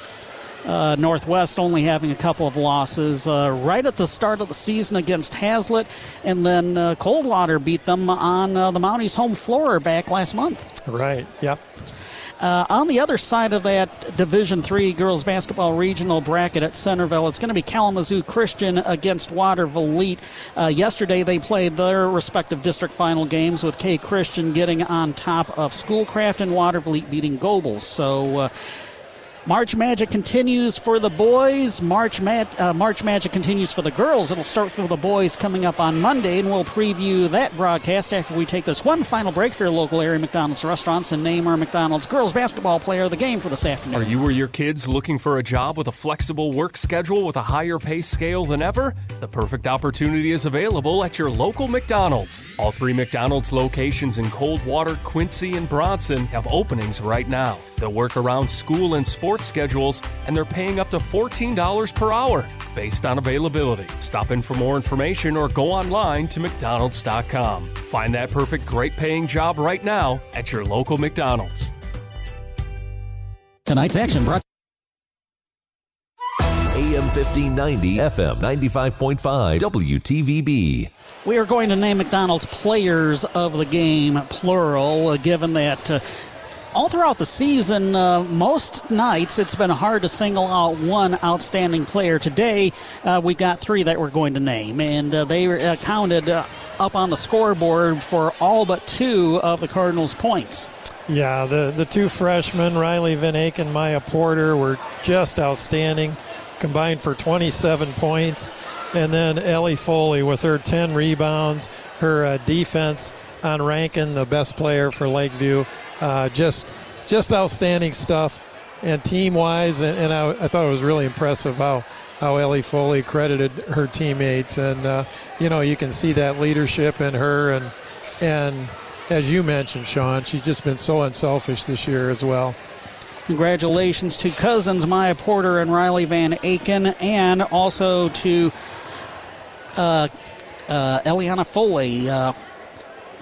Uh, Northwest only having a couple of losses uh, right at the start of the season against Haslett, and then uh, Coldwater beat them on uh, the Mounties' home floor back last month. Right. Yep. Uh, on the other side of that Division Three girls basketball regional bracket at Centerville, it's going to be Kalamazoo Christian against Watervliet. Uh, yesterday, they played their respective district final games with K Christian getting on top of Schoolcraft and Watervliet beating Gobles. So March Magic continues for the boys. March, Ma- uh, March Magic continues for the girls. It'll start for the boys coming up on Monday, and we'll preview that broadcast after we take this one final break for your local area McDonald's restaurants and name our McDonald's girls basketball player of the game for this afternoon. Are you or your kids looking for a job with a flexible work schedule with a higher pay scale than ever? The perfect opportunity is available at your local McDonald's. All three McDonald's locations in Coldwater, Quincy, and Bronson have openings right now. They'll work around school and sports schedules, and they're paying up to $14 per hour based on availability. Stop in for more information or go online to McDonald's.com. Find that perfect great paying job right now at your local McDonald's. Tonight's action brought AM 1590, FM 95.5, WTVB. We are going to name McDonald's players of the game, plural, uh, given that uh, all throughout the season, uh, most nights it's been hard to single out one outstanding player. Today, uh, we got three that we're going to name, and uh, they uh, counted uh, up on the scoreboard for all but two of the Cardinals' points. Yeah, the, the two freshmen, Riley Van Aken and Maya Porter, were just outstanding, combined for 27 points. And then Ellie Foley with her 10 rebounds, her uh, defense on Rankin, the best player for Lakeview. Uh, just just outstanding stuff. And team wise, and, and I, I, thought it was really impressive how how Ellie Foley credited her teammates, and uh, you know you can see that leadership in her, and and as you mentioned, Sean, she's just been so unselfish this year as well. Congratulations to cousins Maya Porter and Riley Van Aken, and also to uh, uh, Eliana Foley.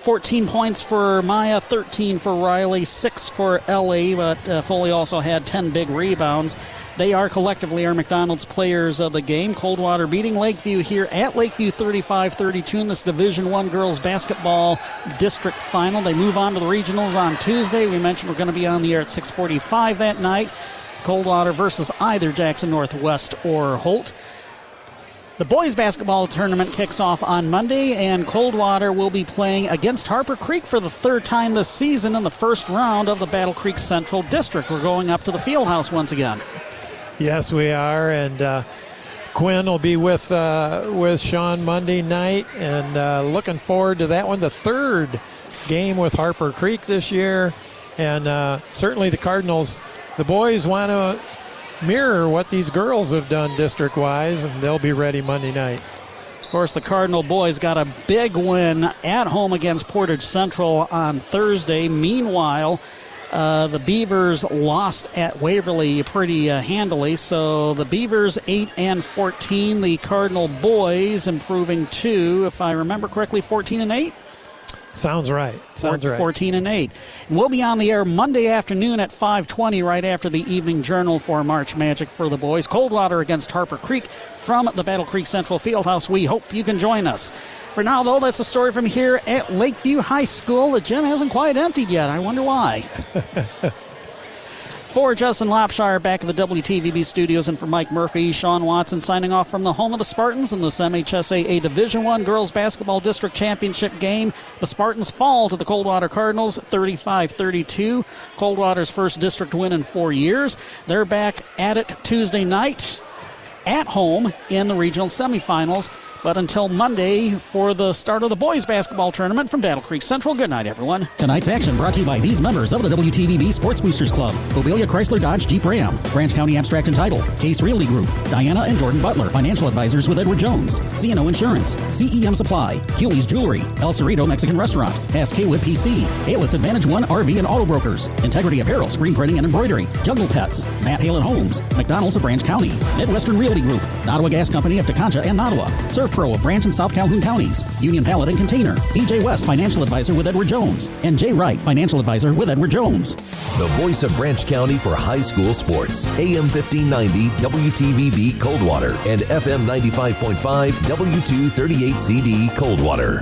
Uh, 14 points for Maya, 13 for Riley, 6 for Ellie, but uh, Foley also had 10 big rebounds. They are collectively our McDonald's players of the game. Coldwater beating Lakeview here at Lakeview 35-32 in this Division One girls basketball district final. They move on to the regionals on Tuesday. We mentioned we're going to be on the air at 6:45 that night. Coldwater versus either Jackson Northwest or Holt. The boys basketball tournament kicks off on Monday, and Coldwater will be playing against Harper Creek for the third time this season in the first round of the Battle Creek Central District. We're going up to the field house once again. Yes, we are, and uh, Quinn will be with uh, with Sean Monday night, and uh, looking forward to that one. The third game with Harper Creek this year, and uh, certainly the Cardinals. The boys want to mirror what these girls have done district wise, and they'll be ready Monday night. Of course, the Cardinal boys got a big win at home against Portage Central on Thursday. Meanwhile, uh, the Beavers lost at Waverly pretty uh, handily. So the Beavers 8 and 14. The Cardinal boys improving two, if I remember correctly, 14 and 8. Sounds right. Sounds right. 14 and 8. And we'll be on the air Monday afternoon at 5:20 right after the evening journal for March Magic for the boys. Coldwater against Harper Creek from the Battle Creek Central Fieldhouse. We hope you can join us. For now, though, that's the story from here at Lakeview High School. The gym hasn't quite emptied yet. I wonder why. for Justin Lopshire back at the WTVB studios and for Mike Murphy, Sean Watson signing off from the home of the Spartans in this MHSAA Division One Girls Basketball District Championship game. The Spartans fall to the Coldwater Cardinals 35-32. Coldwater's first district win in four years. They're back at it Tuesday night at home in the regional semifinals. But until Monday for the start of the boys basketball tournament from Battle Creek Central. Good night, everyone. Tonight's action brought to you by these members of the WTVB Sports Boosters Club: Bobelia Chrysler Dodge Jeep Ram, Branch County Abstract and Title, Case Realty Group, Diana and Jordan Butler, financial advisors with Edward Jones, CNO Insurance, CEM Supply, Hewley's Jewelry, El Cerrito Mexican Restaurant, Ask with PC, Halet's Advantage One RV and Auto Brokers, Integrity Apparel, Screen Printing and Embroidery, Jungle Pets, Matt Halen Homes, McDonald's of Branch County, Midwestern Realty Group, Nottawa Gas Company of Tekonsha and Nottawa, Surf Pro of Branch and South Calhoun counties, Union Pallet and Container, BJ West Financial Advisor with Edward Jones, and Jay Wright Financial Advisor with Edward Jones. The voice of Branch County for high school sports. AM 1590 WTVB Coldwater and FM 95.5 W238CD Coldwater.